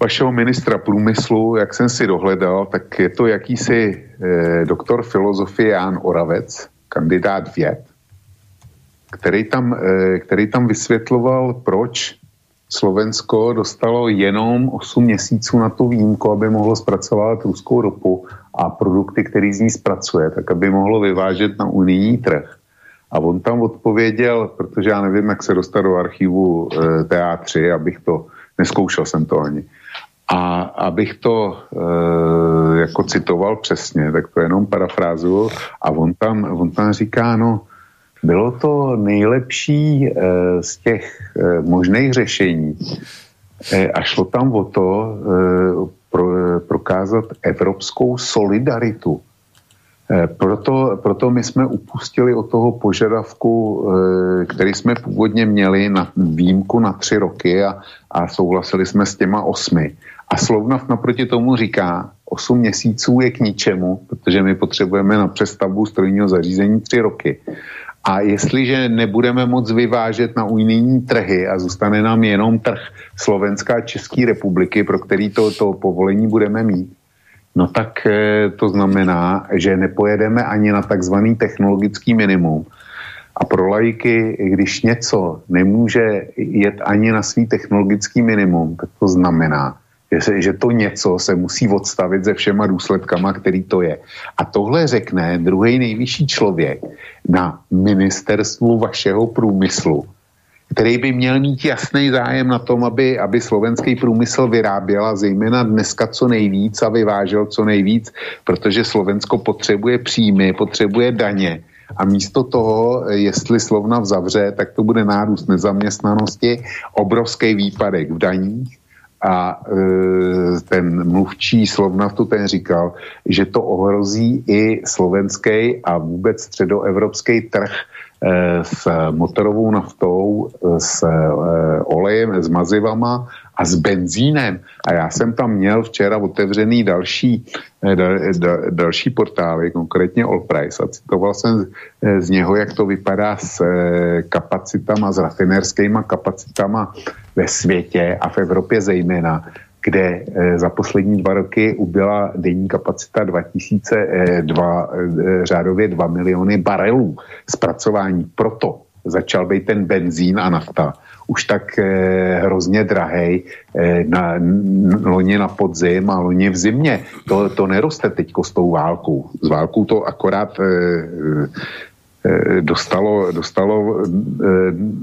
vašeho ministra průmyslu, jak jsem si dohledal, tak je to jakýsi eh, doktor filozofie Ján Oravec, kandidát věd, který tam, eh, který tam vysvětloval, proč Slovensko dostalo jenom 8 měsíců na tu výjimku, aby mohlo zpracovat ruskou ropu a produkty, který z ní zpracuje, tak aby mohlo vyvážet na unijní trh. A on tam odpověděl, protože já nevím, jak se dostat do archivu eh, TA3, abych to, neskoušel jsem to ani. A abych to e, jako citoval přesně, tak to jenom parafrázuju. A on tam, on tam říká, no, bylo to nejlepší e, z těch e, možných řešení. E, a šlo tam o to e, pro, e, prokázat evropskou solidaritu. E, proto, proto my jsme upustili od toho požadavku, e, který jsme původně měli na výjimku na tři roky a, a souhlasili jsme s těma osmi. A Slovnav naproti tomu říká, 8 měsíců je k ničemu, protože my potřebujeme na přestavbu strojního zařízení 3 roky. A jestliže nebudeme moc vyvážet na unijní trhy a zůstane nám jenom trh Slovenská a České republiky, pro který to, to povolení budeme mít, no tak e, to znamená, že nepojedeme ani na takzvaný technologický minimum. A pro lajky, když něco nemůže jet ani na svý technologický minimum, tak to znamená, že, že to něco se musí odstavit se všema důsledkama, který to je. A tohle řekne druhý nejvyšší člověk na ministerstvu vašeho průmyslu, který by měl mít jasný zájem na tom, aby, aby slovenský průmysl vyráběla zejména dneska co nejvíc a vyvážel co nejvíc, protože Slovensko potřebuje příjmy, potřebuje daně. A místo toho, jestli slovna vzavře, tak to bude nárůst nezaměstnanosti, obrovský výpadek v daních a e, ten mluvčí Slovnaftu ten říkal, že to ohrozí i slovenský a vůbec středoevropský trh e, s motorovou naftou, s e, olejem, s mazivama a s benzínem. A já jsem tam měl včera otevřený další, dal, dal, další portály, konkrétně All Price a citoval jsem z něho, jak to vypadá s kapacitama, s rafinerskýma kapacitama ve světě a v Evropě zejména, kde eh, za poslední dva roky ubyla denní kapacita 2002, eh, eh, řádově 2 miliony barelů zpracování. Proto začal být ten benzín a nafta už tak eh, hrozně drahej eh, na, loni na podzim a loni v zimě. To, to neroste teďko s tou válkou. S válkou to akorát eh, eh, dostalo, dostalo eh,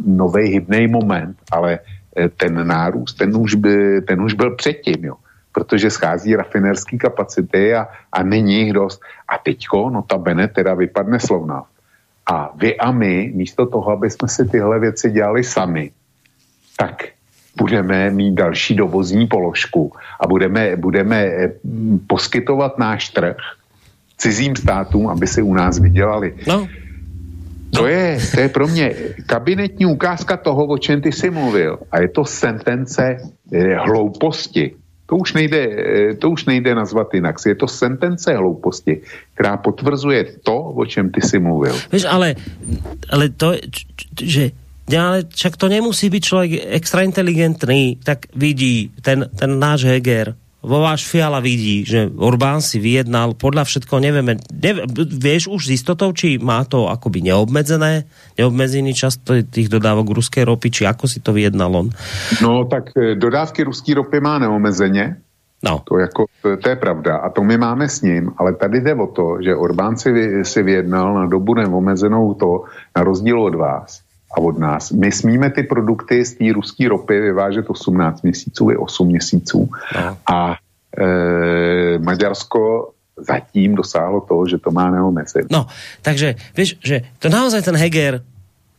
nový hybný moment, ale eh, ten nárůst, ten už, by, ten už byl předtím, jo protože schází rafinerský kapacity a, a není jich dost. A teďko, no ta Bene teda vypadne slovná. A vy a my, místo toho, aby jsme si tyhle věci dělali sami, tak budeme mít další dovozní položku a budeme, budeme eh, poskytovat náš trh cizím státům, aby si u nás vydělali. No. To je, to je pro mě kabinetní ukázka toho, o čem ty jsi mluvil. A je to sentence eh, hlouposti. To už, nejde, eh, to už nejde nazvat jinak. Je to sentence hlouposti, která potvrzuje to, o čem ty jsi mluvil. Víš, ale, ale to, že ale však to nemusí byť človek extra inteligentný, tak vidí ten, ten náš Heger, vo váš Fiala vidí, že Orbán si vyjednal, podľa všetko nevieme, nevie, vieš už s istotou, či má to akoby neobmedzené, neobmedzený čas tých dodávok ruské ropy, či ako si to vyjednal on? No tak e, dodávky ruské ropy má neomezeně, No. To, jako, to, to je pravda a to my máme s ním, ale tady jde o to, že Orbán si, si vyjednal na dobu neomezenou to, na rozdíl od vás, a od nás. My smíme ty produkty z té ruské ropy vyvážet 18 měsíců i 8 měsíců no. a e, Maďarsko zatím dosáhlo toho, že to má neomezené. No, takže víš, že to naozaj ten Heger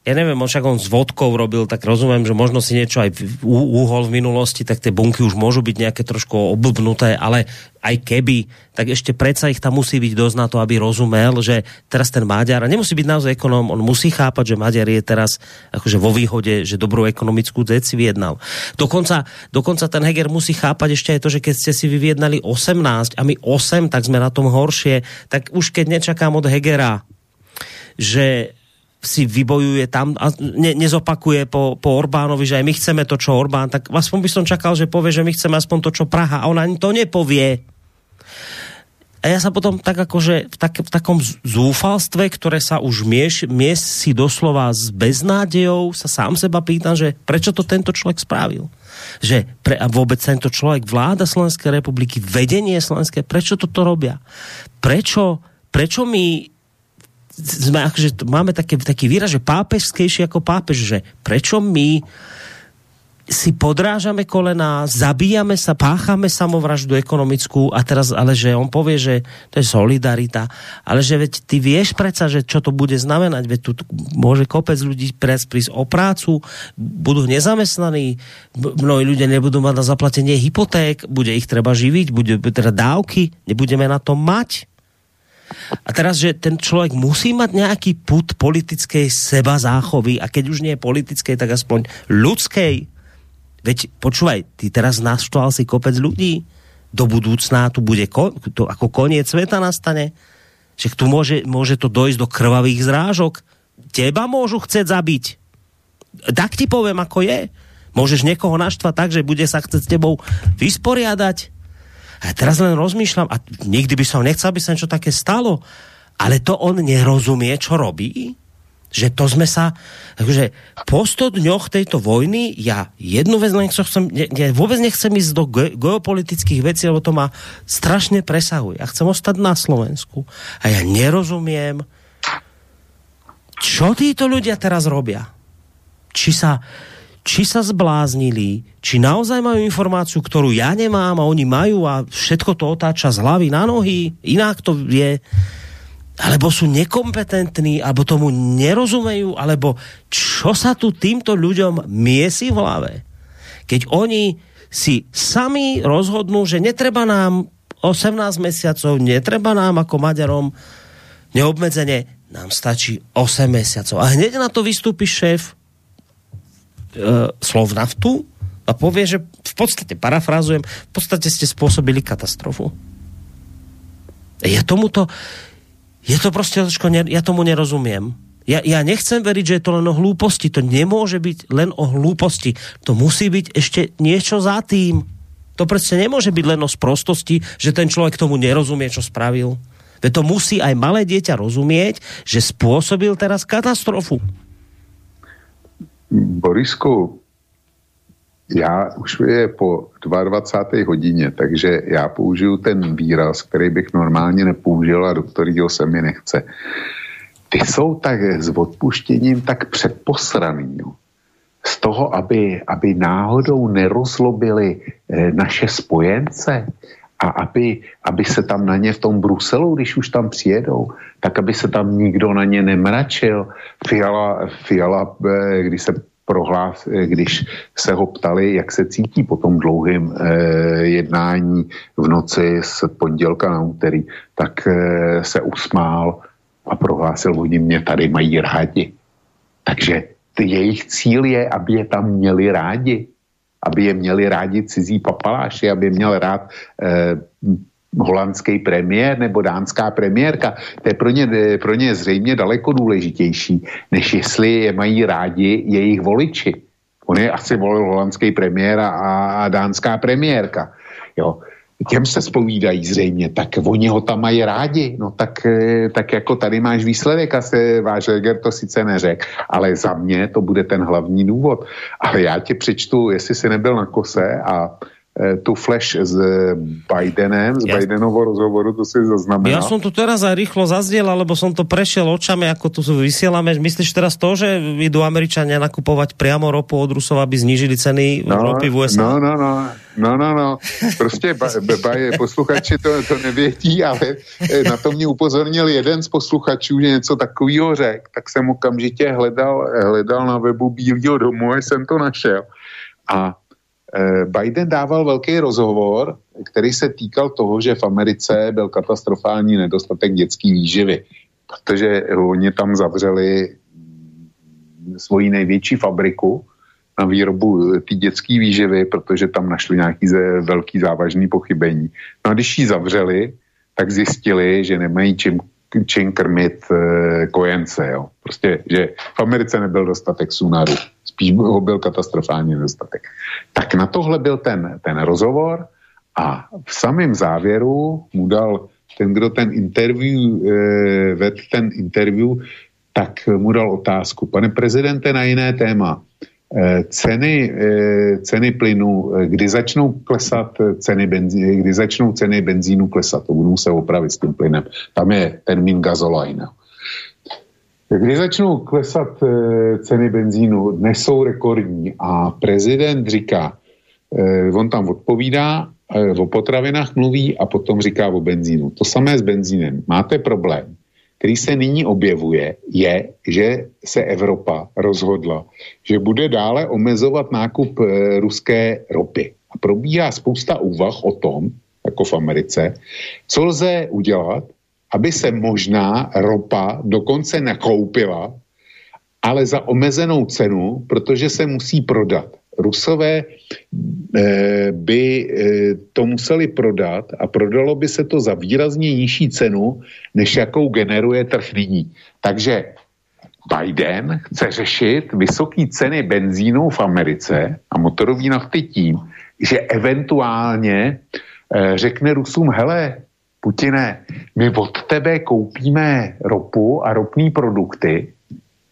ja neviem, však on s vodkou robil, tak rozumiem, že možno si niečo aj úhol v minulosti, tak tie bunky už môžu byť nejaké trošku oblbnuté, ale aj keby, tak ešte predsa ich tam musí byť dosť na to, aby rozumel, že teraz ten Maďar, a nemusí byť naozaj ekonóm, on musí chápať, že Maďar je teraz akože vo výhode, že dobrú ekonomickú vec si vyjednal. Dokonca, dokonca ten Heger musí chápať ešte aj to, že keď ste si vyjednali 18 a my 8, tak sme na tom horšie, tak už keď nečakám od Hegera, že si vybojuje tam a ne, nezopakuje po, po Orbánovi, že aj my chceme to, čo Orbán, tak aspoň by som čakal, že povie, že my chceme aspoň to, čo Praha a ona to nepovie. A ja sa potom tak akože v, tak, v takom zúfalstve, ktoré sa už mieš, mies si doslova s beznádejou, sa sám seba pýtam, že prečo to tento človek spravil. Že pre, a vôbec tento človek, vláda Slovenskej republiky, vedenie Slovenskej, prečo toto robia? Prečo, prečo my sme akože, máme také, taký výraz, že pápežskejší ako pápež, že prečo my si podrážame kolena, zabíjame sa, páchame samovraždu ekonomickú a teraz, ale že on povie, že to je solidarita, ale že veď ty vieš predsa, že čo to bude znamenať, veď tu môže kopec ľudí prísť o prácu, budú nezamestnaní, mnohí ľudia nebudú mať na zaplatenie hypoték, bude ich treba živiť, bude teda dávky, nebudeme na to mať. A teraz, že ten človek musí mať nejaký put politickej seba záchovy a keď už nie je politickej, tak aspoň ľudskej. Veď počúvaj, ty teraz naštval si kopec ľudí. Do budúcna tu bude ko, to ako koniec sveta nastane. Že tu môže, môže to dojsť do krvavých zrážok. Teba môžu chcieť zabiť. Tak ti poviem, ako je. Môžeš niekoho naštvať tak, že bude sa chcieť s tebou vysporiadať a teraz len rozmýšľam, a nikdy by som nechcel, aby sa niečo také stalo, ale to on nerozumie, čo robí? Že to sme sa, akože po 100 dňoch tejto vojny, ja jednu vec len chcem, ne, ne, vôbec nechcem ísť do ge geopolitických vecí, lebo to ma strašne presahuje. Ja chcem ostať na Slovensku. A ja nerozumiem, čo títo ľudia teraz robia. Či sa, či sa zbláznili, či naozaj majú informáciu, ktorú ja nemám a oni majú a všetko to otáča z hlavy na nohy, inak to je, alebo sú nekompetentní, alebo tomu nerozumejú, alebo čo sa tu týmto ľuďom miesi v hlave. Keď oni si sami rozhodnú, že netreba nám 18 mesiacov, netreba nám ako Maďarom neobmedzenie, nám stačí 8 mesiacov. A hneď na to vystúpi šéf Slovnaftu a povie, že v podstate, parafrázujem, v podstate ste spôsobili katastrofu. Ja tomuto, je to prostě, ja tomu nerozumiem. Ja, ja nechcem veriť, že je to len o hlúposti. To nemôže byť len o hlúposti. To musí byť ešte niečo za tým. To prostě nemôže byť len o sprostosti, že ten človek tomu nerozumie, čo spravil. Veď to musí aj malé dieťa rozumieť, že spôsobil teraz katastrofu. Borisku, já už je po 22. hodině, takže já použiju ten výraz, který bych normálně nepoužil a do kterého se mi nechce. Ty jsou tak s odpuštěním tak předposraný, jo. z toho, aby, aby náhodou nerozlobili eh, naše spojence a aby, aby se tam na ně v tom Bruselu, když už tam přijedou, tak aby se tam nikdo na ně nemračil. Fiala, Fiala eh, když se prohlás, eh, když se ho ptali, jak se cítí po tom dlouhém eh, jednání v noci z pondělka na úterý, tak eh, se usmál a prohlásil, oni mě tady mají rádi. Takže jejich cíl je, aby je tam měli rádi. Aby je měli rádi cizí papaláši, aby je měl rád eh, holandský premiér nebo dánská premiérka. To je pro ně, pro ně zřejmě daleko důležitější, než jestli je mají rádi jejich voliči. On je asi volil holandský premiér a, a dánská premiérka. Jo těm se spovídají zřejmě, tak oni ho tam mají rádi, no tak, eh, tak jako tady máš výsledek, asi váš Reger to sice neřek, ale za mě to bude ten hlavní důvod. Ale já ti přečtu, jestli jsi nebyl na kose a tu flash s eh, Bidenem, z ja... Bidenovo rozhovoru, to si zaznamenal. Ja som tu teraz aj rýchlo zazdiel, lebo som to prešiel očami, ako tu vysielame. Myslíš teraz to, že idú Američania nakupovať priamo ropu od Rusov, aby znížili ceny no, ropy v USA? No, no, no. No, no, no. Prostě ba, ba, posluchači to, to nevědí, ale eh, na to mě upozornil jeden z posluchačů, že něco takového řekl, tak jsem okamžitě hledal, hledal na webu Bílého domu a jsem to našel. A Eh, Biden dával velký rozhovor, který se týkal toho, že v Americe byl katastrofální nedostatek dětské výživy, protože oni tam zavřeli svoji největší fabriku na výrobu té dětské výživy, protože tam našli nějaký velký závažný pochybení. No a když ji zavřeli, tak zjistili, že nemají čím, čím krmit e, kojence. Jo. Prostě, že v Americe nebyl dostatek sunaru spíš ho byl katastrofální nedostatek. Tak na tohle byl ten, ten rozhovor a v samém závěru mu dal ten, kdo ten interview, eh, ved ten interview, tak mu dal otázku. Pane prezidente, na jiné téma. Eh, ceny, eh, ceny plynu, eh, kdy začnou klesat ceny benzínu, kdy začnou ceny benzínu klesat, to budou se opravit s tím plynem. Tam je termín gazoline. Když začnou klesat ceny benzínu, dnes jsou rekordní a prezident říká, on tam odpovídá, o potravinách mluví a potom říká o benzínu. To samé s benzínem. Máte problém, který se nyní objevuje, je, že se Evropa rozhodla, že bude dále omezovat nákup e, ruské ropy. A probíhá spousta úvah o tom, jako v Americe, co lze udělat, aby se možná ropa dokonce nakoupila, ale za omezenou cenu, protože se musí prodat. Rusové eh, by eh, to museli prodat a prodalo by se to za výrazně nižší cenu, než jakou generuje trh nyní. Takže Biden chce řešit vysoké ceny benzínu v Americe a motorový nafty tím, že eventuálně eh, řekne Rusům, hele, Putine, my od tebe koupíme ropu a ropné produkty,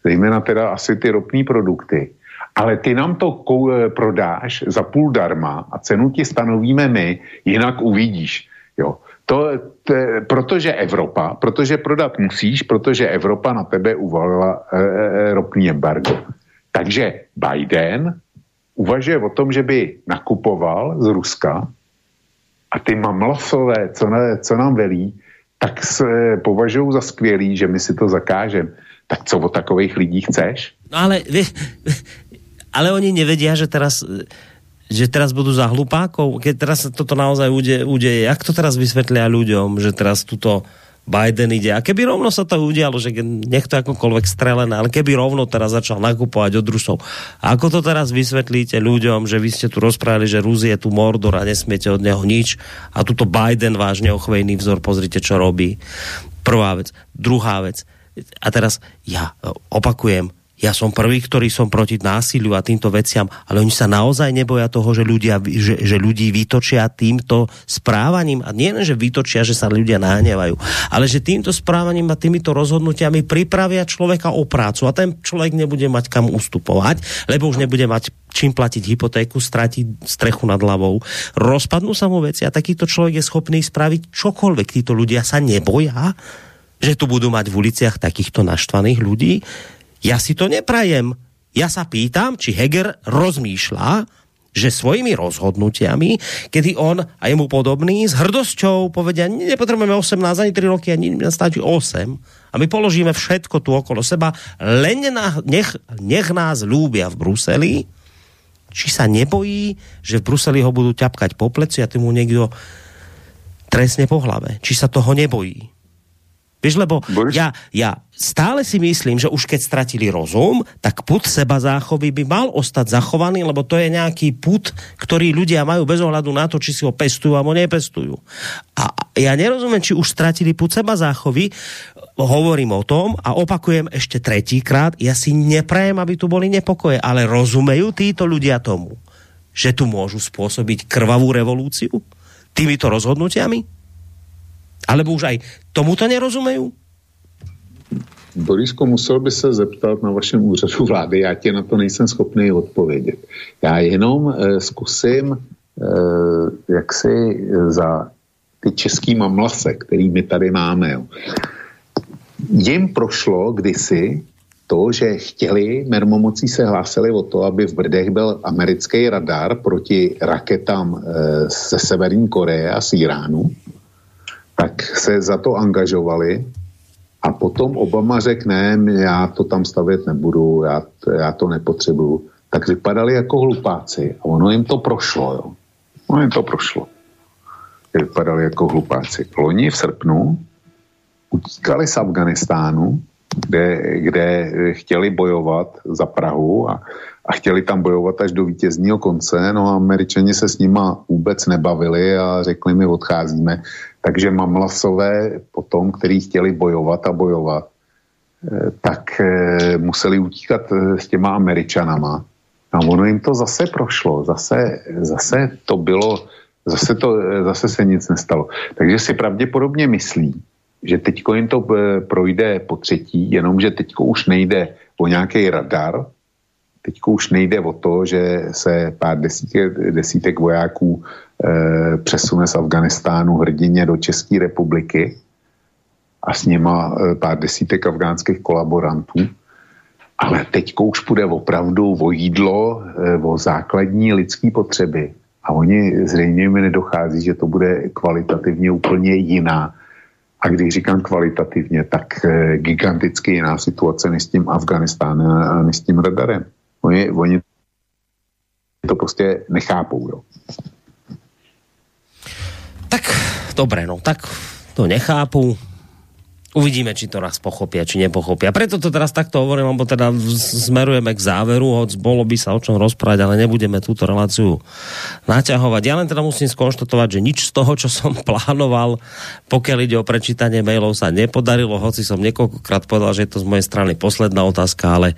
zejména teda asi ty ropné produkty, ale ty nám to eh, prodáš za půl darma a cenu ti stanovíme my, jinak uvidíš. Jo. To, to, protože Evropa, protože prodat musíš, protože Evropa na tebe uvalila e, e, ropný embargo. Takže Biden uvažuje o tom, že by nakupoval z Ruska a ty mamlasové, co, ne, co nám velí, tak se považují za skvělý, že my si to zakážeme. Tak co od takových lidí chceš? No ale, ale oni nevedia, že teraz že teraz budú za hlupákov, keď teraz toto naozaj udeje, udeje, jak to teraz vysvetlia ľuďom, že teraz tuto Biden ide. A keby rovno sa to udialo, že nech to akokoľvek strelené, ale keby rovno teraz začal nakupovať od Rusov. A ako to teraz vysvetlíte ľuďom, že vy ste tu rozprávali, že Rus je tu Mordor a nesmiete od neho nič a tuto Biden váš neochvejný vzor, pozrite, čo robí. Prvá vec. Druhá vec. A teraz ja opakujem, ja som prvý, ktorý som proti násiliu a týmto veciam, ale oni sa naozaj neboja toho, že, ľudia, že, že ľudí vytočia týmto správaním a nie len, že vytočia, že sa ľudia nahnevajú, ale že týmto správaním a týmito rozhodnutiami pripravia človeka o prácu a ten človek nebude mať kam ustupovať, lebo už nebude mať čím platiť hypotéku, stratiť strechu nad hlavou. Rozpadnú sa mu veci a takýto človek je schopný spraviť čokoľvek. Títo ľudia sa neboja, že tu budú mať v uliciach takýchto naštvaných ľudí, ja si to neprajem. Ja sa pýtam, či Heger rozmýšľa, že svojimi rozhodnutiami, kedy on a jemu podobný s hrdosťou povedia, nepotrebujeme 18 ani 3 roky, ani stačí 8 a my položíme všetko tu okolo seba, len na, nech, nech nás ľúbia v Bruseli, či sa nebojí, že v Bruseli ho budú ťapkať po pleci a mu niekto trestne po hlave. Či sa toho nebojí. Víš, lebo Boris? ja, ja stále si myslím, že už keď stratili rozum, tak put seba záchovy by mal ostať zachovaný, lebo to je nejaký put, ktorý ľudia majú bez ohľadu na to, či si ho pestujú alebo nepestujú. A ja nerozumiem, či už stratili put seba záchovy, hovorím o tom a opakujem ešte tretíkrát, ja si neprajem, aby tu boli nepokoje, ale rozumejú títo ľudia tomu, že tu môžu spôsobiť krvavú revolúciu týmito rozhodnutiami? Alebo už aj tomuto nerozumejí? Borisko, musel by se zeptat na vašem úřadu vlády, já tě na to nejsem schopný odpovědět. Já jenom eh, zkusím eh, jak si za ty český mamlase, který my tady máme. Jo. Jim prošlo kdysi to, že chtěli, mermomocí se hlásili o to, aby v Brdech byl americký radar proti raketám eh, ze Severní Koreje a z Iránu tak se za to angažovali a potom Obama řekne, já to tam stavět nebudu, já, já to nepotřebuju. Tak vypadali jako hlupáci a ono jim to prošlo. Jo. Ono jim to prošlo. Vypadali jako hlupáci. Loni v srpnu utíkali z Afganistánu, kde, kde chtěli bojovat za Prahu a, a chtěli tam bojovat až do vítězního konce, no a američani se s nima vůbec nebavili a řekli mi odcházíme. Takže mamlasové potom, který chtěli bojovat a bojovat, eh, tak eh, museli utíkat eh, s těma američanama. A ono jim to zase prošlo, zase, zase to bylo, zase, to, zase se nic nestalo. Takže si pravděpodobně myslí, že teďko jim to projde po třetí, jenomže teďko už nejde o nějaký radar, teďko už nejde o to, že se pár desítek, desítek vojáků Eh, přesune z Afganistánu hrdině do České republiky a s něma eh, pár desítek afgánských kolaborantů. Ale teď už půjde opravdu o jídlo, eh, o základní lidské potřeby. A oni zřejmě mi nedochází, že to bude kvalitativně úplně jiná. A když říkám kvalitativně, tak giganticky jiná situace než s tím Afganistánem a než s tím radarem. Oni, oni to prostě nechápou. Jo. Tak, dobre, no tak to nechápu. Uvidíme, či to raz pochopia, či nepochopia. Preto to teraz takto hovorím, lebo teda smerujeme k záveru, hoď bolo by sa o čom rozprávať, ale nebudeme túto reláciu naťahovať. Ja len teda musím skonštatovať, že nič z toho, čo som plánoval, pokiaľ ide o prečítanie mailov, sa nepodarilo, hoci som niekoľkokrát povedal, že je to z mojej strany posledná otázka, ale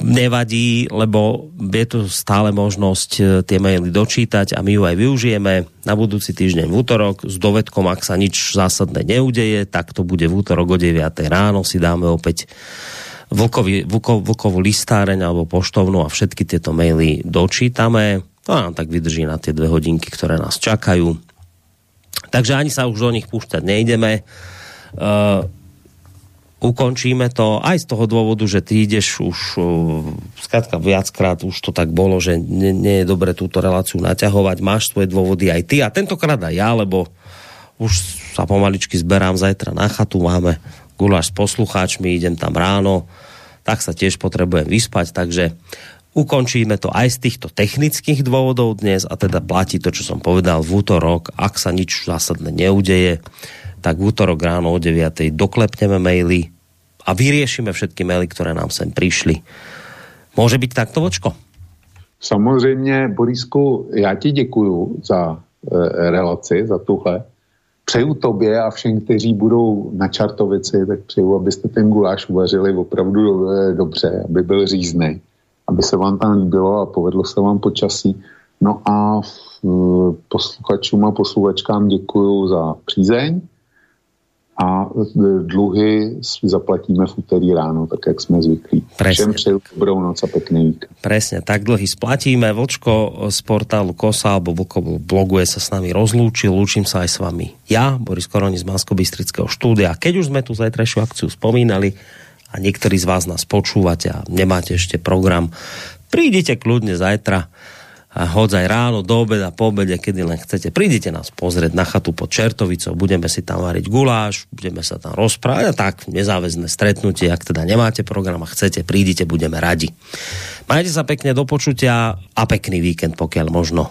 nevadí, lebo je tu stále možnosť e, tie maily dočítať a my ju aj využijeme na budúci týždeň v útorok s dovedkom, ak sa nič zásadné neudeje, tak to bude v útorok o 9 ráno, si dáme opäť vlkový, vlko, vlkovú listáreň alebo poštovnú a všetky tieto maily dočítame. To nám tak vydrží na tie dve hodinky, ktoré nás čakajú. Takže ani sa už do nich púšťať nejdeme. Uh, ukončíme to aj z toho dôvodu, že ty ideš už skrátka viackrát už to tak bolo, že nie, nie je dobre túto reláciu naťahovať, máš svoje dôvody aj ty a tentokrát aj ja, lebo už sa pomaličky zberám zajtra na chatu, máme guláš s poslucháčmi, idem tam ráno, tak sa tiež potrebujem vyspať, takže ukončíme to aj z týchto technických dôvodov dnes a teda platí to, čo som povedal v útorok, ak sa nič zásadné neudeje, tak v útorok ráno o 9. doklepneme maily a vyriešime všetky maily, které nám sem přišly. Může být takto, Vočko? Samozřejmě, Borisku, já ti děkuju za e, relaci, za tuhle. přeju tobě a všem, kteří budou na čartovici, tak přeju, abyste ten guláš uvařili opravdu dobře, aby byl řízný, aby se vám tam líbilo a povedlo se vám počasí. No a posluchačům a posluchačkám děkuji za přízeň a dluhy zaplatíme v úterý ráno, tak jak jsme zvyklí. Presne. Všem přeju dobrou noc a pekný víkend. Presne, tak dlhy splatíme. Vočko z portálu KOSA alebo bloguje sa s nami rozlúčil, lúčim sa aj s vami. Ja, Boris Koroni z bansko štúdia. Keď už sme tu zajtrajšiu akciu spomínali a niektorí z vás nás počúvate a nemáte ešte program, prídite kľudne zajtra hoď aj ráno, do obeda, po obede, kedy len chcete. Prídite nás pozrieť na chatu pod Čertovicou, budeme si tam variť guláš, budeme sa tam rozprávať a tak, nezáväzné stretnutie, ak teda nemáte program a chcete, prídite, budeme radi. Majte sa pekne do počutia a pekný víkend, pokiaľ možno.